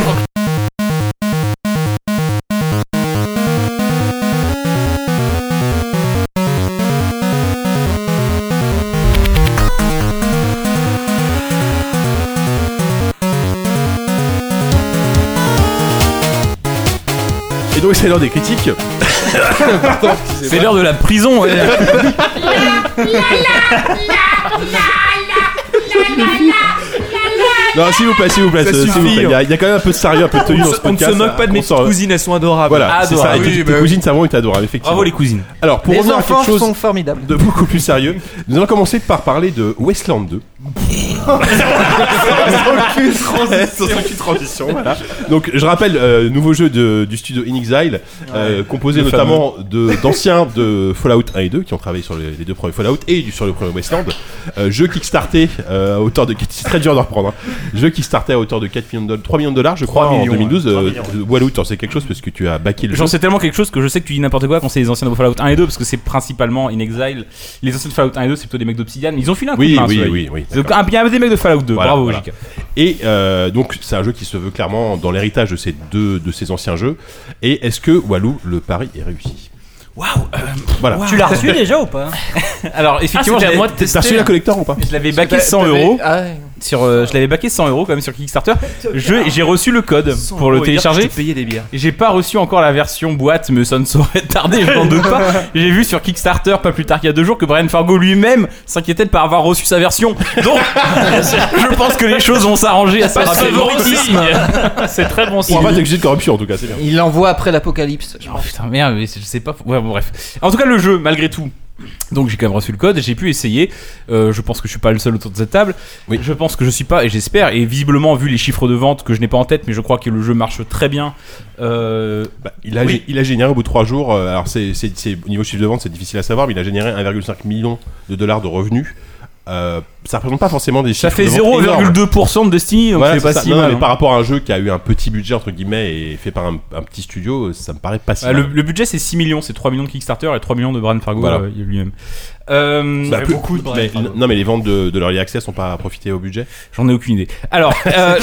c'est l'heure des critiques. C'est l'heure de la prison. ouais. Non, s'il vous plaît, s'il vous plaît, Ça s'il vous suffit, plaît. Il y, a, il y a quand même un peu de sérieux, un peu de tenue dans ce On ne podcast. se moque pas de mes petites sort- cousines, elles sont adorables. Voilà, c'est ça. Et Adorables. tes- Oui, tes bah cousines savon est adorable, effectivement. Bravo les cousines. Alors, pour Les revenir à enfants quelque chose sont formidables. de beaucoup plus sérieux, nous allons commencer par parler de Westland 2. Sans aucune transition, voilà. Donc, je rappelle, euh, nouveau jeu de- du studio In Exile, euh, composé Le notamment de- d'anciens de, Fallout 1 et 2 qui ont travaillé sur les, les deux premiers Fallout et du- sur le premier Westland. Euh, jeu kickstarté euh, à hauteur de. C'est très dur de reprendre. hein. Jeu kickstarté à hauteur de 4 millions de dollars, 3 millions de dollars, je crois, 3 en millions, 2012. ouais. Euh, 3 millions. de- Walou, t'en sais quelque chose parce que tu as backé le jeu. J'en sais tellement quelque chose que je sais que tu dis n'importe quoi quand c'est les anciens de Fallout 1 et 2 parce que c'est principalement In Exile. Les anciens de Fallout 1 et 2 c'est plutôt des mecs d'Obsidian. Ils ont filé un coup Oui, de main. oui, oui, oui, Donc, un- a des mecs de Fallout 2. Voilà, Bravo, voilà. JK. Et euh, donc c'est un jeu qui se veut clairement dans l'héritage de ces deux de ces anciens jeux. Et est-ce que Walou le pari est réussi? Waouh Voilà. Tu l'as reçu déjà ou pas? Alors effectivement, c'était à j'avais- moi de T'as reçu la collector ou pas? Je l'avais baqué t'as- 100 t'avais- euros. Ah ouais. Sur, euh, je l'avais baqué 100 euros quand même sur Kickstarter. Je- J'ai reçu le code 100 pour le télécharger. des bières. J'ai pas reçu encore la version boîte, mais ça ne saurait tarder, je n'en doute pas. J'ai vu sur Kickstarter, pas plus tard qu'il y a deux jours, que Brian Fargo lui-même s'inquiétait de pas avoir reçu sa version. Donc, je pense que les choses vont s'arranger assez Pas de rapidement. favoritisme. C'est très bon On signe. va pas d'accusé de corruption en tout cas, c'est bien. Il l'envoie après l'apocalypse. je Oh pense. putain, merde, mais je sais pas. Ouais, bon, bref. En tout cas, le jeu, malgré tout. Donc j'ai quand même reçu le code, j'ai pu essayer. Euh, je pense que je suis pas le seul autour de cette table. Oui. Je pense que je suis pas, et j'espère. Et visiblement, vu les chiffres de vente que je n'ai pas en tête, mais je crois que le jeu marche très bien. Euh, Bah, il, a, Oui. il a généré au bout de 3 jours, euh, alors c'est, c'est, c'est- au niveau chiffre de vente c'est difficile à savoir, mais il a généré 1,5 million de dollars de revenus. Euh, ça représente pas forcément des ça chiffres fait vente énormes. 0,2% de Destiny, donc Voilà, c'est pas ça. si Non, mal. mais hein. par rapport à un jeu qui a eu un petit budget entre guillemets et fait par un, un petit studio, ça me paraît pas si Ah, mal. le, le budget c'est 6 millions, c'est 3 millions de Kickstarter et 3 millions de Brian Fargo Voilà. euh, lui-même. Euh, Bah, plus- beaucoup de mais- non mais les ventes de, de l'Early Access n'ont pas profité au budget. J'en ai aucune idée. Alors, euh,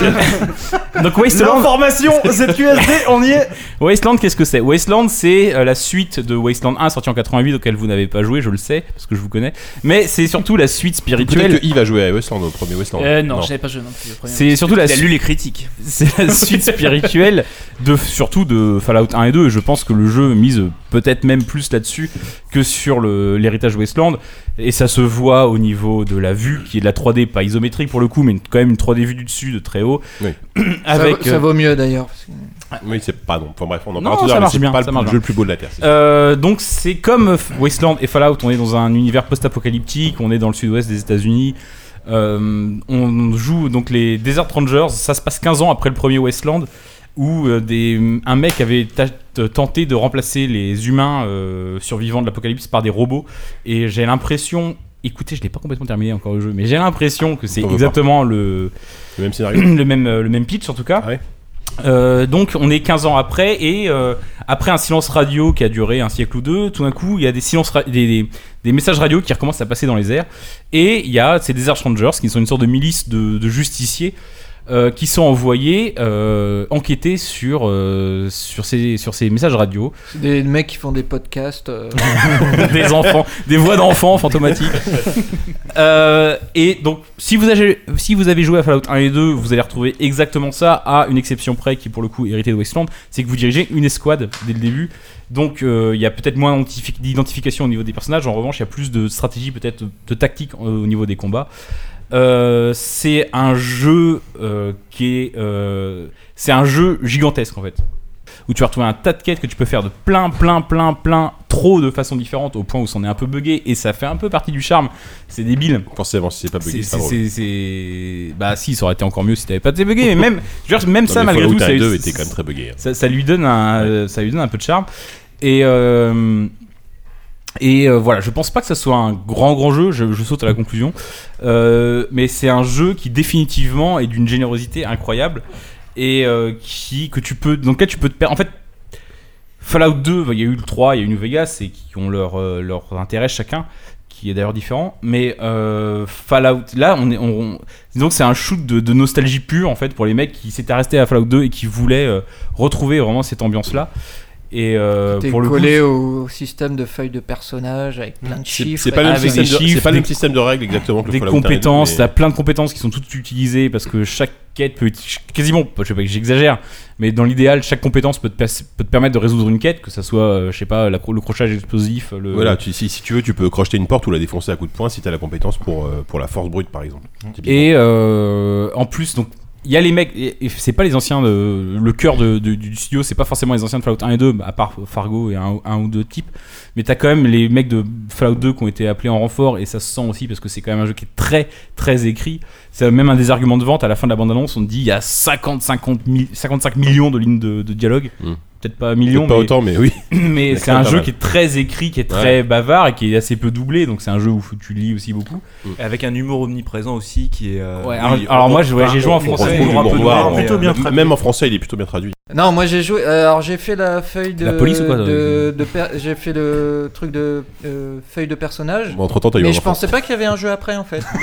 donc Wasteland, L'information, cette QSD, on y est Wasteland, qu'est-ce que c'est? Wasteland, c'est euh, la suite de Wasteland 1 sorti en 88 auquel vous n'avez pas joué, je le sais parce que je vous connais. Mais c'est surtout la suite spirituelle. Peut-être que Yves a joué à Westland au premier Westland. Euh, non, j'avais pas joué non plus. au premier. C'est surtout la Il a lu les critiques. C'est la suite spirituelle de surtout de Fallout 1 et 2 et je pense que le jeu mise peut-être même plus là-dessus que sur le- l'héritage Wasteland et ça se voit au niveau de la vue qui est de la 3D pas isométrique pour le coup mais une- quand même une 3D vue du dessus de très haut Oui. avec ça, ça euh, vaut mieux d'ailleurs. parce que- Oui, c'est pas non. Enfin bref, on en Non, parle tout à ça l'heure, mais marche c'est bien, pas ça le marche jeu le plus beau de la Terre. c'est. Euh, donc c'est comme Wasteland et Fallout, on est dans un univers post-apocalyptique, on est dans le sud-ouest des États-Unis. Euh, on joue donc les Desert Rangers. Ça se passe 15 ans après le premier Westland, où euh, des, un mec avait tenté de remplacer les humains euh, survivants de l'apocalypse par des robots. Et j'ai l'impression. Écoutez, je l'ai pas complètement terminé encore le jeu, mais j'ai l'impression que c'est exactement le, Le même scénario. le même euh, le même pitch en tout cas. Euh, donc on est 15 ans après et euh, après un silence radio qui a duré un siècle ou deux, tout d'un coup il y a des silences des, des, des messages radio qui recommencent à passer dans les airs et il y a ces Desert Rangers qui sont une sorte de milice de, de justiciers euh, qui sont envoyés euh, enquêter sur euh, sur ces sur ces messages radio des mecs qui font des podcasts. euh. des enfants, des voix d'enfants fantomatiques. Et donc, si vous, avez, si vous avez joué à Fallout 1 et 2, vous allez retrouver exactement ça, à une exception près qui, pour le coup, est héritée de Westland, c'est que vous dirigez une escouade dès le début. Donc, il y a peut-être moins d'identifi- d'identification au niveau des personnages. En revanche, il y a plus de stratégie, peut-être de tactique au niveau des combats. Euh, c'est un jeu euh, qui est. euh, c'est un jeu gigantesque en fait où tu vas retrouver un tas de quêtes que tu peux faire de plein, plein, plein, plein, trop de façons différentes au point où c'en est un peu buggé et ça fait un peu partie du charme. C'est débile. Forcément, si c'est pas buggé, c'est pas drôle. c'est- c'est- Bah, si, ça aurait été encore mieux si t'avais pas été buggé, mais même, je veux dire, même Non, ça, mais malgré Fallout tout, 1 ça, et 2 était quand même très buggé, hein. Ça, ça lui donne un, euh, ça lui donne un peu de charme. Et, euh, et euh, voilà, je pense pas que ça soit un grand grand jeu, je, saute à la conclusion. Euh, mais c'est un jeu qui définitivement est d'une générosité incroyable et euh, qui que tu peux dans lequel tu peux te perdre. En fait, Fallout 2, il y a eu le 3, il y a eu New Vegas et qui ont leur leur intérêt chacun qui est d'ailleurs différent mais Fallout là on est on, on- disons que c'est un shoot de, de nostalgie pure en fait pour les mecs qui s'étaient restés à Fallout 2 et qui voulaient retrouver vraiment cette ambiance là et euh, T'es pour le coup collé au système de feuilles de personnages avec plein de C'est- chiffres. c'est pas le même avec système des de- c'est chiffres, pas le même des- système de règles exactement que le des Fallout 1 et 2, compétences, mais- t'as plein de compétences qui sont toutes utilisées parce que chaque quête peut quasiment, je sais pas que j'exagère, mais dans l'idéal, chaque compétence peut te, peut te permettre de résoudre une quête, que ça soit, euh, je sais pas, la le crochage explosif, le, Voilà, tu- si, si tu veux, tu peux crocheter une porte ou la défoncer à coups de poing si t'as la compétence pour, euh, pour la force brute par exemple. Typiquement. Et euh, en plus, donc il y a les mecs, c'est pas les anciens, de, le cœur du studio, c'est pas forcément les anciens de Fallout 1 et 2, à part Fargo et un, ou deux types, mais t'as quand même les mecs de Fallout 2 qui ont été appelés en renfort, et ça se sent aussi parce que c'est quand même un jeu qui est très très écrit. C'est même un des arguments de vente à la fin de la bande-annonce, on dit il y a 50, 50 mi- 55 millions de lignes de, de dialogue. Peut-être pas millions, Peut-être pas autant, mais oui. mais Mais c'est un jeu mal. qui est très écrit, qui est Ouais. très bavard et qui est assez peu doublé, donc c'est un jeu où tu lis aussi beaucoup. Et avec un humour omniprésent aussi qui est. euh, Ouais, alors- alors moi, ouais, j'ai joué en français, humour un peu noir, mais, plutôt euh, bien traduit. Même en français, il est plutôt bien traduit. Non, moi j'ai joué. euh, alors j'ai fait la feuille de. La police ou quoi, de, de per- J'ai fait le truc de euh, feuille de personnage. Bon, entre-temps, t'as eu Mais je enfant. pensais pas qu'il y avait un jeu après en fait.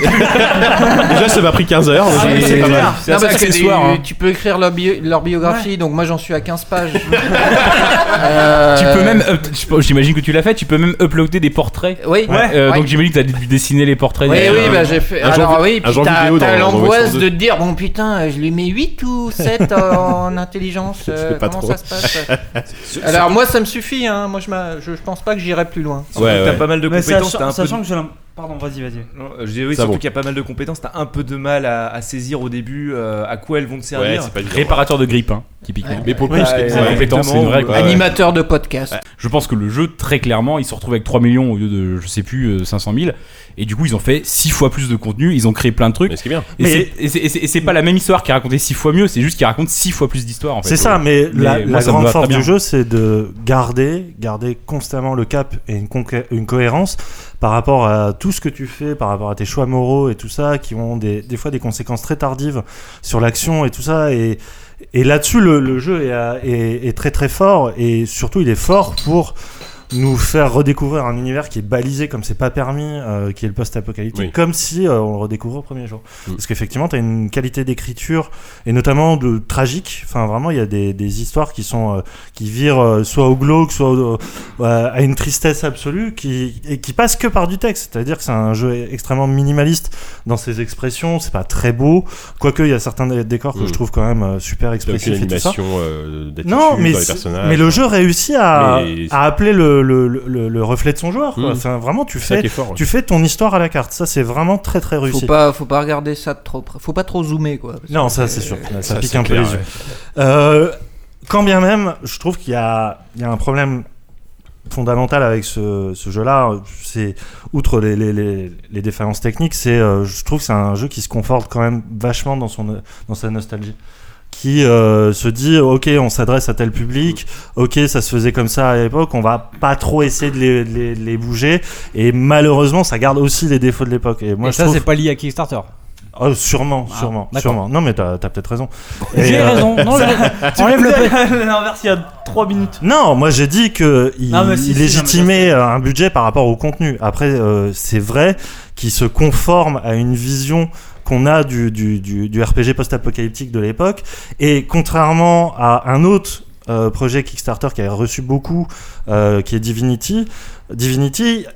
Déjà, ça m'a pris 15 heures. Ah, c'est pas mal. Non, parce que hein. tu peux écrire leur, bio- leur biographie, donc moi j'en suis à 15 pages. Euh, Tu peux même, up- j'imagine que tu l'as fait, tu peux même uploader des portraits. Oui. Euh, Ouais. Donc j'imagine que tu as dû dessiner les portraits. Oui, des- oui, bah j'ai fait. un Alors oui, puis t'as t'as l'angoisse de 2. te dire bon putain, je lui mets 8 ou 7 en intelligence. Euh, pas comment trop. ça se passe Alors moi ça me suffit, hein. moi je, je, je pense pas que j'irai plus loin. Surtout que t'as pas mal de Mais compétences. sachant- un peu sachant de- que Pardon, vas-y, vas-y. Non, euh, je dis oui, Ça surtout bon. qu'il y a pas mal de compétences, t'as un peu de mal à, à saisir au début euh, à quoi elles vont te servir. Ouais, c'est pas évident. Réparateur de grippe, hein, typiquement. Mais pour le Ouais, coup, c'est ouais, c'est une compétence, c'est une vraie compétence. Animateur de podcast. Je pense que le jeu, très clairement, il se retrouve avec 3 millions au lieu de, je sais plus, euh, 500 000. Et du coup, ils ont fait 6 fois plus de contenu, ils ont créé plein de trucs. Mais ce qui est bien. Et Mais- c'est- et c'est- et c'est et c'est pas la même histoire qui est racontée 6 fois mieux, c'est juste qu'il raconte 6 fois plus d'histoires en fait. C'est ça, mais, la, moi, la ça me grande va très force bien. du jeu, c'est de garder, garder constamment le cap et une, conqué- une cohérence par rapport à tout ce que tu fais, par rapport à tes choix moraux et tout ça, qui ont des, des fois des conséquences très tardives sur l'action et tout ça. Et, et là-dessus, le, le jeu est, est- est très très fort et surtout, il est fort pour nous faire redécouvrir un univers qui est balisé comme c'est pas permis, euh, qui est le post-apocalyptique, Oui. comme si euh, on le redécouvrait au premier jour. Mm. Parce qu'effectivement, tu as une qualité d'écriture et notamment de tragique. Enfin, vraiment, il y a des, des histoires qui sont euh, qui virent euh, soit au glauque, soit au- euh, à une tristesse absolue, qui et qui passent que par du texte. C'est-à-dire que c'est un jeu extrêmement minimaliste dans ses expressions. C'est pas très beau, quoique il y a certains dé- décors que Mm. je trouve quand même euh, super expressifs et tout ça. euh, Non, mais, mais le jeu réussit à, Mais- à appeler le, le, le, le reflet de son joueur. quoi. Mm. Enfin, vraiment, tu fais, fort, ouais. tu fais ton histoire à la carte. Ça, c'est vraiment très très réussi. Faut pas, faut pas regarder ça de trop près. Faut pas trop zoomer quoi. Non, ça c'est sûr. Ça, ça, pique un peu les yeux. ouais. Euh, quand bien même, je trouve qu'il y a, il y a un problème fondamentale avec ce, ce jeu-là, c'est outre les, les, les, les défaillances techniques, c'est euh, je trouve que c'est un jeu qui se conforte quand même vachement dans son dans sa nostalgie qui euh, se dit ok on s'adresse à tel public ok ça se faisait comme ça à l'époque on va pas trop essayer de les, de les, de les bouger et malheureusement ça garde aussi les défauts de l'époque et moi Et je ça, trouve c'est pas lié à Kickstarter. Oh, sûrement, Ah, sûrement, d'accord. sûrement. Non, mais t'as as, peut-être raison. J'ai euh, raison. Non, je- tu enlève le l'inverse il y a 3 minutes. Non, moi j'ai dit que il, mais si, il si, légitimait euh, un budget par rapport au contenu. Après, euh, c'est vrai qu'il se conforme à une vision qu'on a du, du, du, RPG post-apocalyptique de l'époque. Et contrairement à un autre euh, projet Kickstarter qui a reçu beaucoup, euh, qui est Divinity, Divinity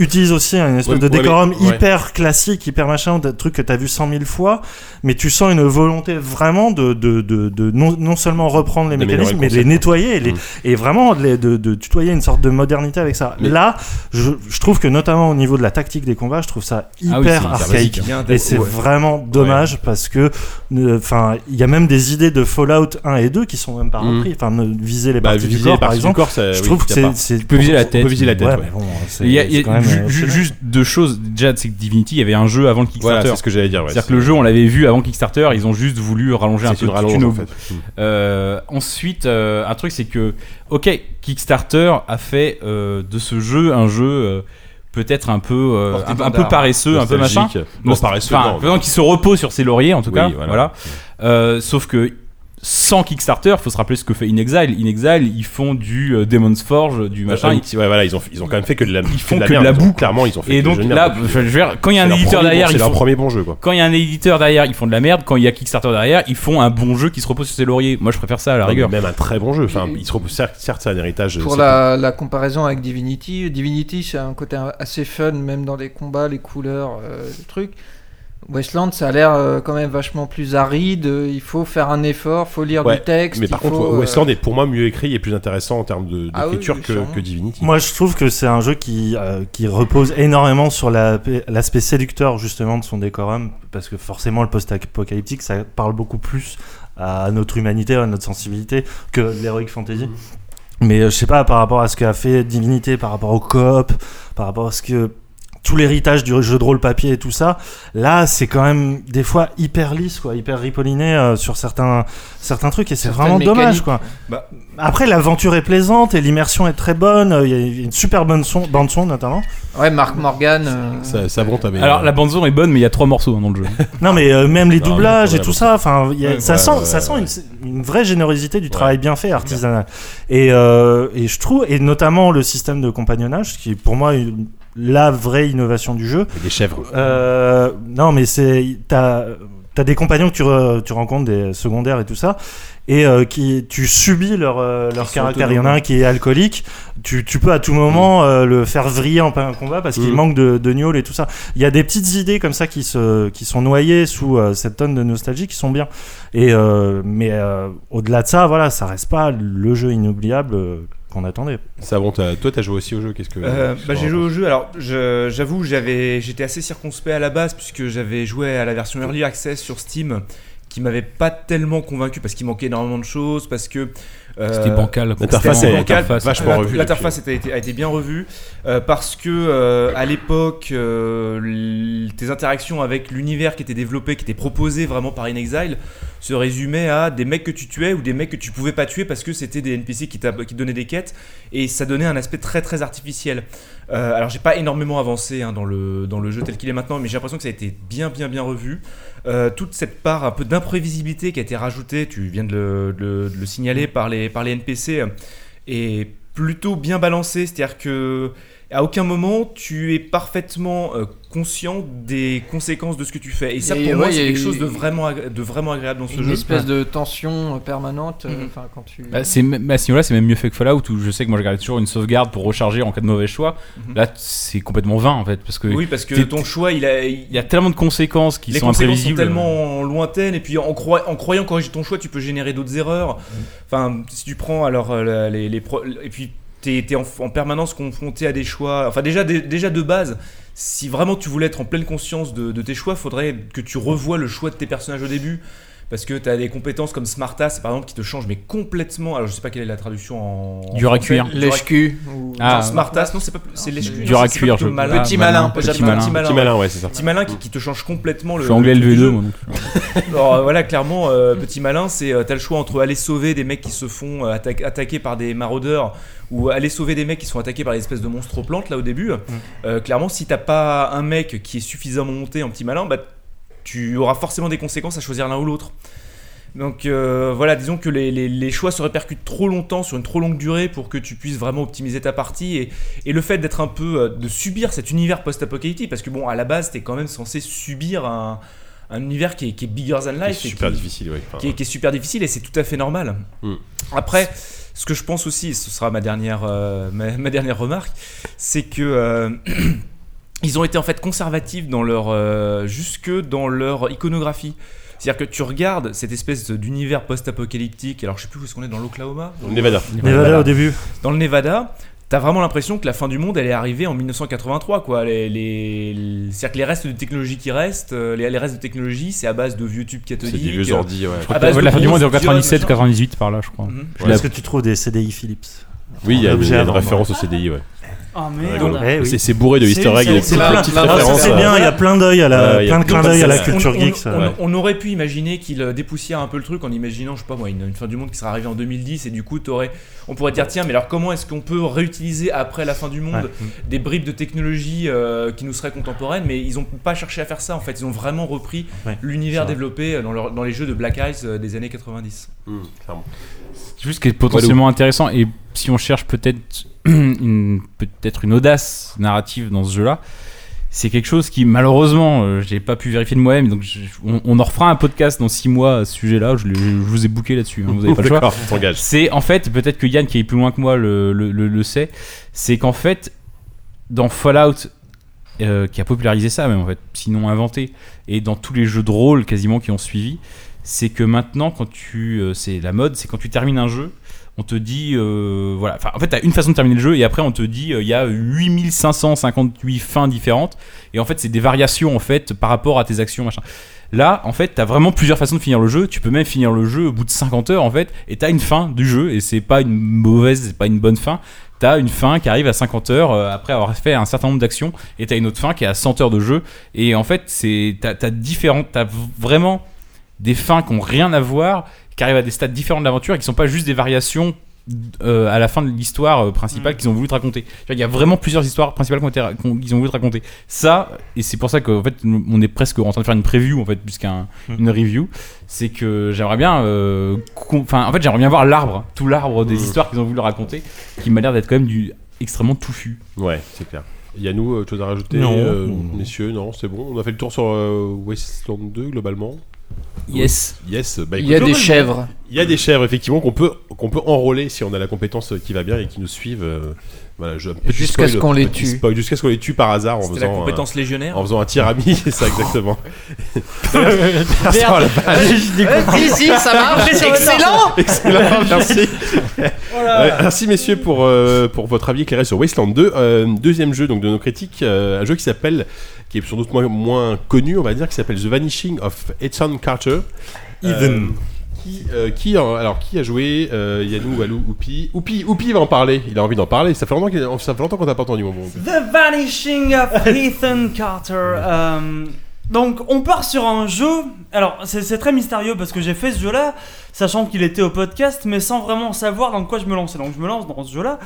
utilise aussi une espèce Ouais, de ouais, décorum ouais. hyper classique, hyper machin, de trucs que t'as vu cent mille fois, mais tu sens une volonté vraiment de, de, de, de non, non seulement reprendre les mécanismes, mais de les nettoyer et, les- Mm. et vraiment de, les- de, tutoyer une sorte de modernité avec ça. Mais- Là, je, je trouve que notamment au niveau de la tactique des combats, je trouve ça Ah oui, hyper hyper archaïque. hein. Et c'est vraiment dommage parce que, euh, enfin, il y a même des idées de Fallout 1 et 2 qui sont même pas Mm. repris. Enfin, viser les Bah, parties viser du les corps, par exemple. corps, ça- je oui, trouve que c'est, Tu peux viser la tête. On peut viser la tête, Ouais, juste deux choses. Déjà, c'est que Divinity, il y avait un jeu avant le Voilà, Kickstarter. c'est ce que j'allais dire. ouais, C'est-à-dire c'est- que le jeu, on l'avait vu avant Kickstarter, ils ont juste voulu rallonger un peu de rallonge en fait. Mm. Euh, ensuite, euh, un truc, c'est que, ok, Kickstarter a fait euh, de ce jeu un jeu peut-être un peu, euh, un, un peu paresseux, un peu machin. Non, paresseux, enfin, non. vraiment qui se repose sur ses lauriers en tout Oui, cas. voilà. Voilà. Euh, sauf que sans Kickstarter, faut se rappeler ce que fait In Exile. In Exile, ils font du euh, Demon's Forge, du machin. Ouais, Ils- ouais, voilà, ils ont, ils ont quand même fait que de la, Ils font que de la merde. Boue. Clairement, ils ont fait Et donc là, merde. je veux dire, quand il y a un éditeur bon- derrière, c'est ils leur font- premier bon jeu, quoi. quand il y a un éditeur derrière, ils font de la merde. Quand il y a Kickstarter derrière, ils font un bon jeu qui se repose sur ses lauriers. Moi, je préfère ça à la rigueur. Même un très bon jeu. Enfin, il se repose, certes, certes, c'est un héritage. Pour la comparaison avec Divinity, Divinity c'est un côté assez fun, même dans les combats, les couleurs, euh, le truc. Westland, ça a l'air euh, quand même vachement plus aride. euh, Il faut faire un effort, faut lire Ouais, du texte. Mais par contre, faut, euh, Westland est pour moi mieux écrit et plus intéressant en termes de- Ah oui, d'écriture que, que Divinity. Moi, je trouve que c'est un jeu qui, euh, qui repose énormément sur la- l'aspect séducteur justement de son décorum, parce que forcément, le post-apocalyptique, ça parle beaucoup plus à notre humanité, à notre sensibilité, que l'heroic fantasy. Mais euh, je sais pas, par rapport à ce qu'a fait Divinité, par rapport au coop, par rapport à ce que tout l'héritage du jeu de rôle papier et tout ça, là c'est quand même des fois hyper lisse, quoi, hyper ripolliné euh, sur certains, certains trucs et c'est vraiment dommage. Quoi. Bah. Après l'aventure est plaisante et l'immersion est très bonne, euh, il y a une super bonne son, bande son notamment. Ouais, Mark Morgan. euh, Ça, ça bon, t'avais. Alors, la bande son est bonne, mais il y a trois morceaux hein, dans le jeu. Non mais euh, même les Non, doublages et tout ça, enfin, il y a- Ouais, ça ouais, sent, ouais, ça ouais. sent une, une vraie générosité du Ouais. travail bien fait artisanal. Et, euh, et je trouve, et notamment le système de compagnonnage, qui pour moi une- la vraie innovation du jeu. Des chèvres. Euh, non, mais c'est t'as as des compagnons que tu, re- tu rencontres, des secondaires et tout ça, et euh, qui tu subis leur euh, leur caractère. Il y en a un qui est alcoolique. Tu, tu peux à tout moment euh, le faire vriller en plein combat parce qu'il Mm. manque de, de gnôle et tout ça. Il y a des petites idées comme ça qui se qui sont noyées sous cette tonne de nostalgie qui sont bien. Et mais au-delà de ça, voilà, ça reste pas le jeu inoubliable qu'on attendait. Ça bon, t'as- toi, t'as joué aussi au jeu. Qu'est-ce que. Euh, bah, j'ai joué au jeu. Alors, j'avoue, j'avais, j'étais assez circonspect à la base puisque j'avais joué à la version Early Access sur Steam, qui m'avait pas tellement convaincu parce qu'il manquait énormément de choses, parce que euh, C'était bancal. quoi. L'interface C'était est bancal. L'interface, vachement La- revue. L'interface a été, a été bien revue euh, parce que euh, à l'époque, euh, tes interactions avec l'univers qui était développé, qui était proposé vraiment par InExile, se résumaient à des mecs que tu tuais ou des mecs que tu pouvais pas tuer parce que c'était des NPC qui, donnaient des quêtes et ça donnait un aspect très très artificiel. Euh, alors j'ai pas énormément avancé hein, dans, le, dans le jeu tel qu'il est maintenant, mais j'ai l'impression que ça a été bien bien bien revu. Euh, toute cette part un peu d'imprévisibilité qui a été rajoutée, tu viens de le, de le- de le signaler par les, par les NPC, euh, est plutôt bien balancée, c'est-à-dire que à aucun moment tu es parfaitement euh, conscient des conséquences de ce que tu fais. Et ça Et pour ouais, moi il y c'est a- quelque chose de vraiment, de vraiment agréable dans ce une jeu. espèce de tension euh, permanente. euh, Mhm. Enfin, quand tu. Bah, c'est même- à ce niveau-là, c'est même mieux fait que Fallout où je sais que moi je gardais toujours une sauvegarde pour recharger en cas de mauvais choix. Mhm. Là, c'est complètement vain en fait parce que Oui, parce que ton choix, il a, il y a tellement de conséquences qui les sont conséquences sont imprévisibles. tellement lointaines et puis en, croi- en croyant corriger ton choix tu peux générer d'autres erreurs enfin si tu prends alors euh, les, les pro- et puis t'es es en, en permanence confronté à des choix. Enfin déjà déjà de base si vraiment tu voulais être en pleine conscience de, de tes choix faudrait que tu revoies le choix de tes personnages au début parce que tu as des compétences comme Smartass par exemple qui te changent mais complètement alors je sais pas quelle est la traduction en Dur à cuire. Dur Lèche-cul. ou- Ah. Smartass, non, c'est pas plus- c'est. Dur à c'est pas cuire, plutôt je- malin. Petit malin, J'appelle petit malin. Petit malin, Petit malin, ouais, c'est ça. Petit malin qui, qui te change complètement le. Je suis anglais le truc du LV2, jeu. moi, donc. Alors euh, voilà, clairement, euh, petit malin, c'est euh, t'as le choix entre aller sauver des mecs qui se font euh, atta- attaquer par des maraudeurs ou aller sauver des mecs qui sont attaqués par des espèces de monstres aux plantes là au début. Euh, clairement, si t'as pas un mec qui est suffisamment monté en petit malin, bah tu auras forcément des conséquences à choisir l'un ou l'autre. Donc euh, voilà, disons que les, les- les choix se répercutent trop longtemps sur une trop longue durée pour que tu puisses vraiment optimiser ta partie et, et le fait d'être un peu euh, de subir cet univers post-apocalyptique parce que bon à la base t'es quand même censé subir un, un univers qui est, qui est bigger than Qui est life et super qui- difficile. Enfin, qui, est, qui est super difficile et c'est tout à fait normal. Mm. Après, ce que je pense aussi, et ce sera ma dernière, euh, ma, ma dernière remarque, c'est que euh, ils ont été en fait conservatifs dans leur, euh, jusque dans leur iconographie. C'est-à-dire que tu regardes cette espèce d'univers post-apocalyptique, alors je sais plus où est-ce qu'on est dans l'Oklahoma? Dans le Nevada. Nevada au début. Dans le Nevada, t'as vraiment l'impression que la fin du monde elle est arrivée en 1983 quoi. Les, les, les- C'est-à-dire que les restes de technologie qui restent, euh, les, les restes de technologie c'est à base de vieux tubes cathodiques. C'est des vieux ordi, ouais. la fin du monde est en grosses 97, diodes, 98 par là, je crois. Est-ce que tu trouves des CDI Philips Oui, il y a, une référence au CDI, ouais. Oh. Eh oui. C'est- C'est bourré de easter eggs et de c'est. C'est euh, bien, il y a plein d'œil à la, plein de clins d'œil à la culture on, geek. on- ça. on- on aurait pu imaginer qu'il euh, dépoussière un peu le truc en imaginant, je sais pas moi, une, une fin du monde qui sera arrivée en 2010 et du coup, t'aurais- on pourrait dire tiens, mais alors comment est-ce qu'on peut réutiliser après la fin du monde Ouais. des bribes de technologie euh, qui nous seraient contemporaines Mais ils ont pas cherché à faire ça en fait, ils ont vraiment repris Ouais, l'univers développé euh, dans, leur- dans les jeux de Black Eyes euh, des années 90. hum, clairement. Juste ce qui est potentiellement intéressant, et si on cherche peut-être une, peut-être une audace narrative dans ce jeu-là, c'est quelque chose qui malheureusement euh, j'ai pas pu vérifier de moi-même, donc je- on, on en refera un podcast dans 6 mois à ce sujet-là. Je, je vous ai booké là-dessus, hein, vous avez pas le choix. C'est en fait, peut-être que Yann qui est plus loin que moi le, le, le- le sait, c'est qu'en fait, dans Fallout, euh, qui a popularisé ça même en fait, sinon inventé, et dans tous les jeux de rôle quasiment qui ont suivi, c'est que maintenant quand tu, euh, c'est la mode, c'est quand tu termines un jeu, on te dit, euh, voilà, en fait t'as une façon de terminer le jeu et après on te dit, euh, il y a 8558 fins différentes, et en fait c'est des variations en fait par rapport à tes actions machin. Là, en fait, t'as vraiment plusieurs façons de finir le jeu. Tu peux même finir le jeu au bout de 50 heures, en fait, et t'as une fin du jeu, et c'est pas une mauvaise, c'est pas une bonne fin. T'as une fin qui arrive à 50 heures après avoir fait un certain nombre d'actions, et t'as une autre fin qui est à 100 heures de jeu. Et en fait, c'est t'as t'as différentes, t'as vraiment des fins qui ont rien à voir, qui arrivent à des stades différents de l'aventure et qui sont pas juste des variations euh, à la fin de l'histoire euh, principale qu'ils ont voulu te raconter. Tu Il y a vraiment plusieurs histoires principales qu'ils ont voulu te raconter. Ça, et c'est pour ça qu'en fait, on est presque en train de faire une preview en fait, plus qu'une Mm. review. C'est que j'aimerais bien, euh, enfin, en fait, j'aimerais bien voir l'arbre, tout l'arbre des Mm. histoires qu'ils ont voulu raconter, qui m'a l'air d'être quand même du extrêmement touffu. Ouais, c'est clair. Yannou, chose à rajouter Non. euh, Non. Messieurs, non, c'est bon. On a fait le tour sur euh, Wasteland 2 globalement. Yes. Yes. Bah, Il y a des chèvres. Il y a des chèvres effectivement qu'on peut qu'on peut enrôler si on a la compétence qui va bien et qui nous suivent. Euh, voilà, Jusqu'à ce qu'on les tue. Jusqu'à ce qu'on les tue par hasard en C'était la faisant compétence un- légionnaire. en faisant un tir ami, c'est ça exactement. Merde. Si, si, ça marche. Excellent. Excellent, merci. Ouais, merci messieurs pour, euh, pour votre avis éclairé sur Wasteland 2. Euh, deuxième jeu donc de nos critiques, euh, un jeu qui s'appelle, qui est sans doute moins, moins connu, on va dire, qui s'appelle The Vanishing of Ethan Carter. Ethan. Qui, euh, qui, en- alors qui a joué euh, Yannou, Walou, Oupi? Oupi, Oupi va en parler. Il a envie d'en parler. Ça fait longtemps, qu'on t'a pas entendu mon. The Vanishing of Ethan Carter. Euh, donc, on part sur un jeu. Alors, c'est c'est très mystérieux parce que j'ai fait ce jeu-là, sachant qu'il était au podcast, mais sans vraiment savoir dans quoi je me lançais. Donc, je me lance dans ce jeu-là,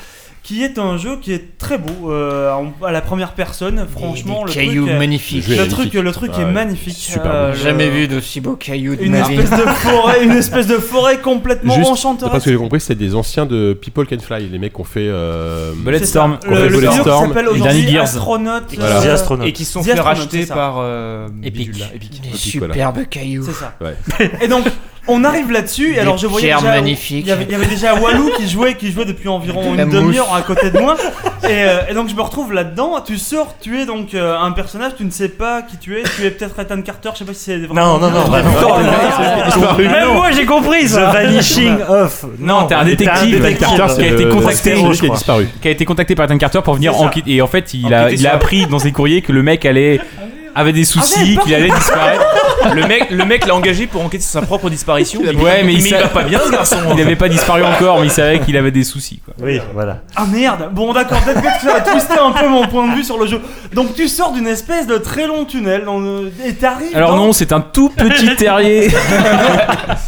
qui est un jeu qui est très beau euh, à la première personne. Franchement, des le cailloux truc, est- magnifiques. Le, est truc, magnifique. le truc Ouais, est magnifique. super Euh, beau. Jamais vu d'aussi beaux cailloux de Une ma vie. espèce de forêt, une espèce de forêt complètement Juste, enchanteresse. parce que j'ai compris, c'est des anciens de People Can Fly, les mecs qui ont fait. Euh, Bulletstorm. Le, le studio qui Bulletstorm, s'appelle. Astronaut. Voilà. Et qui sont fait racheter par euh, Epic. Bidule, là, Epic. Des Epic, voilà. superbes cailloux. C'est ça. Ouais. Et donc, on arrive là-dessus, et alors je voyais déjà. Il y, avait, il y avait déjà Walou qui jouait, qui jouait depuis environ une demi-heure à côté de moi. Et, euh, et donc, je me retrouve là-dedans. Tu sors, tu es donc euh, un personnage, tu ne sais pas qui tu es. Tu es peut-être Ethan Carter, je sais pas si c'est vraiment. Non, non, non, vraiment. Non. Même moi j'ai compris The ça. Vanishing of. Non, t'es un détective, qui a été le- contacté, qui a disparu. qui a été contacté par Ethan Carter pour venir enquêter. Et en fait, il a, appris dans ses courriers que le mec allait avait des soucis, qu'il allait disparaître. Le mec, le mec l'a engagé pour enquêter sur sa propre disparition. Il- Ouais, mais il, sa- va pas bien, ce garçon. Il avait pas disparu encore, mais il savait qu'il avait des soucis. Quoi. Oui, voilà. Ah merde Bon d'accord, peut-être que ça va twister un peu mon point de vue sur le jeu. Donc tu sors d'une espèce de très long tunnel dans le- et t'arrives Alors dans- non, c'est un tout petit terrier.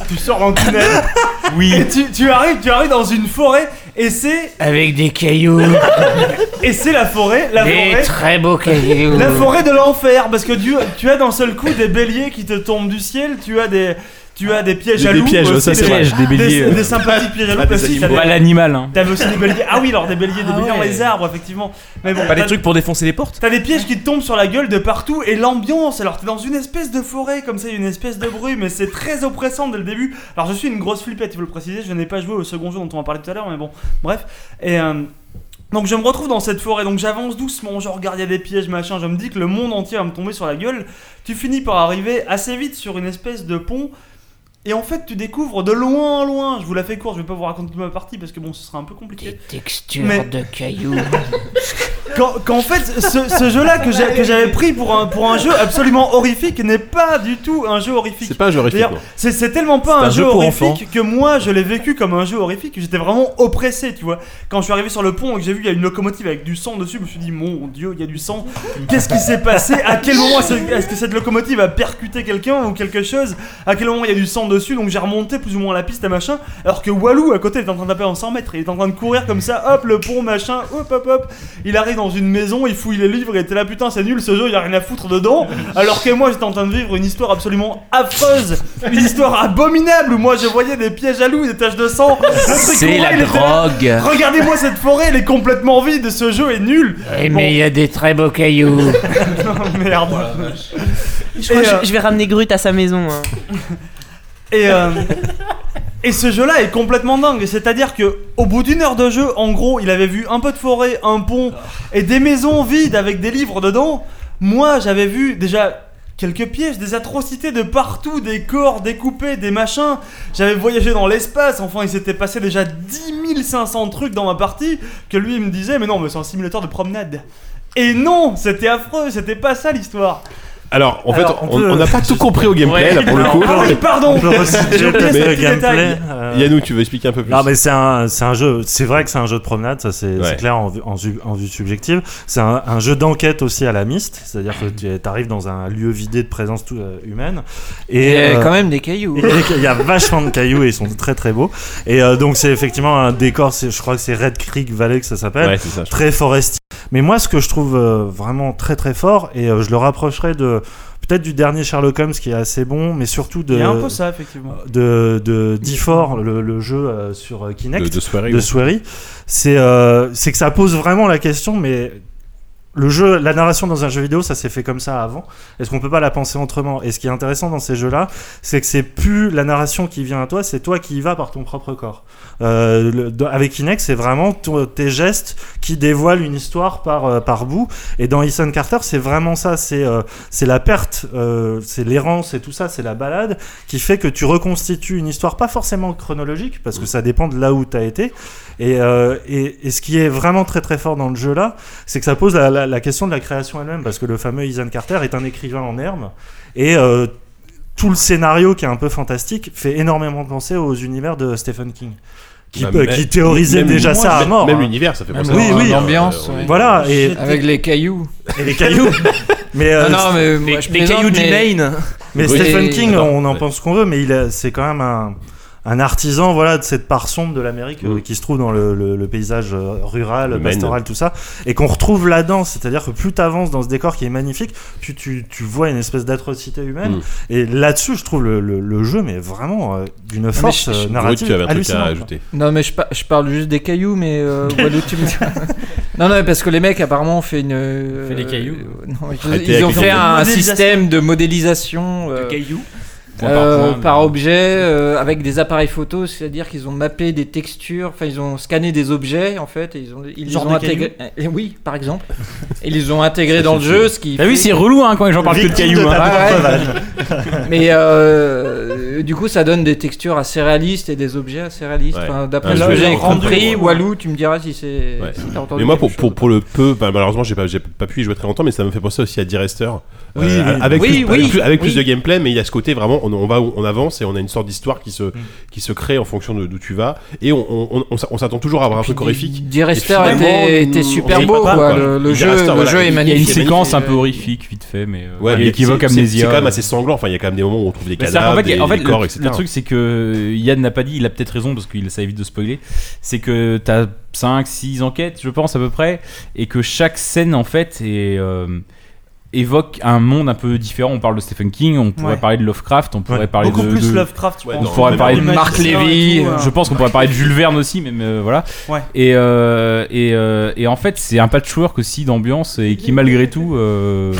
tu sors le tunnel. Oui. Et tu, tu arrives, tu arrives dans une forêt et c'est Avec des cailloux. et c'est la forêt, la Des forêt. très beaux cailloux. La forêt de l'enfer, parce que tu, tu as d'un seul coup des béliers qui te tombent du ciel, tu as des, tu as des pièges Des- à des loups, pièges, aussi, ça, c'est vrai. Des béliers, des, euh. des sympathiques pièges à loups, Ah, des aussi, t'avais- Pas l'animal. Hein. T'avais aussi des béliers. Ah oui, alors des béliers, des Ah béliers dans ouais. les arbres, effectivement. Mais bon, Pas des t'as- trucs pour défoncer les portes T'as des pièges qui te tombent sur la gueule de partout et l'ambiance. Alors t'es dans une espèce de forêt comme ça, il y a une espèce de bruit, mais c'est très oppressant dès le début. Alors je suis une grosse flippette, il faut le préciser. Je n'ai pas joué au second jeu dont on va parler tout à l'heure, mais bon, bref. Et euh, donc je me retrouve dans cette forêt, donc j'avance doucement, je regarde, y a des pièges, machin. Je me dis que le monde entier va me tomber sur la gueule. Tu finis par arriver assez vite sur une espèce de pont. Et en fait, tu découvres de loin en loin, je vous la fais court, je vais pas vous raconter toute ma partie parce que bon, ce sera un peu compliqué. Texture Mais- de cailloux. Qu'en qu'en fait, ce, ce jeu-là que j'avais pris pour un, pour un jeu absolument horrifique n'est pas du tout un jeu horrifique. C'est pas un jeu horrifique. C'est tellement pas un, un jeu, jeu horrifique enfants. que moi je l'ai vécu comme un jeu horrifique. J'étais vraiment oppressé, tu vois. Quand je suis arrivé sur le pont et que j'ai vu il y a une locomotive avec du sang dessus, je me suis dit mon dieu, il y a du sang. Qu'est-ce qui s'est passé? À quel moment est-ce est-ce que cette locomotive a percuté quelqu'un ou quelque chose? À quel moment il y a du sang dessus Donc j'ai remonté plus ou moins la piste et machin. Alors que Walou à côté il est en train de taper en 100 mètres, il est en train de courir comme ça, hop le pont machin, hop hop hop. Il arrive dans une maison, il fouille les livres et était là putain c'est nul ce jeu, il y a rien à foutre dedans. Alors que moi j'étais en train de vivre une histoire absolument affreuse, une histoire abominable où moi je voyais des pièges à loups, des taches de sang. C'est la drogue. Regardez-moi cette forêt, elle est complètement vide, ce jeu est nul. Eh, Bon. Mais il y a des très beaux cailloux. Non, merde. Je crois Et, que euh, je- je vais ramener Grut à sa maison. hein. Et, euh, et ce jeu-là est complètement dingue. C'est-à-dire que au bout d'une heure de jeu, en gros, il avait vu un peu de forêt, un pont et des maisons vides avec des livres dedans. Moi, j'avais vu déjà quelques pièges, des atrocités de partout, des corps découpés, des machins. J'avais voyagé dans l'espace. Enfin, il s'était passé déjà 10 500 trucs dans ma partie que lui me disait, mais non, mais c'est un simulateur de promenade. Et non, c'était affreux. C'était pas ça l'histoire. Alors, en fait, Alors, on peut- n'a pas tout compris au gameplay Ouais, là pour le non, coup. Ah oui, pardon. J'ai oublié gameplay. euh, Yannou, tu veux expliquer un peu plus Non, mais c'est un, c'est un jeu. C'est vrai que c'est un jeu de promenade, ça c'est Ouais. clair en vue, en, vue- en vue subjective. C'est un, un jeu d'enquête aussi à la miste, c'est-à-dire que tu arrives dans un lieu vidé de présence tout- euh, humaine. Et Et il y a euh, quand même des cailloux. Il y a vachement de cailloux et ils sont très très beaux. Et euh, donc c'est effectivement un décor, c'est- je crois que c'est Red Creek Valley que ça s'appelle, Ouais, très forestier. Mais moi ce que je trouve euh, vraiment très très fort, et euh, je le rapprocherais de peut-être du dernier Sherlock Holmes qui est assez bon, mais surtout de Il y a un peu ça, effectivement. de, de D4, le, le jeu euh, sur euh, Kinect De, de soirée. de oui. Swery, c'est euh, c'est que ça pose vraiment la question, mais le jeu, la narration dans un jeu vidéo, ça s'est fait comme ça avant. Est-ce qu'on peut pas la penser autrement? Et ce qui est intéressant dans ces jeux-là, c'est que c'est plus la narration qui vient à toi, c'est toi qui y vas par ton propre corps. Euh, avec Kinect, c'est vraiment tes gestes qui dévoilent une histoire par euh, par bout. Et dans Ethan Carter, c'est vraiment ça. C'est euh, c'est la perte, euh, c'est l'errance et tout ça, c'est la balade qui fait que tu reconstitues une histoire pas forcément chronologique parce que ça dépend de là où tu as été. Et, euh, et, et ce qui est vraiment très très fort dans le jeu là, c'est que ça pose la, la- la question de la création elle-même parce que le fameux Ethan Carter est un écrivain en herbe et euh, tout le scénario qui est un peu fantastique fait énormément penser aux univers de Stephen King. Qui, Bah, euh, qui théorisait même- déjà moi, ça à même- mort. Même hein. l'univers, ça fait penser Oui, à oui. L'ambiance, Euh, ouais. Voilà, et, Avec les cailloux. et les cailloux. mais euh, non, non, mais moi, Les, je les plaisante, cailloux du Maine. Mais Oui. Stephen King, on en ouais. pense qu'on veut, mais il c'est quand même un, un artisan voilà, de cette part sombre de l'Amérique euh, Mm. qui se trouve dans le, le- le paysage euh, rural, pastoral, tout ça, et qu'on retrouve là-dedans. C'est-à-dire que plus tu avances dans ce décor qui est magnifique, tu, tu, tu vois une espèce d'atrocité humaine. Mm. Et là-dessus, je trouve le, le- le jeu, mais vraiment euh, d'une force je- je- narrative tu avais un truc à ajouter. Non, mais je, pa- je parle juste des cailloux, mais euh, Walou, tu me dis- Non, non, parce que les mecs apparemment ont fait une. euh, Fait des cailloux euh, non, ils, ont fait un système de modélisation. euh, cailloux. Point euh, par par, point, mais- objet euh, avec des appareils photo, c'est-à-dire qu'ils ont mappé des textures, enfin ils ont scanné des objets en fait, et ils ont ils les Genre ont des intégrés. euh, oui, par exemple. et ils les ont intégrés dans le jeu, ce qui. T'as vu, fait- c'est relou hein, quand les gens parlent que de cailloux. de hein. Mais euh, du coup, ça donne des textures assez réalistes et des objets assez réalistes. Ouais. Enfin, D'après ce que j'ai compris, ouais. Walou, tu me diras si c'est. Ouais. si t'as entendu Mais moi, pour, pour, pour le peu, bah, malheureusement, j'ai pas, j'ai pas pu y jouer très longtemps, mais ça me fait penser aussi à D-Rester. Oui, oui. avec plus, avec plus, de gameplay, mais il y a ce côté vraiment, on, on va, on avance et on a une sorte d'histoire qui se, qui se crée en fonction de d'où tu vas, et on, on, on, on s'a- on s'attend toujours à avoir un truc horrifique. Finalement, était- super beau, pas, quoi. Le- le jeu- le voilà, jeu est il- Il y a une magnifique. séquence un peu euh, horrifique, vite fait, mais. euh, Ouais, équivoque c'est- quand même assez sanglant. Enfin, il y a quand même des moments où on trouve des cadavres, des, en fait, des corps, le, etc. le truc, c'est que Yann n'a pas dit, il a peut-être raison parce qu'il ça évite de spoiler. C'est que t'as 5, 6 enquêtes, je pense, à peu près, et que chaque scène, en fait, est. euh, évoque un monde un peu différent. On parle de Stephen King, on pourrait Ouais. parler de Lovecraft, on pourrait Ouais. parler Beaucoup de, plus de- Lovecraft, je on pense. pourrait parler de magicien Levy. et tout, Je euh. pense qu'on pourrait parler de Jules Verne aussi, mais euh, voilà. Ouais. Et, euh, et, euh, et en fait, c'est un patchwork aussi d'ambiance et qui malgré tout. euh,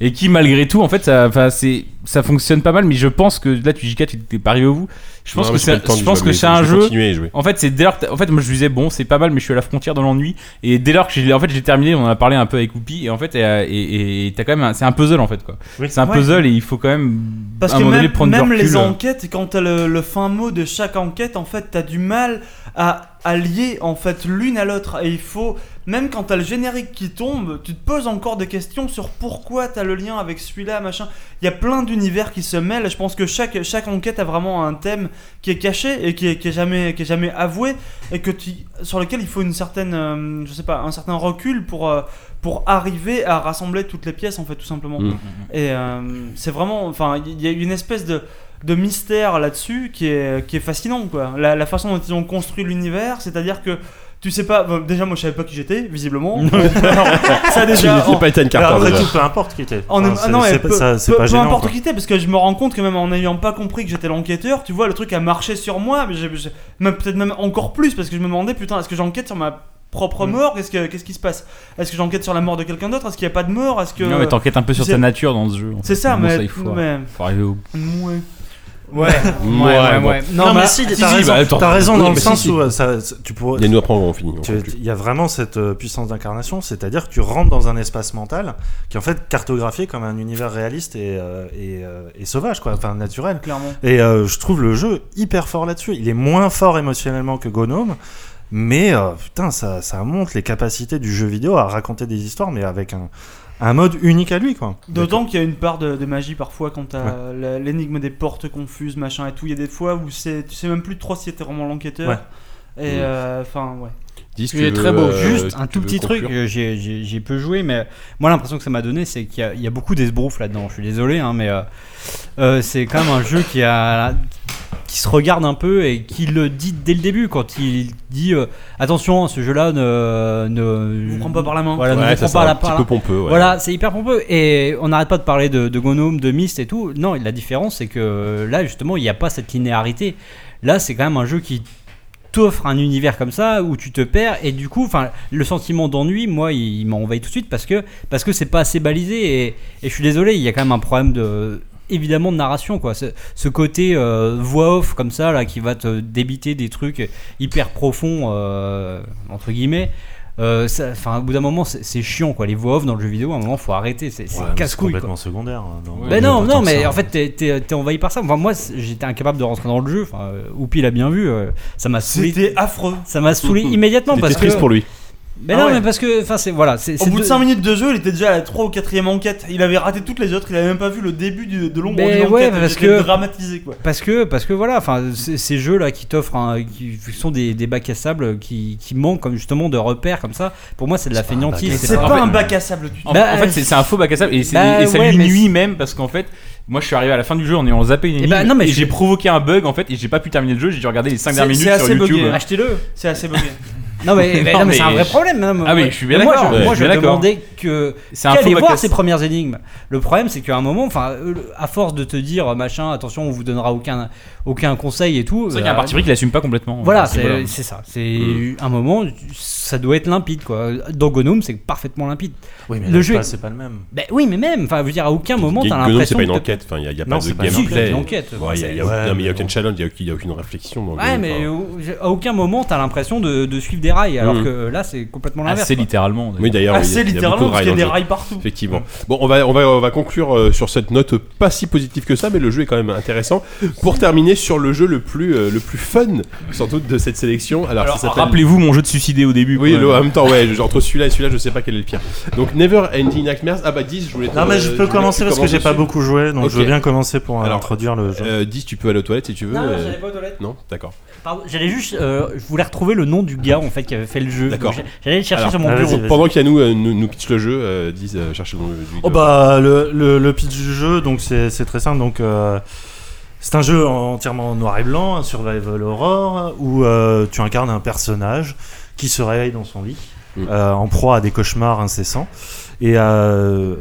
et qui malgré tout en fait ça, enfin, c'est ça fonctionne pas mal mais je pense que là tu JK tu t'es pas arrivé au bout je pense Non, que c'est temps je pense que c'est un jeu en fait c'est dès lors que t'as- en fait moi je me disais bon c'est pas mal mais je suis à la frontière de l'ennui et dès lors que j'ai en fait j'ai terminé on en a parlé un peu avec Whoopi et en fait et, et, et t'as quand même un- c'est un puzzle en fait quoi c'est un Ouais. puzzle et il faut quand même Parce à un que moment donné même, prendre du même les recul. euh. enquêtes, quand t'as le, le fin mot de chaque enquête, en fait, t'as du mal à, à lier en fait l'une à l'autre. Et il faut, même quand t'as le générique qui tombe, tu te poses encore des questions sur pourquoi t'as le lien avec celui-là, machin. Il y a plein d'univers qui se mêlent. Je pense que chaque, chaque enquête a vraiment un thème qui est caché et qui est, qui est jamais, qui est jamais avoué et que tu, sur lequel il faut une certaine, euh, je sais pas, un certain recul pour. euh, pour arriver à rassembler toutes les pièces en fait tout simplement Mm. et euh, c'est vraiment enfin il y a une espèce de de mystère là-dessus qui est, qui est fascinant quoi. La, la façon dont ils ont construit l'univers, c'est-à-dire que tu sais pas, bon, déjà moi je savais pas qui j'étais, visiblement. ça déjà. Tu n'es pas Ethan Carter, Alors, après déjà. tout, peu importe qui t'es. En- Enfin, ah non, peu, pas- ça- peu- pas peu gênant, importe quoi. qui t'es, parce que je me rends compte que même en n'ayant pas compris que j'étais l'enquêteur, tu vois, le truc a marché sur moi, mais peut-être même encore plus, parce que je me demandais, putain, est-ce que j'enquête sur ma propre Mm. mort? Qu'est-ce que- qu'est-ce qui se passe? Est-ce que j'enquête sur la mort de quelqu'un d'autre? Est-ce qu'il n'y a pas de mort? Est-ce que non mais t'enquêtes un peu sur ta nature dans ce jeu en C'est ça, mais, il faut, mais- faut arriver au Ouais. Ouais. Ouais, ouais. Non, mais si, t'as raison, bah, t'as raison Oui, dans le si, sens si. où euh, ça, tu pourrais. Et nous après on finit. on conclut. Il y a vraiment cette euh, puissance d'incarnation, c'est-à-dire que tu rentres dans un espace mental qui est en fait cartographié comme un univers réaliste et, euh, et, euh, et sauvage, quoi, enfin naturel. Clairement. Et euh, je trouve le jeu hyper fort là-dessus. Il est moins fort émotionnellement que Gnome, mais euh, putain, ça, ça montre les capacités du jeu vidéo à raconter des histoires, mais avec un, un mode unique à lui, quoi. D'autant qu'il y a une part de, de magie parfois quand t'as l'énigme des portes confuses, machin et tout. Il y a des fois où c'est, tu sais même plus trop si t'es vraiment l'enquêteur. Ouais. Et Mm. euh, enfin, ouais. Dis Il est très beau. euh, Juste un tout petit truc, conclure euh, j'ai- peu joué, mais moi l'impression que ça m'a donné, c'est qu'il y, a- il y a beaucoup d'esbroufs là-dedans. Je suis désolé, hein, mais euh, euh, c'est quand même un jeu qui a qui se regarde un peu et qui le dit dès le début quand il dit euh, attention ce jeu-là ne ne Vous prend pas par la main. voilà, ne Ouais, ça, prend pas un la petit par peu pompeux. ouais. voilà, c'est hyper pompeux. Et on n'arrête pas de parler de, de Gnome, de Myst et tout. Non, la différence, c'est que là, justement, il n'y a pas cette linéarité. Là, c'est quand même un jeu qui t'offre un univers comme ça où tu te perds et du coup enfin le sentiment d'ennui moi il, il m'a envahi tout de suite parce que parce que c'est pas assez balisé et, et je suis désolé il y a quand même un problème de évidemment de narration quoi ce, ce côté euh, voix off comme ça là qui va te débiter des trucs hyper profonds euh, entre guillemets euh, enfin au bout d'un moment c'est chiant quoi les voix off dans le jeu vidéo à un moment faut arrêter c'est c'est Ouais, casse-couille quoi. complètement secondaire. hein, dans- Ben non, non, mais ça, en fait, t'es- t'es t'es envahi par ça. Enfin, moi, j'étais incapable de rentrer dans le jeu. Enfin, Oupi l'a bien vu. ça m'a saoulé. C'était affreux. Ça m'a saoulé immédiatement parce que. triste pour lui. Mais Ah non, ouais. mais parce que, enfin, c'est voilà, c'est. Au bout de deux- 5 minutes de jeu, il était déjà à la 3 ou 4ème enquête. Il avait raté toutes les autres, il avait même pas vu le début du- de l'ombre Mais d'une ouais, enquête. parce que- dramatisé quoi. Parce que, parce que voilà, enfin, ces ces jeux-là qui t'offrent, qui sont des, des bacs à sable qui, qui manquent comme justement de repères comme ça. Pour moi, c'est de la à C'est pas un bac à sable du tout. En, Bah, en fait, c'est un faux bac à sable et, c'est- bah, et ça ouais, lui nuit même parce qu'en fait, moi je suis arrivé à la fin du jeu en ayant zappé une Eh énigme bah, non, mais et je- j'ai provoqué un bug en fait et j'ai pas pu terminer le jeu. J'ai dû regarder les 5 C'est- dernières minutes sur assez YouTube. Achetez-le. C'est assez bugué. Non mais, mais- Non, non, mais c'est un vrai je- problème. hein, Ah oui, moi- je suis bien moi, d'accord, je- Moi, je d'accord. demandais que qu'aller voir ces premières énigmes. Le problème, c'est qu'à un moment, enfin, euh, à force de te dire machin, attention, on vous donnera aucun aucun conseil et tout. C'est vrai qu'il y a un euh, parti pris qui l'assume pas complètement. Voilà, à ce niveau-là. c'est ça. C'est un moment, ça doit être limpide quoi. Dans Gnome, c'est parfaitement limpide. Oui, mais le jeu. c'est pas le même. Ben oui, mais même. Enfin, je veux dire, à aucun moment, t'as Gnome, l'impression. c'est pas une enquête. Enfin, il y a, Non, pas de c'est pas une gameplay. il y a- il y a- Ouais, non, mais il y a mais aucun bon. challenge, il y a aucune réflexion. Ouais, Gnome, mais à aucun moment, t'as l'impression de suivre des rails, alors Mhm. que là, c'est complètement l'inverse. Assez quoi. littéralement. Oui, d'ailleurs, il y a- Assez il y a beaucoup de littéralement, parce qu'il y a des rails partout. Effectivement. Bon, on va, on va, on va conclure euh, sur cette note pas si positive que ça, mais le jeu est quand même intéressant. Pour terminer sur le jeu le plus, euh, le plus fun, sans doute, de cette sélection. Alors, Alors, rappelez-vous mon jeu de suicider au début. Oui, en même temps, ouais, entre celui-là et celui-là, je sais pas quel est le pire. Donc, Never Ending Nightmares. Ah bah, 10, je voulais te- Non, mais je euh, peux commencer parce que j'ai pas beaucoup joué, donc je veux bien commencer pour Alors, introduire le jeu. Euh, 10, tu peux aller aux toilettes si tu veux. Non, non, euh, j'allais pas aux toilettes. Non, d'accord. Pardon, j'allais juste, euh, je voulais retrouver le nom du gars en fait qui avait fait le jeu. D'accord. J'allais le chercher Alors, sur mon bureau. vas-y, vas-y. Pendant qu'Yanou euh, nous, nous pitch le jeu, euh, 10, euh, cherche le nom du Oh bah le, le, le pitch du jeu donc c'est c'est très simple donc euh, c'est un jeu entièrement en noir et blanc un survival horror où euh, tu incarnes un personnage qui se réveille dans son lit Mm. euh, en proie à des cauchemars incessants et euh,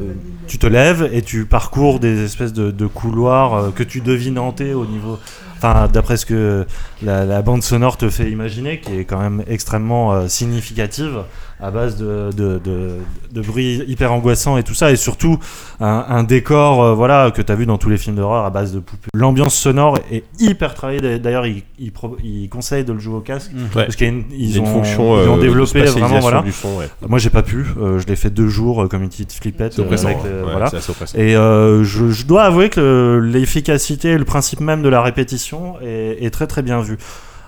tu te lèves et tu parcours des espèces de, de couloirs euh, que tu devines hanter au niveau d'après ce que la, la bande sonore te fait imaginer qui est quand même extrêmement euh, significative à base de, de, de, de bruits hyper angoissants et tout ça, et surtout un, un décor euh, voilà, que tu as vu dans tous les films d'horreur à base de poupées. L'ambiance sonore est hyper travaillée, d'ailleurs ils il, pro- il conseillent de le jouer au casque, Ouais. parce qu'il y a une, Il y ils, a une ont, fonction, ils ont euh, développé vraiment voilà. du son, ouais. Moi j'ai pas pu, euh, je l'ai fait deux jours euh, comme une petite flippette. Avec, ouais. euh, voilà. oppressant. Et euh, je, je dois avouer que le- l'efficacité et le principe même de la répétition est, est très très bien vu.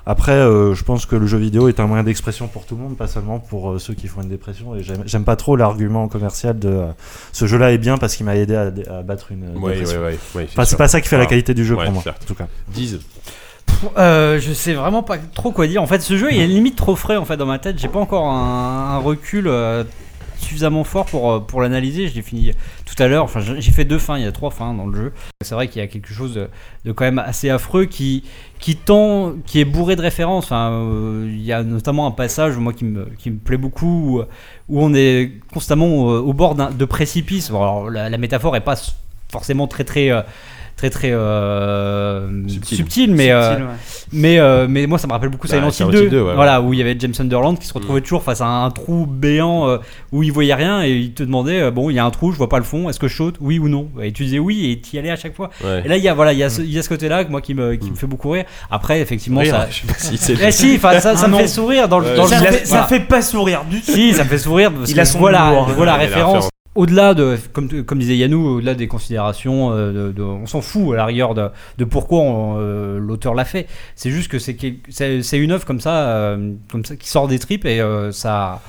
Après, euh, je pense que le jeu vidéo est un moyen d'expression pour tout le monde, pas seulement pour euh, ceux qui font une dépression. Et j'aime- pas trop l'argument commercial de euh, ce jeu-là est bien parce qu'il m'a aidé à, à battre une euh, Ouais, dépression. ouais, ouais, ouais, c'est Enfin, c'est pas ça qui fait la Ah, qualité du jeu ouais, pour moi, certes. en tout cas. 10. Euh, je sais vraiment pas trop quoi dire. En fait, ce jeu il est limite trop frais en fait dans ma tête. J'ai pas encore un, un recul euh, suffisamment fort pour, euh, pour l'analyser. Je l'ai fini tout à l'heure. Enfin, j'ai fait deux fins. Il y a trois fins dans le jeu. C'est vrai qu'il y a quelque chose de, quand même assez affreux qui qui tend, qui est bourré de références. Enfin, euh, il y a notamment un passage moi qui me qui me plaît beaucoup où, on est constamment euh, au bord de précipice. Bon, la, métaphore est pas forcément très très très très euh, Subtil. subtile, mais euh, Subtil, ouais. mais euh, mais moi ça me rappelle beaucoup Bah, Silent Hill 2, Hill 2, ouais, voilà où il y avait James Sunderland qui se retrouvait Mm. toujours face à un, trou béant euh, où il voyait rien et il te demandait euh, bon il y a un trou je vois pas le fond est-ce que je saute oui ou non? Et tu disais oui et tu y allais à chaque fois Ouais. et là il y a voilà il y a ce, il y a ce côté là moi qui me qui me fait beaucoup rire après effectivement Rire, ça je sais pas si c'est- Eh si ça, ça Ah me non. fait sourire dans le, dans Ça, fait, ça voilà. fait pas sourire du tout. Si, ça me fait sourire parce Il que a son a la référence. Au-delà de, comme, disait Yannou, au-delà des considérations, euh, de, on s'en fout à la rigueur de, de pourquoi euh, l'auteur l'a fait. C'est juste que c'est, une œuvre comme ça, euh, comme ça, qui sort des tripes et ça.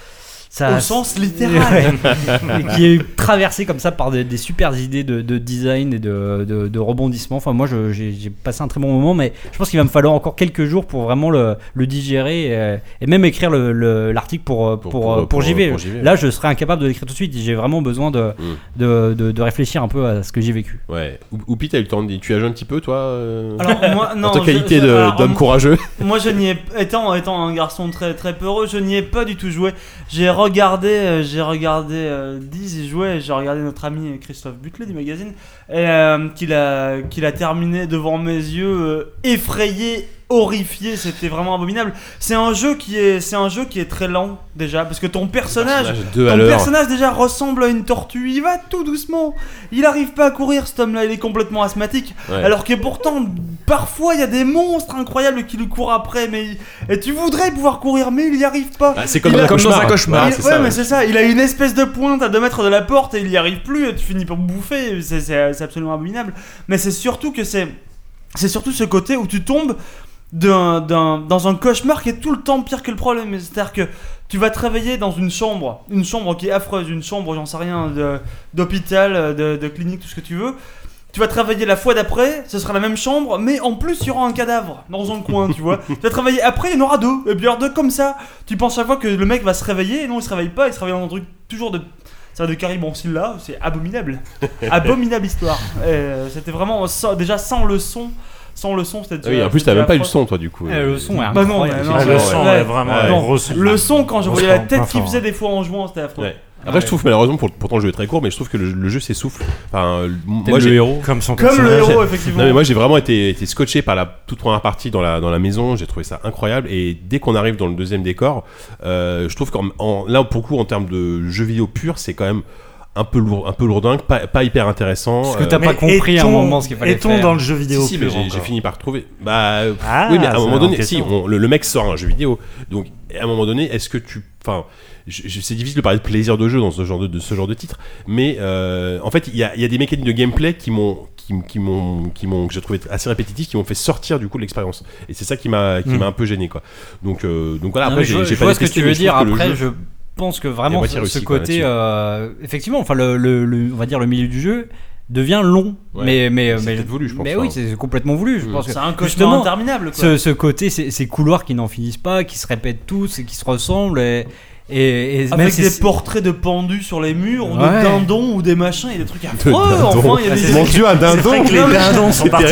Ça Au sens littéral. Ouais. Et qui est traversé comme ça par des, des super idées de, de design et de, de, de rebondissement. Enfin, moi, j'ai, passé un très bon moment, mais je pense qu'il va me falloir encore quelques jours pour vraiment le, le digérer et, et même écrire le- le- l'article pour, pour, Pour- pour, pour- pour JV. pour JV. Là, je serais incapable de l'écrire tout de suite. J'ai vraiment besoin de, Mm. de, de, de réfléchir un peu à ce que j'ai vécu. Ouais. Ou- Oupi, t'as eu le temps de. Tu as joué un petit peu, toi euh, Alors, moi, non, En ta qualité d'homme courageux. Moi, je n'y ai étant étant un garçon très très peureux, je n'y ai pas du tout joué. J'ai regardé, euh, j'ai regardé euh, Diz y jouer. J'ai regardé notre ami Christophe Butler du magazine, et euh, qu'il a qu'il a terminé devant mes yeux, effrayé, horrifié. C'était vraiment abominable. C'est un jeu qui est c'est un jeu qui est très lent déjà parce que ton personnage Personnage deux à ton personnage déjà ressemble à une tortue. Il va tout doucement. Il arrive pas à courir. Cet homme-là, il est complètement asthmatique. Ouais. Alors que pourtant, parfois, il y a des monstres incroyables qui lui courent après. Mais et tu voudrais pouvoir courir, mais il y arrive pas. Ah, c'est comme a- un cauchemar. dans un cauchemar. Il- ouais, ça, mais ouais. c'est ça. Il a une espèce de pointe à 2 mètres de la porte et il y arrive plus. Et tu finis par bouffer. C'est absolument abominable. Mais c'est surtout que c'est c'est surtout ce côté où tu tombes d'un- d'un- dans un cauchemar qui est tout le temps pire que le problème. C'est-à-dire que tu vas te réveiller dans une chambre, une chambre qui est affreuse, une chambre, j'en sais rien, d'hôpital, de, de clinique, tout ce que tu veux. Tu vas travailler la fois d'après, ce sera la même chambre, mais en plus il y aura un cadavre dans un coin, tu vois. Tu vas travailler après, il y en aura deux, et puis alors deux comme ça. Tu penses chaque fois que le mec va se réveiller, et non il se réveille pas, il se réveille dans un truc toujours de. Ça va de Carrie là, c'est abominable. abominable histoire. Euh, C'était vraiment sans- déjà sans le son. Sans le son, c'était Ah oui, en plus, t'as même pas eu le son, toi, du coup. Eh, le son est Bah non, Ah, le son Ouais. est vraiment Ouais. un Non, gros Le son, quand je voyais la tête qu'il faisait des fois en jouant, c'était affreux. Ouais. Après, je trouve malheureusement, pour, pourtant le jeu est très court, mais je trouve que le, le jeu s'essouffle. Enfin, moi, le héros. Comme son Comme le héros, effectivement. Non mais moi j'ai vraiment été, été scotché par la toute première partie dans la, dans la maison, j'ai trouvé ça incroyable et dès qu'on arrive dans le deuxième décor, euh, je trouve qu'en en- là pour le coup en termes de jeu vidéo pur c'est quand même un peu lourd, un peu lourdingue, pas, pas hyper intéressant. Parce que euh, t'as pas mais compris à un moment ce qu'il fallait faire. dans le jeu vidéo Si, si, mais j'ai- fini par retrouver. Bah, euh, Ah, oui, mais à un moment en donné, si, on- le, le mec sort un jeu vidéo. Donc, à un moment donné, est-ce que tu. Enfin, c'est difficile de parler de plaisir de jeu dans ce genre de, de ce genre de titre. Mais euh, en fait, il y a, il y a des mécaniques de gameplay qui m'ont. Qui, qui m'ont qui m'ont que j'ai trouvé assez répétitifs qui m'ont fait sortir du coup de l'expérience et c'est ça qui m'a qui Mm. m'a un peu gêné quoi donc euh, donc voilà Non, après j'ai j'ai je pas vois ce que tu veux je dire. Après, jeu- je pense que vraiment ce, réussi, ce quoi, côté, euh, effectivement, enfin le, le- le- on va dire le milieu du jeu devient long, Ouais. mais mais C'est mais, peut-être voulu, je pense, mais hein. oui, c'est complètement voulu. Je Mm. pense que C'est un cauchemar interminable, quoi. Ce, ce côté, ces, ces couloirs qui n'en finissent pas, qui se répètent tous et qui se ressemblent et et, et même Avec si des portraits de pendus sur les murs, ou Ouais. de dindons, ou des machins, et des trucs affreux. Enfin, il y a des Mon Dieu, un dindon. Vrai que les dindons sont. Non mais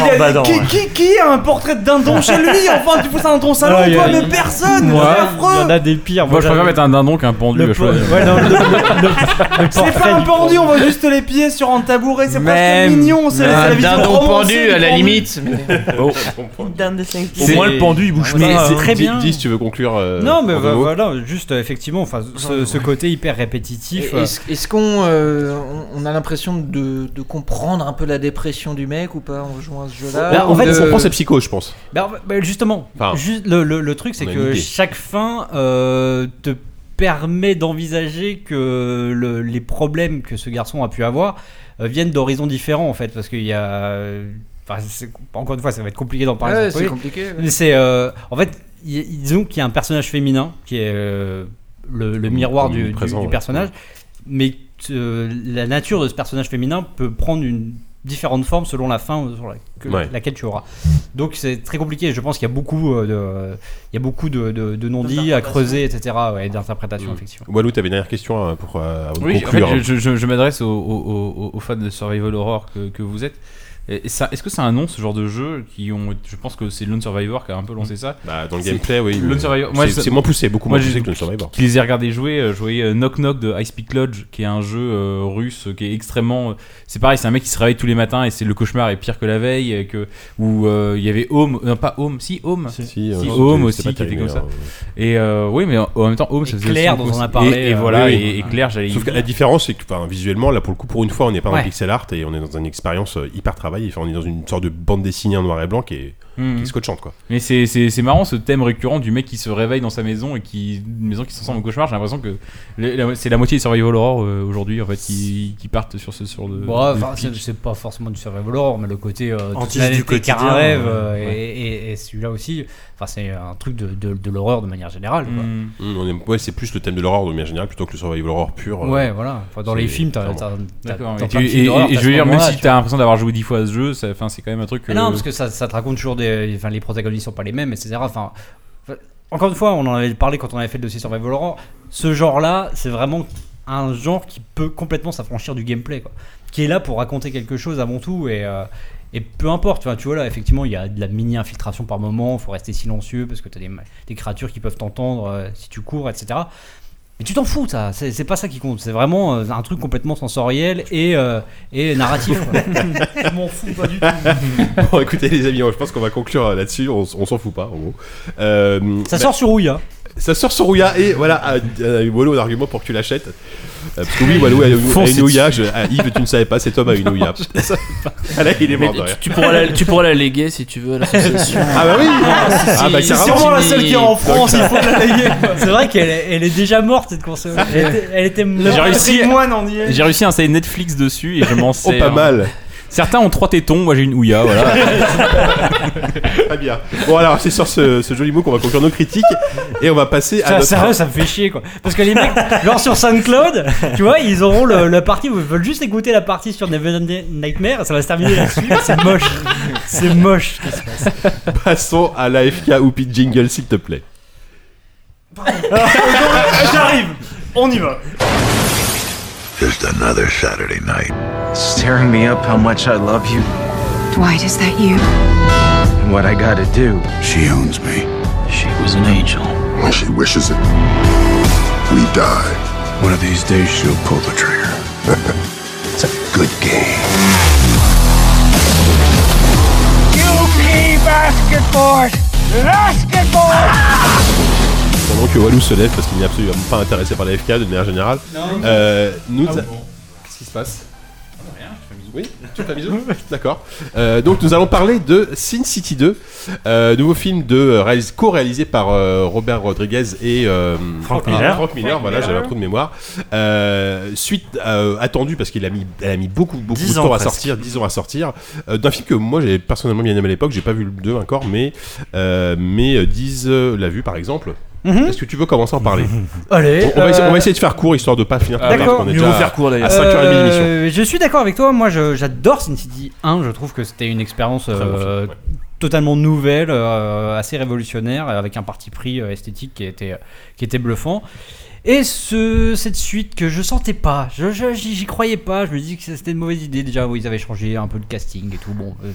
il y a- particulièrement qui, ouais. qui, qui a un portrait de dindon chez lui Enfin, tu fous ça dans ton salon, il y a- toi, mais il y a- personne Ouais, C'est il y affreux en a des pires. Moi, je préfère mettre un dindon qu'un pendu. le, à choisir. ouais, non, le, le- le- le C'est pas un du pendu, on voit juste les pieds sur un tabouret, c'est presque mignon, c'est c'est la un vision dindon pendu du à la limite. Oh. Une dinde de 5 Au moins, le pendu, il bouge pas. c'est hein. très bien. si tu veux conclure euh, Non, mais voilà, juste effectivement, enfin, ce, ce côté hyper répétitif. euh, Est-ce qu'on euh, on- a l'impression de, de comprendre un peu la dépression du mec ou pas en jouant à ce jeu-là Là, en fait, de- on prend ses psychos, je pense. Bah, bah, justement, Enfin, juste le, le- le truc, c'est que chaque fin euh, te permet d'envisager que le- les problèmes que ce garçon a pu avoir euh, viennent d'horizons différents, en fait, parce qu'il y a. Enfin, encore une fois, ça va être compliqué d'en parler. Ouais, c'est compliqué. ouais. Mais c'est. euh, en fait, y- disons qu'il y a un personnage féminin qui est euh, le, le miroir du, présent, personnage, mais euh, la nature de ce personnage féminin peut prendre une différente forme selon la fin sur la- que- Ouais. laquelle tu auras. Donc c'est très compliqué. Je pense qu'il y a beaucoup euh, de, il y a beaucoup de, de- de non-dits à creuser, etc. Ouais, et d'interprétation, Mm. effectivement. Walou, t'avais une dernière question euh, pour euh, avant de Oui, en fait, conclure. je, je- je m'adresse aux, aux- aux- aux fans de Survival Horror que, que vous êtes. Et et ça- Est-ce que c'est un nom ce genre de jeu qui ont Je pense que c'est Lone Survivor qui a un peu lancé ça. Bah, dans le gameplay, oui. Lone Survivor. Moi, c'est- moins poussé, beaucoup moi, moins poussé que le Survivor. Qui les ai regardés jouer, euh, je voyais euh, Knock Knock de High Speed Lodge, qui est un jeu euh, russe qui est extrêmement. c'est pareil, c'est un mec qui se réveille tous les matins et c'est le cauchemar est pire que la veille. Et que, où euh, il y avait Home, non pas Home, si Home. Si, Si, euh, Home aussi qui était comme ça. euh, Et euh, oui, mais en en même temps, Home, Et ça faisait Claire, aussi dont on a parlé, Et, et voilà, oui, et, oui. et Claire, j'allais. Sauf que la différence, c'est que visuellement, là pour le coup, pour une fois, on n'est pas le pixel art et on est dans une expérience hyper on est dans une sorte de bande dessinée en noir et blanc qui est. qui est scotchante, quoi. Mais c'est- c'est c'est marrant ce thème récurrent du mec qui se réveille dans sa maison et qui une maison qui se ressemble au cauchemar. J'ai l'impression que la- c'est la moitié des survival horror euh, aujourd'hui en fait qui, qui partent sur ce sur de. Bon, de enfin, c'est pitch. c'est pas forcément du survival horror, mais le côté euh, toute la du un rêve euh, Ouais. et, et- et celui-là aussi. Enfin, c'est un truc de, de, de l'horreur de manière générale. quoi. Mm. Mhm, on aime- ouais, c'est plus le thème de l'horreur de manière générale plutôt que le survival horror pur. euh, Ouais, voilà. Enfin, dans c'est- les films, t'as. clairement. t'as- t'as- D'accord. dans Et, plein de tu- films et- d'horreur, et t'as je veux dire, même moment-là, si tu t'as l'impression d'avoir joué dix fois à ce jeu, ça- enfin, c'est quand même un truc. Ah non, euh, parce que ça, ça te raconte toujours des. Enfin, les protagonistes sont pas les mêmes, etc. Enfin, encore une fois, on en avait parlé quand on avait fait le dossier Survival Horror. Ce genre-là, c'est vraiment un genre qui peut complètement s'affranchir du gameplay, quoi. Qui est là pour raconter quelque chose avant tout et. euh, et peu importe, tu vois, là, effectivement, il y a de la mini-infiltration par moment, faut rester silencieux parce que tu as des, des créatures qui peuvent t'entendre euh, si tu cours, etc. Mais tu t'en fous, ça, c'est c'est pas ça qui compte, c'est vraiment euh, un truc complètement sensoriel et, euh, et narratif. quoi. Je m'en fous pas du tout. bon, écoutez, les amis, je pense qu'on va conclure euh, là-dessus. On, s- on s'en fout pas, en gros. Euh, Ça bah, sort sur Ouya. Ça sort sur Ouya et voilà, Walou a un argument pour que tu l'achètes. Euh, parce que oui, Walou a une, a Foncez une Ouya. Je, ah, Yves, tu ne savais pas, c'est Tom a une Ouya. ah là, il est mort Mais de rire. tu, tu pourras la, tu pourras la léguer si tu veux à l'association. Ah bah oui Ah bah C'est sûrement la seule qui est en France, il faut la léguer. C'est vrai qu'elle est, elle est déjà morte cette console. Elle était, elle était morte. J'ai réussi, Patrimoine, j'ai à installer Netflix dessus et je m'en Oh, sers. pas mal Certains ont trois tétons, moi j'ai une ouïa, voilà. Très bien. Bon, alors, c'est sur ce, ce joli mot qu'on va conclure nos critiques et on va passer à Ça, notre. Sérieux, ça me fait chier quoi. Parce que les mecs, genre sur SoundCloud, tu vois, ils auront le, la partie où ils veulent juste écouter la partie sur Never Nightmare, ça va se terminer là-dessus. C'est moche. C'est moche ce qui se passe. Passons à l'AFK Whoopi Jingle, s'il te plaît. J'arrive. On y va. Just another Saturday night. Staring me up how much I love you Dwight, is that you? and what I gotta do. She owns me. She was an angel. When she wishes it, we die. One of these days she'll pull the trigger. it's a good game. UP basketball! Basketball! Pendant que Walou se lève parce qu'il n'est absolument pas intéressé par l'AFK de manière générale. Euh, nous, se passe? Oui, tu fais un bisou D'accord. Euh, donc nous allons parler de Sin City 2, euh, nouveau film de euh, réalis- co-réalisé par euh, Robert Rodriguez et euh, Frank ah, Miller. Frank Miller, voilà, j'avais un trou de mémoire. Euh, suite euh, attendue parce qu'il a mis, elle a mis beaucoup beaucoup 10 de temps à sortir, 10 ans à sortir, euh, d'un film que moi j'ai personnellement bien aimé à l'époque. J'ai pas vu le 2 encore, mais euh, mais euh, Diz euh, l'a vu par exemple. Est-ce que tu veux commencer à en parler Allez, on, on va essayer, on euh, va essayer de faire court histoire de pas finir tard, D'accord. qu'on est déjà faire court, d'ailleurs. à 5h30 d'émission. Euh, je suis d'accord avec toi. Moi, j'adore Sin City 1. Je trouve que c'était une expérience euh, ouais. totalement nouvelle, euh, assez révolutionnaire, avec un parti pris euh, esthétique qui était, qui était bluffant. Et ce, cette suite que je sentais pas, je, je- j'y croyais pas. Je me dis que c'était une mauvaise idée. Déjà, où ils avaient changé un peu le casting et tout. Bon, euh,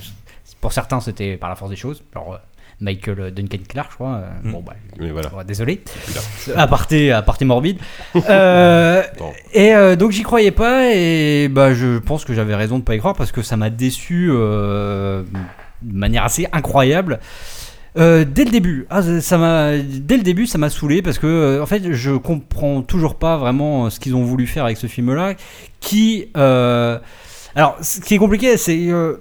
pour certains, c'était par la force des choses. Alors, euh, Michael Duncan Clark, je crois. euh, Bon, bah, voilà. Ouais, désolé. Aparté, aparté morbide. Euh, et euh, donc j'y croyais pas et bah je pense que j'avais raison de pas y croire parce que ça m'a déçu euh, de manière assez incroyable. Euh, dès le début, ah, ça- m'a, dès le début, ça m'a saoulé parce que euh, en fait, je comprends toujours pas vraiment ce qu'ils ont voulu faire avec ce film-là. Qui, euh, alors, ce qui est compliqué, c'est euh,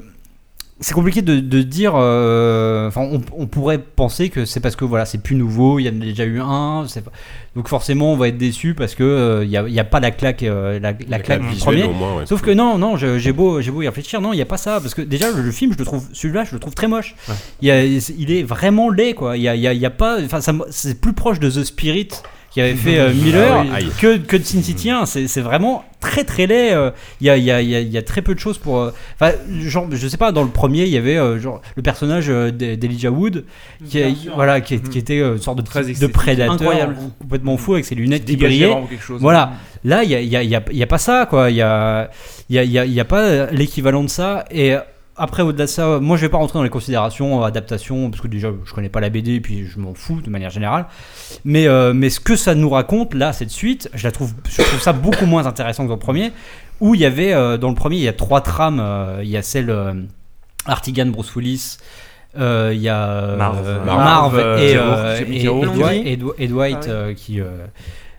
c'est compliqué de, de dire. euh, Enfin, on, on pourrait penser que c'est parce que voilà, c'est plus nouveau. Il y en a déjà eu un. pas- Donc forcément, on va être déçu parce que euh, il y, a, il y a pas la claque, euh, la, la claque claque du premier. au moins, ouais. Sauf que non, non, j'ai beau, j'ai beau y réfléchir, non, il y a pas ça parce que déjà le, le film, je le trouve, celui-là, je le trouve très moche. Il, y a- il est vraiment laid, quoi. Il y a, il y a- il y a pas, enfin, c'est plus proche de The Spirit qui avait fait euh, Miller Ah oui. Que, que de Sin City 1. C'est c'est vraiment très très laid. euh, Il y a, il y, a, il y, a, y a très peu de choses pour. euh, Enfin, genre, je sais pas, dans le premier, il y avait euh, genre le personnage euh, d'E- d'Elijah Wood qui, sûr. voilà, qui, qui était euh, une sorte de, Très de prédateur Incroyable. complètement fou avec ses lunettes qui brillaient. chose. Voilà. Là, il n'y a, y a, il y a- il y a pas ça, quoi. Il n'y a, il y a, il y a- il y a pas l'équivalent de ça. Et après, au-delà de ça, moi, je vais pas rentrer dans les considérations, euh, adaptation, parce que déjà, je connais pas la BD, et puis je m'en fous de manière générale. Mais, euh, mais ce que ça nous raconte, là, cette suite, je la trouve, je trouve ça beaucoup moins intéressant que dans le premier, où il y avait, euh, dans le premier, il y a trois trames. euh, Il y a celle euh, Artigan, Bruce Willis. euh, Il y a euh, Marv. Marv, Marv, et, euh, et- et. Dwight- Ah ouais. euh, qui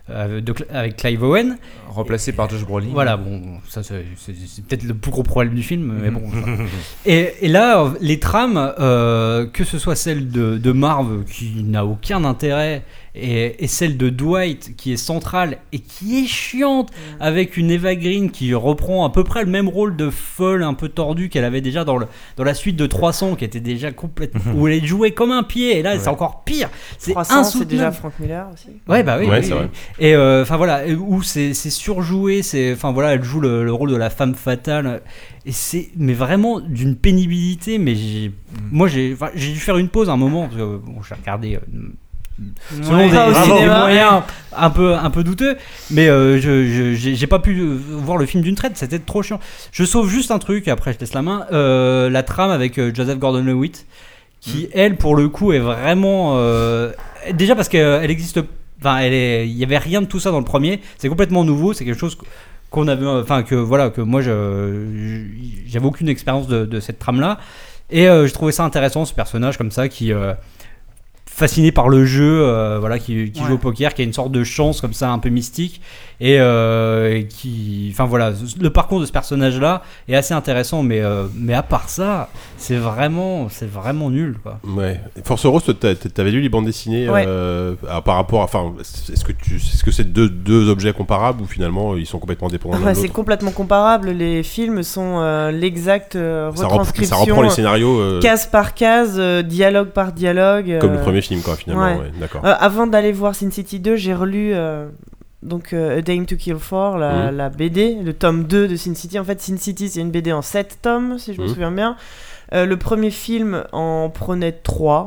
de Cl- avec Clive Owen. Remplacé par Josh Brolin. Voilà, bon, ça c'est peut-être le plus gros problème du film, mais bon. et, et là, les trames, euh, que ce soit celle de, de Marv qui n'a aucun intérêt, et, et celle de Dwight qui est centrale et qui est chiante, avec une Eva Green qui reprend à peu près le même rôle de folle un peu tordue qu'elle avait déjà dans, le, dans la suite de 300, qui était déjà complètement. où elle jouait comme un pied, et là c'est encore pire. C'est 300, c'est déjà insoutenable. Frank Miller aussi. Ouais, bah oui. Ouais, oui, c'est oui. vrai. Et euh, enfin voilà, où c'est c'est surjoué, c'est enfin voilà, elle joue le, le rôle de la femme fatale et c'est mais vraiment d'une pénibilité. Mais j'ai, moi j'ai, dû faire une pause à un moment. parce que, bon, j'ai regardé. Selon Ouais, des, moyens un peu un peu douteux mais euh, je j'ai pas pu voir le film d'une traite c'était trop chiant. Je sauve juste un truc et après je laisse la main euh, la trame avec euh, Joseph Gordon-Levitt qui elle pour le coup est vraiment euh, déjà parce qu'elle existe enfin elle est il y avait rien de tout ça dans le premier c'est complètement nouveau c'est quelque chose qu'on avait enfin que voilà que moi je j'avais aucune expérience de, de cette trame là et je trouvais ça intéressant ce personnage comme ça qui fasciné par le jeu, euh, voilà, qui, qui Ouais. joue au poker, qui a une sorte de chance comme ça un peu mystique, et, euh, et qui, enfin voilà, le parcours de ce personnage-là est assez intéressant, mais euh, mais à part ça, c'est vraiment, c'est vraiment nul, quoi. Ouais. Force Rose, t'avais lu les bandes dessinées Ouais. euh, alors, par rapport, enfin, est-ce que tu, est-ce que c'est deux, deux objets comparables ou finalement ils sont complètement dépendants l'un Ouais, c'est complètement comparable. Les films sont euh, l'exacte euh, ça, reprend- retranscription. ça reprend les scénarios euh, Case par case, euh, dialogue par dialogue. comme le premier film, quoi, finalement. ouais. ouais, D'accord. Euh, avant d'aller voir Sin City 2, j'ai relu euh, donc euh, A Dame to Kill For, la, Mhm. la BD, le tome 2 de Sin City. En fait, Sin City, c'est une BD en 7 tomes, si je me Mhm. souviens bien. Le premier film en prenait 3.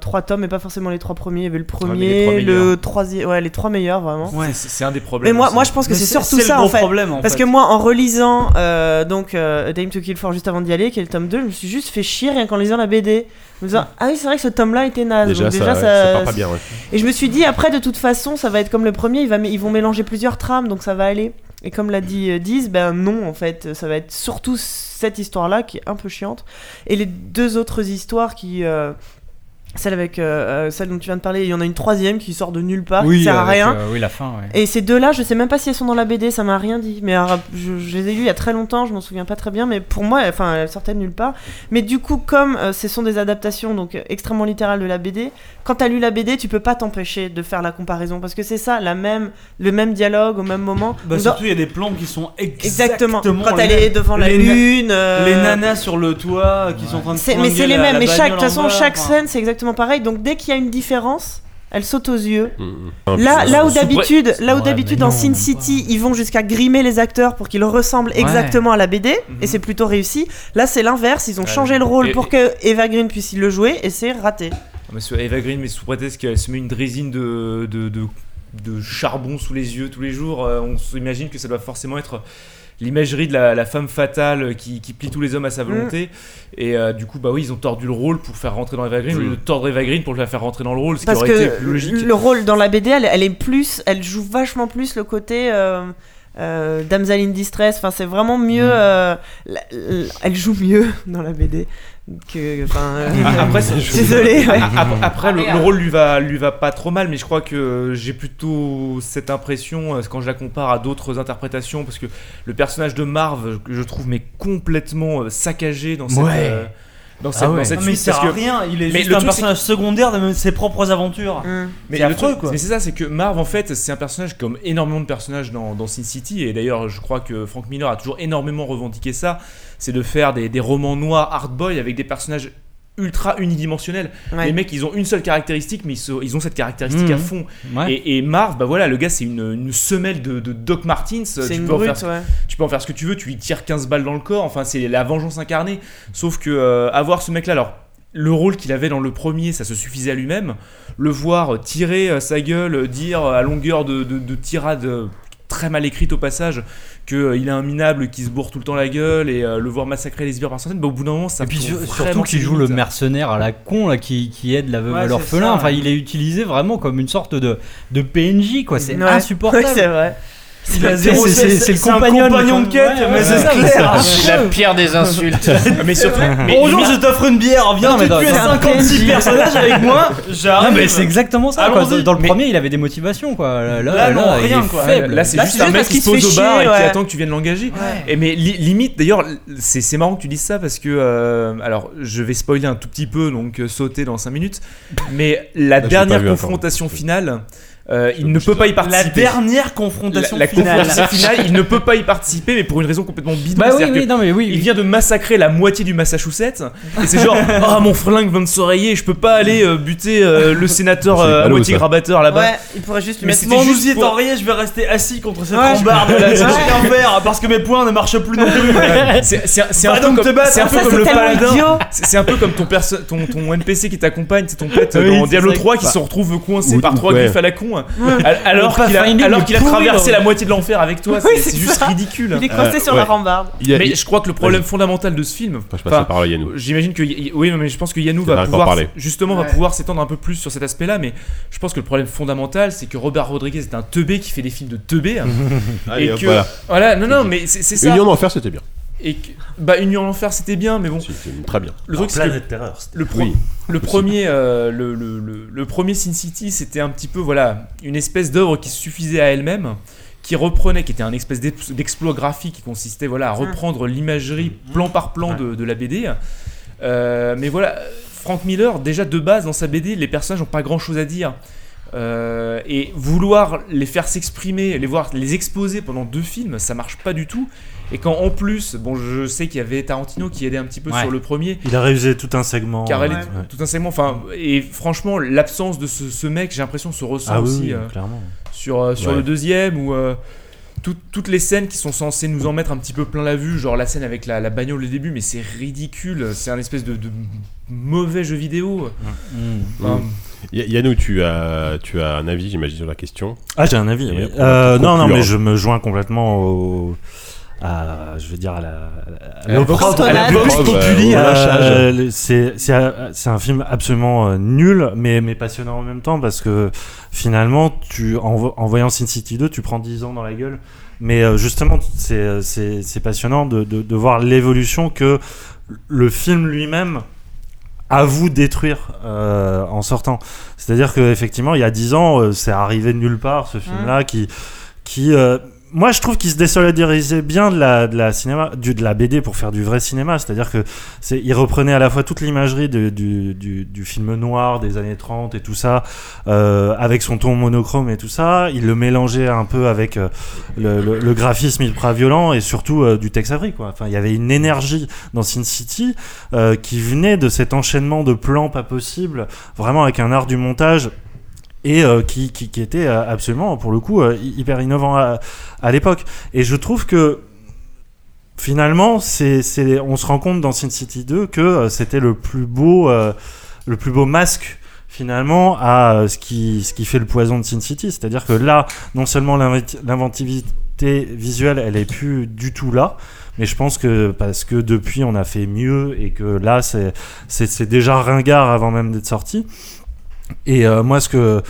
Trois tomes, mais pas forcément les trois premiers. Il y avait le premier, les trois le meilleurs. troisième, ouais, les trois meilleurs vraiment. Ouais, c'est un des problèmes. Mais moi, aussi. moi, je pense que c'est surtout ça gros en fait. problème, en Parce fait. que moi, en relisant euh, donc euh, Dame to Kill For juste avant d'y aller, qui est le tome 2, je me suis juste fait chier rien qu'en lisant la BD. En me disant, ah oui, c'est vrai que ce tome-là était naze. Déjà, Donc, ça, déjà, ça part pas bien. ouais. Et je me suis dit, après, de toute façon, ça va être comme le premier, va, ils vont mélanger plusieurs trames, donc ça va aller. Et comme l'a dit euh, Diz, ben non, en fait, ça va être surtout cette histoire-là qui est un peu chiante. Et les deux autres histoires qui. Celle avec euh, euh, celle dont tu viens de parler, il y en a une troisième qui sort de nulle part, Oui, qui sert à avec, rien. euh, oui, la fin, ouais. Et ces deux-là, je sais même pas si elles sont dans la BD, ça m'a rien dit. Mais alors, je, je les ai lus il y a très longtemps, je m'en souviens pas très bien. Mais pour moi, enfin, elles sortaient de nulle part. Mais du coup, comme euh, ce sont des adaptations donc extrêmement littérales de la BD, quand t'as lu la BD, tu peux pas t'empêcher de faire la comparaison parce que c'est ça, la même, le même dialogue au même moment. Bah, Donc, surtout, il y a des plans qui sont Exactement. exactement. Quand elle est devant la Les lune, euh, Les nanas sur le toit qui sont en train de mais c'est les mêmes. Mais chaque, de toute façon, chaque scène, c'est exactement pareil. Donc dès qu'il y a une différence, elle saute aux yeux. Ah, Là, là où d'habitude, là où Ouais, d'habitude mais dans non, Sin City, ils vont jusqu'à grimer les acteurs pour qu'ils ressemblent Ouais. exactement à la BD, et c'est plutôt réussi. Là, c'est l'inverse. Ils ont Ouais, changé mais- le rôle et- pour que Eva Green puisse le jouer, et c'est raté. Mais sur Eva Green, mais sous prétexte qu'elle se met une drésine de, de, de, de charbon sous les yeux tous les jours, euh, on s'imagine que ça doit forcément être l'imagerie de la, la femme fatale qui, qui plie tous les hommes à sa volonté. Et euh, du coup, bah oui, ils ont tordu le rôle pour faire rentrer dans Eva Green, au lieu de tordre Eva Green pour la faire rentrer dans le rôle, ce Parce qui aurait été que plus logique. le rôle dans la BD, elle, elle est plus, elle joue vachement plus le côté. Euh, euh, damsel in distress, enfin c'est vraiment mieux. euh, la- la- elle joue mieux dans la BD que. Enfin, euh, Après, c'est- désolé. ouais. Ap- Après, le, le rôle lui va, lui va pas trop mal, mais je crois que j'ai plutôt cette impression euh, quand je la compare à d'autres interprétations, parce que le personnage de Marv, que je trouve mais complètement euh, saccagé dans cette. Ouais. Dans cette, Ah ouais. dans cette Non, mais il suite, sert à rien, il est Mais juste le un truc, c'est personnage secondaire de ses propres aventures. mais C'est le affreux truc- quoi. Mais c'est ça, c'est que Marv en fait, c'est un personnage comme énormément de personnages dans, dans Sin City, et d'ailleurs, je crois que Frank Miller a toujours énormément revendiqué ça, c'est de faire des, des romans noirs hard boy avec des personnages ultra unidimensionnels. Ouais. Les mecs, ils ont une seule caractéristique, mais ils, ont cette caractéristique Mhm. à fond. Ouais. Et, et Marv, bah voilà, le gars, c'est une, une semelle de, de Doc Martins. Tu une peux en brute, faire, ouais. tu peux en faire ce que tu veux, tu lui tires 15 balles dans le corps, enfin, c'est la vengeance incarnée. Sauf que euh, avoir ce mec-là, alors. Le rôle qu'il avait dans le premier, ça se suffisait à lui-même. Le voir tirer euh, sa gueule, euh, dire à longueur de, de, de tirade euh, très mal écrite au passage qu'il est un minable qui se bourre tout le temps la gueule et euh, le voir massacrer les sbires par centaines, bah, au bout d'un moment, ça Et puis sur- surtout qu'il joue le limites. mercenaire à la con là, qui, qui aide la veuve Ouais, à l'orphelin. Enfin, il est utilisé vraiment comme une sorte de, de PNJ quoi. C'est Ouais. insupportable. Ouais, c'est vrai. C'est- le compagnon compagnon de quête, Ouais, mais c'est clair. C'est la pire des insultes. mais surtout, mais Bonjour, je t'offre une bière. Viens, tu tues dans un 56 PNJ. personnages avec moi. J'arrive. Non, mais c'est exactement ça. quoi. Dans le Mais- premier, il avait des motivations quoi. Là, Là, non, rien, est quoi. faible. Là, c'est juste un mec qui se pose fait au bar chier, et qui attend que tu viennes l'engager. Et mais li- limite, d'ailleurs, c'est marrant que tu dises ça parce que, euh, alors, je vais spoiler un tout petit peu, donc euh, sauter dans 5 minutes. Mais la dernière confrontation finale, euh, il ne peut pas y La participer. dernière confrontation La- la finale. confrontation finale, il ne peut pas y participer, mais pour une raison complètement bidon. Bah oui, c'est-à-dire oui, que non mais oui. Il oui. vient de massacrer la moitié du Massachusetts et c'est genre ah mon flingue vient de s'oreiller je peux pas aller euh, buter euh, le sénateur euh, à moitié ça. grabateur là-bas Ouais, il pourrait juste lui Mais mettre Mon juste est pour- enrayé, je vais rester assis contre cette Ouais. rambarde là, je vais faire parce que mes poings ne marchent plus non plus. c'est un peu comme c'est un peu comme le paladin c'est un peu comme ton perso ton, ton NPC qui t'accompagne c'est ton pet Oui, dans Diablo vrai. 3 qui Bah. se retrouve coincé par trois griffes à la con al- alors qu'il a, alors qu'il traversé la moitié de l'enfer avec toi Oui, c'est juste ça. ridicule Il est coincé Euh, sur ouais. la rambarde. A- mais il- je crois que le problème fondamental de ce film Enfin, je passe enfin, la parole à Yannou. J'imagine que oui, mais je pense que Yannou va pouvoir parler. justement va pouvoir s'étendre un peu plus sur cet aspect-là, mais je pense que le problème fondamental, c'est que Robert Rodriguez est un teubé qui fait des films de teubé. Allez, et que voilà. non, non, mais c'est c'est ça. Union d'enfer, c'était bien. Et que, bah Union en enfer, c'était bien, mais bon. Très bien. Le truc, c'est que Planète Terreur. c'était- le, pro- Oui. le premier, euh, le, le, le, le premier Sin City, c'était un petit peu voilà une espèce d'œuvre qui suffisait à elle-même, qui reprenait, qui était un espèce d'ex- d'exploit graphique qui consistait voilà à reprendre l'imagerie plan par plan de, de la BD. Euh, mais voilà, Frank Miller, déjà de base dans sa BD, les personnages n'ont pas grand-chose à dire. Euh, et vouloir les faire s'exprimer, les voir, les exposer pendant deux films, ça marche pas du tout. Et quand en plus, bon, je sais qu'il y avait Tarantino qui aidait un petit peu Ouais. sur le premier, Il a réussi tout un segment. car elle euh, est ouais. tout un segment. Enfin, et franchement, l'absence de ce, ce mec, j'ai l'impression, se ressent Ah oui, aussi oui, euh, clairement. sur, euh, sur Ouais. le deuxième où euh, tout- toutes les scènes qui sont censées nous en mettre un petit peu plein la vue, genre la scène avec la, la bagnole au début, mais c'est ridicule. C'est un espèce de, de mauvais jeu vidéo. Mmh. Enfin, Y- Yannou, tu as, tu as un avis, j'imagine, sur la question. Ah, j'ai un avis. Oui. Euh, non, non, mais je me joins complètement au. À, je veux dire à la, Populi, c'est un- c'est un film absolument euh, nul mais mais passionnant en même temps parce que finalement tu en, vo- en voyant Sin City 2 tu prends 10 ans dans la gueule. Mais euh, justement c'est passionnant de, de, de voir l'évolution que le film lui-même à vous détruire euh, en sortant. C'est-à-dire que effectivement, il y a 10 ans, euh, c'est arrivé de nulle part ce film-là qui, qui, euh, moi, je trouve qu'il se désolidarisait bien de la, de la cinéma, du, de la BD pour faire du vrai cinéma. C'est-à-dire que c'est, il reprenait à la fois toute l'imagerie du, du, du film noir des années 30 et tout ça, euh, avec son ton monochrome et tout ça. Il le mélangeait un peu avec euh, le, le- le graphisme ultra violent et surtout euh, du Tex Avery, quoi. Enfin, il y avait une énergie dans Sin City euh, qui venait de cet enchaînement de plans pas possibles, vraiment avec un art du montage et euh, qui, qui, était euh, absolument, pour le coup, euh, hy- hyper innovant à, l'époque. Et je trouve que finalement, c'est, c'est, on se rend compte dans Sin City 2 que c'était le plus beau, le plus beau masque finalement à ce qui, ce qui fait le poison de Sin City. C'est-à-dire que là, non seulement l'inventi- l'inventivité visuelle, elle est plus du tout là, mais je pense que parce que depuis on a fait mieux et que là c'est, c'est, c'est déjà ringard avant même d'être sorti. Et euh, moi, ce que.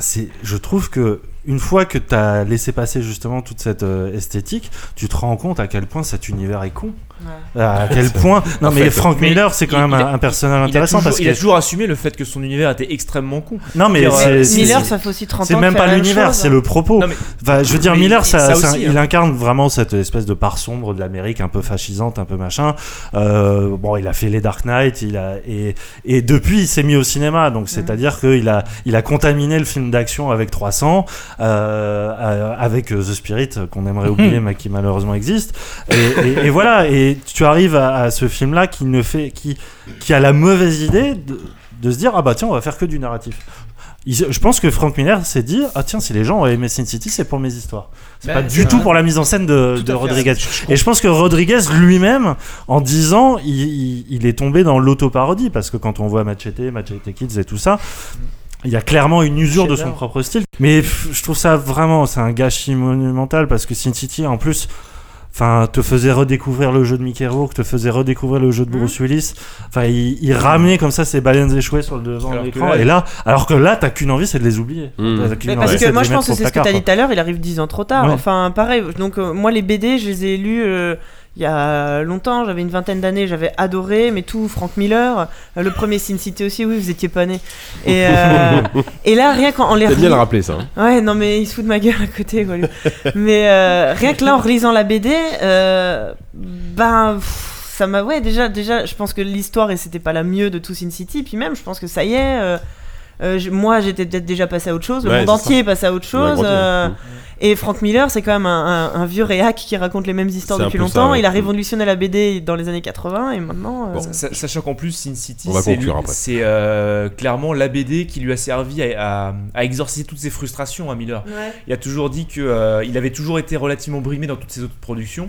C'est, je trouve que une fois que tu as laissé passer justement toute cette euh, esthétique, tu te rends compte à quel point cet univers est con. À quel point. Non, mais Frank Miller, c'est quand même un, un personnage intéressant toujours- parce il qu'il a toujours assumé le fait que son univers était extrêmement con. Non, mais c'est- euh, c'est- Miller, c'est- ça fait aussi 30 C'est ans même qu'il fait pas même l'univers, c'est le propos. Non, mais- Enfin, je veux dire, Miller, ça ça, ça- aussi, il hein. incarne vraiment cette espèce de part sombre de l'Amérique, un peu fascisante, un peu machin. Euh, bon, il a fait les Dark Knight, il a et, et depuis, il s'est mis au cinéma. Donc, c'est-à-dire qu'il a, il a contaminé le film d'action avec 300, euh, avec The Spirit qu'on aimerait oublier, mais qui malheureusement existe. Et, et- et voilà. Et tu arrives à, à ce film-là qui ne fait, qui, qui a la mauvaise idée de, de se dire ah bah tiens, on va faire que du narratif. Il- je pense que Frank Miller s'est dit ah tiens si les gens ont aimé Sin City c'est pour mes histoires. C'est Bah, pas du tout pour la mise en scène de. Rodriguez. Et je pense que Rodriguez lui-même en 10 ans il, il- il est tombé dans l'autoparodie. Parce que quand on voit Machete Machete Kids et tout ça il y a clairement une usure de son propre style. Mais je trouve ça vraiment c'est un gâchis monumental. Parce que Sin City en plus Enfin, te faisait redécouvrir le jeu de Mickey Rourke, te faisait redécouvrir le jeu de Bruce Willis. Enfin, il, il ramenait comme ça ses baleines échouées sur le devant de Alors que l'écran. là, Et là, alors que là, t'as qu'une envie, c'est de les oublier. Mmh. Mais envie, parce que moi je pense que c'est ce que t'as dit tout à l'heure, il arrive 10 ans trop tard. Ouais. Enfin pareil, donc euh, moi les BD je les ai lus euh, il y a longtemps, j'avais une vingtaine d'années, j'avais adoré, mais tout Frank Miller, euh, le premier Sin City aussi, oui vous étiez pas né. Et, euh, et là rien qu'en en les bien le rappeler ça. hein. Ouais, non, mais il se fout de ma gueule à côté, quoi. mais euh, rien que là, en relisant la BD, euh, ben, pff, ça m'a. Ouais, déjà, déjà, je pense que l'histoire, et c'était pas la mieux de tout Sin City. Puis même, je pense que ça y est. euh, euh, moi, j'étais peut-être déjà passé à autre chose. Le Ouais, monde entier ça. est passé à autre chose. euh, hein. et Frank Miller, c'est quand même un, un- un vieux réac qui raconte les mêmes histoires depuis ça, longtemps. ouais. Il a révolutionné la BD dans les années 80 et maintenant. euh, Bon, sa- sachant qu'en plus, Sin City, On va c'est conclure lui- après. c'est euh, clairement la BD qui lui a servi à, à- à exorciser toutes ses frustrations à Miller. Ouais. Il a toujours dit que euh, il avait toujours été relativement brimé dans toutes ses autres productions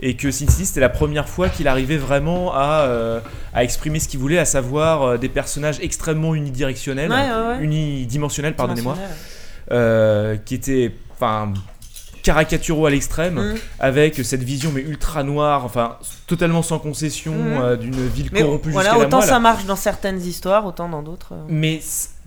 et que Sin City c'était la première fois qu'il arrivait vraiment à, euh, à exprimer ce qu'il voulait, à savoir euh, des personnages extrêmement unidirectionnels, Ouais, ouais, ouais. unidimensionnels, pardonnez-moi, euh, qui étaient, enfin caricaturaux à l'extrême Mm. avec cette vision mais ultra noire enfin totalement sans concession Mm. d'une ville corrompue voilà, jusqu'à la autant moelle. ça marche dans certaines histoires, autant dans d'autres. Mais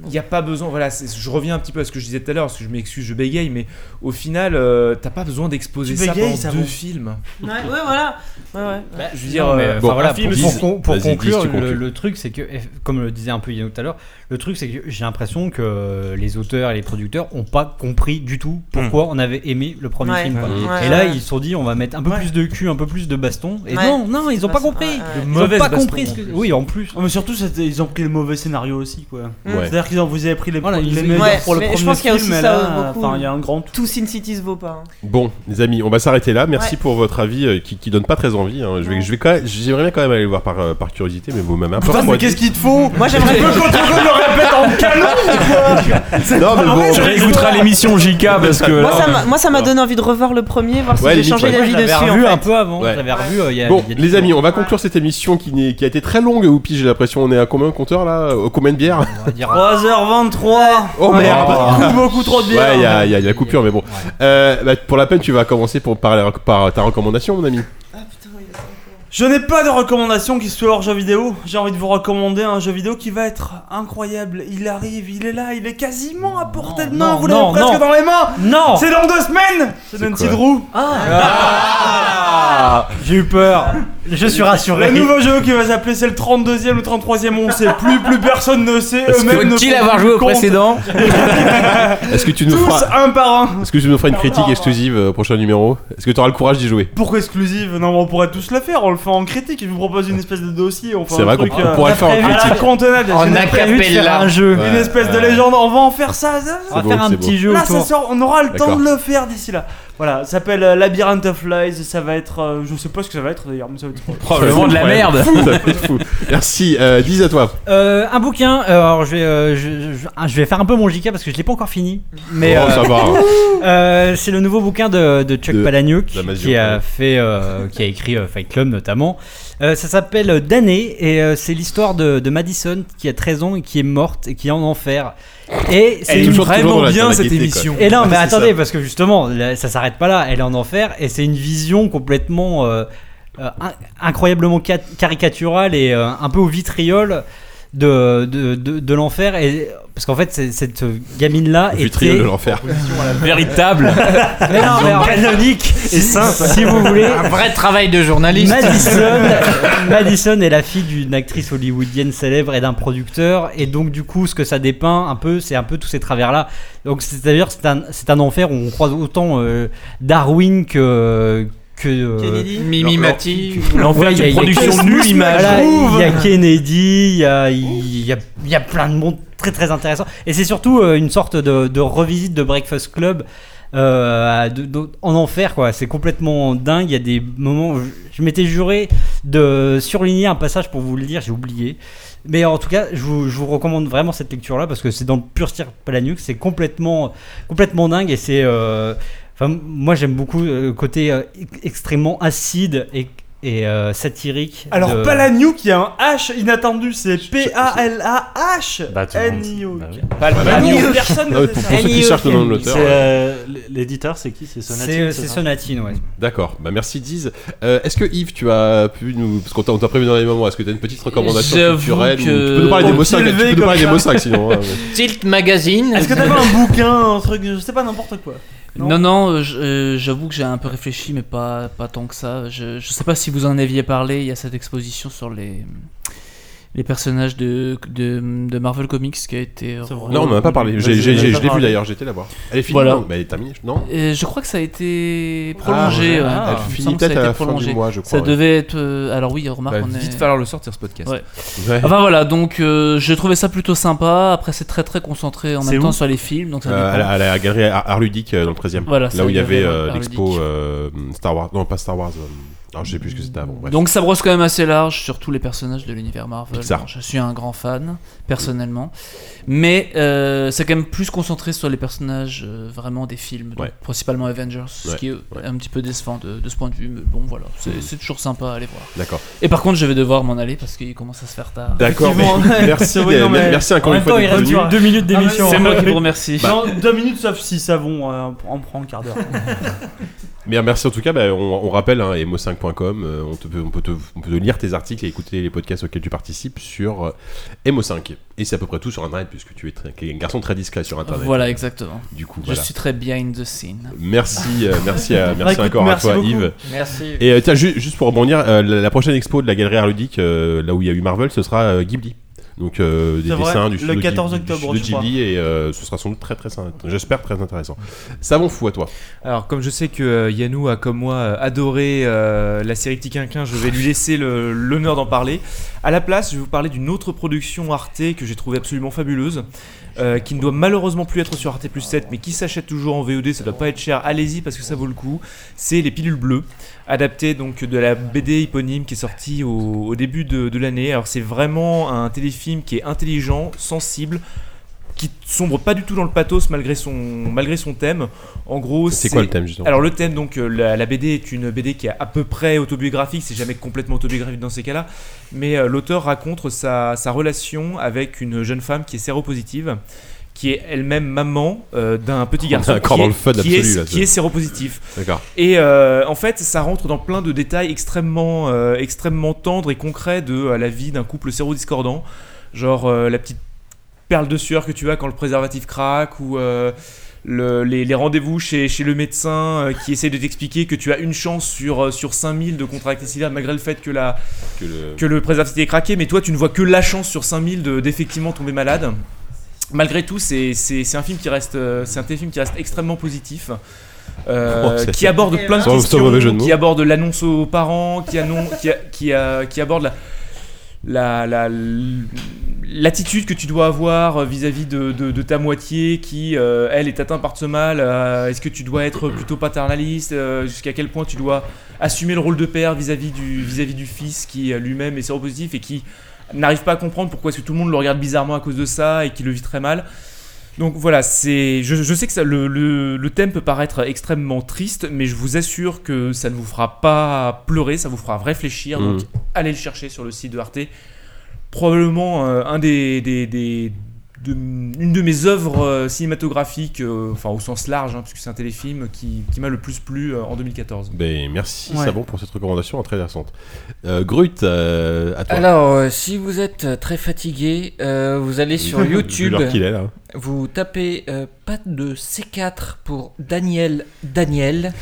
il n'y a pas besoin, voilà, je reviens un petit peu à ce que je disais tout à l'heure, parce que je m'excuse, je bégaye, mais au final, euh, t'as pas besoin d'exposer Tu ça bégayes, pendant ça deux films. Ouais, ouais, voilà. Ouais, ouais. je veux dire, Non, mais, euh, bon, voilà, film, pour, c'est- pour- pour Vas-y, dis, conclure, le, truc, c'est que, eh, comme le disait un peu Yann tout à l'heure, le truc, c'est que j'ai l'impression que les auteurs et les producteurs ont pas compris du tout pourquoi on avait aimé le premier Ouais. film. quoi. Ouais, et là, ouais. ils se sont dit, on va mettre un peu plus de cul, un peu plus de baston. Et Ouais. non, non, ils ont pas compris. Ils ont pas compris. Oui, en plus. Mais surtout, ils ont pris le mauvais scénario aussi, quoi. C'est-à-dire qu'ils ont, vous avez pris les, Voilà, les meilleurs Ouais, pour le mais je premier pense qu'il y a film, ça, là, enfin, il y a un grand. Tout Sin City se vaut pas. hein. Bon, les amis, on va s'arrêter là. Merci Ouais. pour votre avis euh, qui, qui donne pas très envie. hein. Je vais, je vais quand même, j'aimerais bien quand même aller le voir par, euh, par curiosité, mais vous m'avez un peu Putain, mais qu'est-ce qu'il te faut Moi, j'aimerais. Tu qu'on te le répète en canon Non, mais bon, Tu réécouteras l'émission JK parce que. Moi, ça m'a- donné envie de revoir le premier, voir si j'ai changé d'avis Je dessus. en revu un peu avant. Je l'avais revu euh. Bon, les amis, on va conclure cette émission qui, n'est- qui a été très longue. Oupi, j'ai l'impression, on est à combien de compteurs là? Au Combien de bières? On va dire. 3h23 Oh merde Beaucoup, beaucoup trop de bière Ouais, il y a, il y a- il y a la coupure, mais bon. Euh, bah, pour la peine, tu vas commencer pour, par, par ta recommandation, mon ami. Je n'ai pas de recommandation qui soit hors jeu vidéo. J'ai envie de vous recommander un jeu vidéo qui va être incroyable. Il arrive, il est là, il est quasiment à portée de main. non, Vous l'avez non, presque non. dans les mains. Non C'est dans deux semaines. C'est C'est Nancy quoi Drew. Ah J'ai eu peur. Je suis rassuré. Le nouveau jeu qui va s'appeler c'est le 32e ou 33e, on sait plus, plus personne ne sait. Eux-mêmes Faut-il avoir joué au précédent Est-ce que tu nous Tous feras. un par un. Est-ce que tu nous feras une critique exclusive euh, au prochain numéro? Est-ce que tu auras le courage d'y jouer? Pourquoi exclusive? Non, mais on pourrait tous le faire, on le fait en critique. Je vous propose une espèce de dossier. On fait C'est un vrai qu'on truc, euh, pourrait le faire en à la critique. cantonade. On J'ai a prévu de faire un jeu. Une espèce de légende, on va en faire ça. ça, On va beau, faire un c'est petit jeu Là, ça autour. sort, on aura le temps D'accord. de le faire d'ici là. Voilà, ça s'appelle euh, Labyrinth of Lies. Ça va être, euh, je sais pas ce que ça va être d'ailleurs, mais ça va être. Probablement de la merde. Fou, ça être fou. Merci. Euh, dis à toi. Euh, un bouquin, euh, alors je vais, euh, je, je- ah, je vais faire un peu mon JK parce que je l'ai pas encore fini. Mais Oh, euh, ça va. euh, c'est le nouveau bouquin de, de Chuck De Palahniuk Damasio, qui a ouais. fait, euh, qui a écrit euh, Fight Club notamment. Euh, ça s'appelle Damné et euh, c'est l'histoire de, de Madison qui a 13 ans et qui est morte et qui est en enfer. Et c'est toujours- vraiment bien cette quoi. émission. Et non, mais attendez, ça. parce que justement, là, ça s'arrête pas là. Elle est en enfer et c'est une vision complètement euh, in- incroyablement ca- caricaturale et un peu au vitriol de, de, de, de l'enfer. Et parce qu'en fait, cette gamine là Le était de l'enfer. Véritable. mais non, mais en canonique et simple, si vous voulez. Un vrai travail de journaliste. Madison, Madison est la fille d'une actrice hollywoodienne célèbre et d'un producteur, et donc du coup, ce que ça dépeint un peu, c'est un peu tous ces travers-là. Donc c'est-à-dire, c'est un, c'est un enfer où on croise autant euh, Darwin que que euh, Kennedy Mimi Mati. L'enfer a production nulle image. il y a Kennedy, il y a, il y a, il y a plein de monde très très intéressant. Et c'est surtout euh, une sorte de, de revisite de Breakfast Club euh, de- de- en enfer, quoi. C'est complètement dingue. Il y a des moments. où je, je m'étais juré de surligner un passage pour vous le dire, j'ai oublié. Mais en tout cas, je vous, je vous recommande vraiment cette lecture-là parce que c'est dans le pur style Palahniuk. C'est complètement, complètement dingue et c'est. euh, Enfin, moi j'aime beaucoup euh, le côté euh, extrêmement acide et, et euh, satirique. Alors, de- Palahniuk, il y a un H inattendu, c'est P-A-L-A-H. Bah, tout le monde- N-I-O. bah oui. Palahniuk, personne ne pour ceux qui cherchent le nom de l'auteur. C'est, euh, L'éditeur, c'est qui? C'est Sonatine c'est ça? Sonatine, ouais. D'accord, bah merci Diz. Euh, Est-ce que Yves, tu as pu nous. Parce qu'on t'a on t'a prévu dans les moments, est-ce que tu as une petite recommandation J'avoue culturelle ou- que- Tu peux nous parler des 5 pied Tu peux nous parler des 5 sinon. hein, mais- Tilt Magazine. Est-ce que t'avais un bouquin, un truc, je sais pas, n'importe quoi? Non, non, euh, euh, j'avoue que j'ai un peu réfléchi, mais pas, pas tant que ça. Je, je sais pas si vous en aviez parlé, il y a cette exposition sur les, les personnages de, de, de Marvel Comics qui a été. Non, on n'en a pas parlé. J'ai- j'ai- j'ai- Je l'ai vu d'ailleurs, j'étais là-bas. Elle est finie Voilà. non? Mais elle est terminée Non? Et je crois que ça a été prolongé. ouais. ouais. Ah, elle me finit peut-être à été la fin du prolongé. mois, je crois, Ça ouais. devait être. euh, alors oui, remarque, Va on est. vite falloir le sortir ce podcast. Ouais. Ouais. Enfin voilà, donc euh, j'ai trouvé ça plutôt sympa. Après, c'est très très concentré en C'est même temps sur les films. Donc ça Euh, à, la, à la galerie Ar- Art Ludique euh, dans le 13 e Voilà, là où il y avait euh, l'expo euh, Star Wars. Non, pas Star Wars. Je sais plus ce que c'était avant. bref. Donc ça brosse quand même assez large sur tous les personnages de l'univers Marvel. Pixar. Je suis un grand fan, personnellement. Mais euh, c'est quand même plus concentré sur les personnages euh, vraiment des films, donc Ouais. principalement Avengers, ce Ouais, qui est ouais. un petit peu décevant de, de ce point de vue. Mais bon, voilà, c'est Mhm. c'est toujours sympa à aller voir. D'accord. Et par contre, je vais devoir m'en aller parce qu'il commence à se faire tard. D'accord, mais Effectivement. merci, Oui, non, euh, mais- merci encore en une même fois temps, d'être il reste venu. deux minutes d'émission. C'est moi qui vous remercie. Dans deux minutes, sauf si Savon euh, en prend un quart d'heure. Mais merci en tout cas, bah, on, on rappelle hein, emo5.com, euh, on, te peut, on, peut te, on peut te lire tes articles et écouter les podcasts auxquels tu participes sur euh, Emo5. Et c'est à peu près tout sur Internet puisque tu es très- un garçon très discret sur Internet. Voilà, exactement. Du coup, je voilà. suis très behind the scene. Merci, euh, merci, à- merci Écoute, encore merci à toi beaucoup. Yves. Merci. Et euh, tiens, ju- juste pour rebondir, euh, la, la prochaine expo de la galerie Art Ludique, euh, là où il y a eu Marvel, ce sera euh, Ghibli. Donc euh, des vrai, dessins du le studio 14 Ghibli- du octobre, studio je crois. Ghibli et euh, ce sera sans doute très très j'espère très intéressant. Savon fou à toi. Alors, comme je sais que euh, Yannou a, comme moi, euh, adoré euh, la série Petit Quinquin, je vais lui laisser l'honneur d'en parler. À la place, je vais vous parler d'une autre production Arte que j'ai trouvée absolument fabuleuse, euh, qui ne doit malheureusement plus être sur Arte Plus 7, mais qui s'achète toujours en VOD, ça doit pas être cher. Allez-y parce que ça vaut le coup. C'est Les Pilules Bleues, adapté donc de la BD éponyme qui est sortie au, au début de, de l'année. Alors, c'est vraiment un téléfilm qui est intelligent, sensible qui sombre pas du tout dans le pathos malgré son, malgré son thème. En gros, C'est quoi le thème, justement Alors le thème, donc euh, la, la BD est une BD qui est à peu près autobiographique, c'est jamais complètement autobiographique dans ces cas-là, mais euh, l'auteur raconte sa, sa relation avec une jeune femme qui est séropositive, qui est elle-même maman euh, d'un petit garçon qui, dans est, le fun qui, est- absolu, là, qui c'est- est séropositif. D'accord. Et euh, en fait, ça rentre dans plein de détails extrêmement, euh, extrêmement tendres et concrets de la vie d'un couple sérodiscordant. Genre la petite perle de sueur que tu as quand le préservatif craque ou le- les, les rendez-vous chez, chez le médecin euh, qui essaie de t'expliquer que tu as une chance sur, euh, sur 5000 de contracter SIDA malgré le fait que, la, Que le- que le préservatif est craqué, mais toi tu ne vois que la chance sur 5000 de- d'effectivement tomber malade. Malgré tout, c'est un film qui reste, euh, c'est un téléfilm qui reste extrêmement positif. euh, Oh, qui aborde plein de questions, qui aborde l'annonce aux parents, qui, annon- qui, a- qui, a- qui aborde la, la, la- l'attitude que tu dois avoir vis-à-vis de, de- de ta moitié qui, euh, elle, est atteinte par ce mal. euh, Est-ce que tu dois être plutôt paternaliste euh, Jusqu'à quel point tu dois assumer le rôle de père vis-à-vis du, vis-à-vis du fils qui euh, lui-même est séropositif et qui n'arrive pas à comprendre pourquoi est-ce que tout le monde le regarde bizarrement à cause de ça et qui le vit très mal. Donc voilà, c'est, je, je sais que ça, le, le- le thème peut paraître extrêmement triste, mais je vous assure que ça ne vous fera pas pleurer, ça vous fera réfléchir. Donc Mhm. allez le chercher sur le site de Arte. Probablement euh, un des, des- des- de- une de mes œuvres euh, cinématographiques, euh, enfin au sens large, hein, puisque c'est un téléfilm qui, qui m'a le plus plu euh, en 2014. Ben, merci Ouais. Savon pour cette recommandation très intéressante. Euh, Grut, euh, à toi. Alors, euh, si vous êtes très fatigué, euh, vous allez sur YouTube. est, là. Vous tapez euh, pas de C4 pour Daniel Daniel.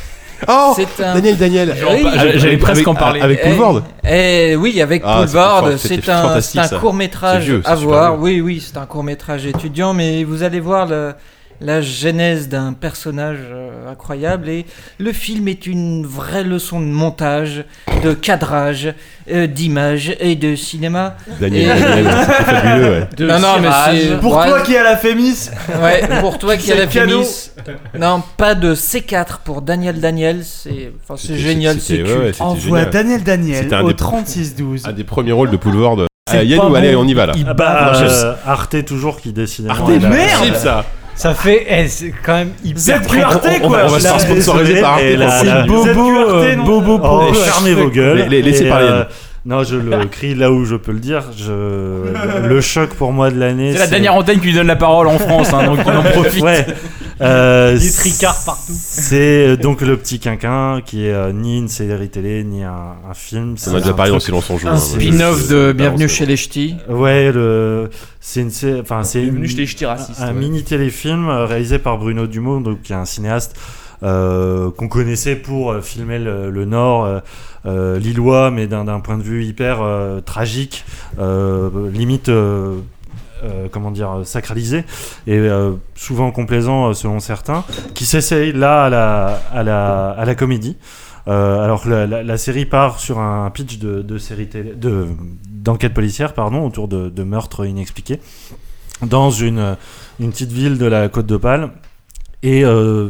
Oh C'est un- Daniel Daniel Oui. J'allais Avec- presque en parler. avec Eh, Poulvord eh, Oui, avec Ah, C'est un, fantastique, c'est un ça. court métrage C'est vieux, à voir. vieux. Oui, oui, c'est un court métrage étudiant, mais vous allez voir le- la genèse d'un personnage euh, incroyable et le film est une vraie leçon de montage, de cadrage, euh, d'image et de cinéma. Daniel, Et- Daniel, c'est fabuleux, ouais. De non, non, mais c'est Pour ouais, toi qui es à la Fémis Ouais, pour toi qui C'est a la cadeau. Fémis. Non, pas de C4 pour Daniel Daniel. C'est enfin, c'est C'était- génial, c'était- c'est ouais, ouais, culte. c'était Envoie génial. Daniel Daniel C'était un au des- 3612. Un des premiers rôles de Poulvord. C'est Ah, Yannou, pas allez, bon. on y va là. Il Ah bat. bah, euh, Arte toujours qui décidément. Arte, merde ça Ça fait. eh, c'est quand même hyper. Plus Arte, on, on quoi. va, on va se faire sponsoriser par Arte. et la- Bobo, euh, Bobo, Oh, fermez vos gueules. Les- les- laissez Et, parler, euh, Yann. Non, je le crie là où je peux le dire. Je... le choc pour moi de l'année. C'est la dernière antenne qui lui donne la parole en France, hein, donc il en profite. Ouais. Euh, Des tricards partout. C'est euh, donc le petit quinquin qui est euh, ni une série télé ni un, un film. On a déjà un parlé dans Silence on joue. Un hein, spin-off de Bienvenue chez les Ch'tis. Ouais, le... c'est une, sé- enfin c'est une- un ouais. mini téléfilm euh, réalisé par Bruno Dumont, donc qui est un cinéaste euh, qu'on connaissait pour euh, filmer le, le Nord euh, euh, lillois, mais d'un point de vue hyper euh, tragique, euh, limite. Euh, euh, comment dire sacralisé et euh, souvent complaisant euh, selon certains qui s'essaye là à la, à la, à la comédie. Euh, alors la, la- série part sur un pitch de, série télé de d'enquête policière pardon autour de, meurtres inexpliqués dans une, une petite ville de la Côte d'Opale. Et euh,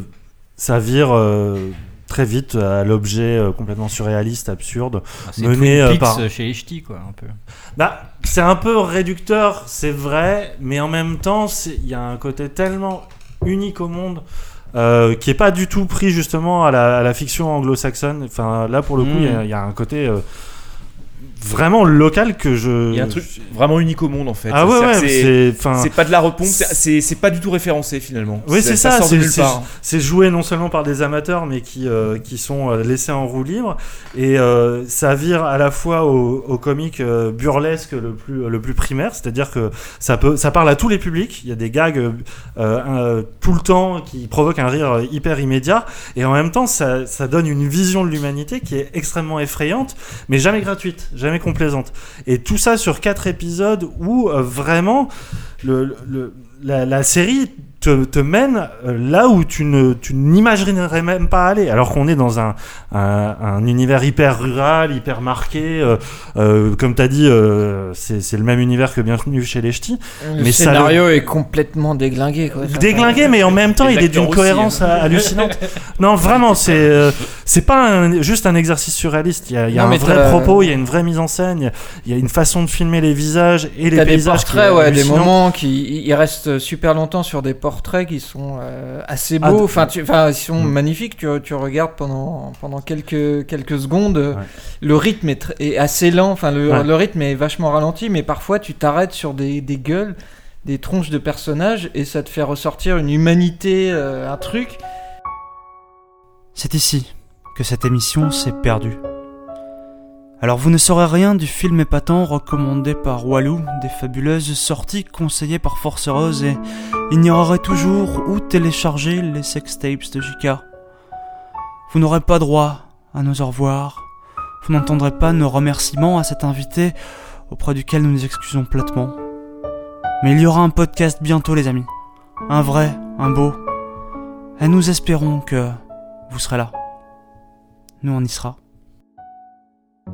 ça vire euh, très vite à l'objet euh, complètement surréaliste absurde Ah, mené euh, par euh, chez les ch'tis, quoi, un peu. bah, c'est un peu réducteur, c'est vrai, mais en même temps, il y a un côté tellement unique au monde euh, qui est pas du tout pris justement à la, à la fiction anglo-saxonne. Enfin, là pour le coup, il y a- Mm. y, a un côté euh, vraiment local que je. Il y a un truc vraiment unique au monde en fait. Ah ouais, ouais, c'est- pas de la repompe, c'est- pas du tout référencé finalement. Oui, c'est ça, c'est joué non seulement par des amateurs, mais qui, euh, qui sont euh, laissés en roue libre. Et euh, ça vire à la fois au, au comique euh, burlesque le plus, le plus primaire, c'est-à-dire que ça, peut, ça parle à tous les publics. Il y a des gags tout le temps qui provoquent un rire hyper immédiat. Et en même temps, ça, ça donne une vision de l'humanité qui est extrêmement effrayante, mais jamais gratuite, jamais complaisante. Et tout ça sur quatre épisodes où euh, vraiment le, la série te, te mène euh, là où tu ne tu n'imaginerais même pas aller alors qu'on est dans un, un, un univers hyper rural hyper marqué euh, euh, comme tu as dit euh, c'est c'est le même univers que Bienvenue chez les Ch'tis Le mais ça scénario est complètement déglingué. Quoi. déglingué mais en même temps il est d'une cohérence hein. hallucinante non vraiment c'est euh, c'est pas un- juste un exercice surréaliste il y a, il y a Non, un vrai propos il y a une vraie mise en scène il y a- une façon de filmer les visages et les des paysages qui portraits, est ouais, des moments qui ils restent super longtemps sur des portraits qui sont euh, assez Ah, beaux. Enfin, tu- ils sont Mm. magnifiques. Tu, tu regardes pendant pendant quelques quelques secondes. Le rythme est, assez lent. Enfin, le, Ouais. le rythme est vachement ralenti, mais parfois tu t'arrêtes sur des, des gueules, des tronches de personnages, et ça te fait ressortir une humanité, euh, un truc. C'est ici que cette émission s'est perdue. Alors vous ne saurez rien du film épatant recommandé par Walou, des fabuleuses sorties conseillées par Force Rose et ignorerez toujours où télécharger les sextapes de JK. Vous n'aurez pas droit à nos au revoir, vous n'entendrez pas nos remerciements à cet invité auprès duquel nous nous excusons platement. Mais il y aura un podcast bientôt les amis. Un vrai, un beau. Et nous espérons que vous serez là. Nous on y sera.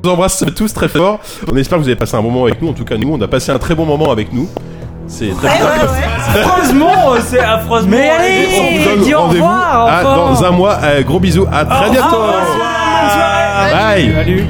Vous embrasse tous très fort. On espère que vous avez passé un bon moment avec nous. En tout cas, nous, on a passé un très bon moment avec nous. C'est très Affreusement, euh, c'est affreusement. Mais allez, on vous donne dis au rendez-vous à- dans un mois. Euh, gros bisous, à très bientôt. Bye. Salut.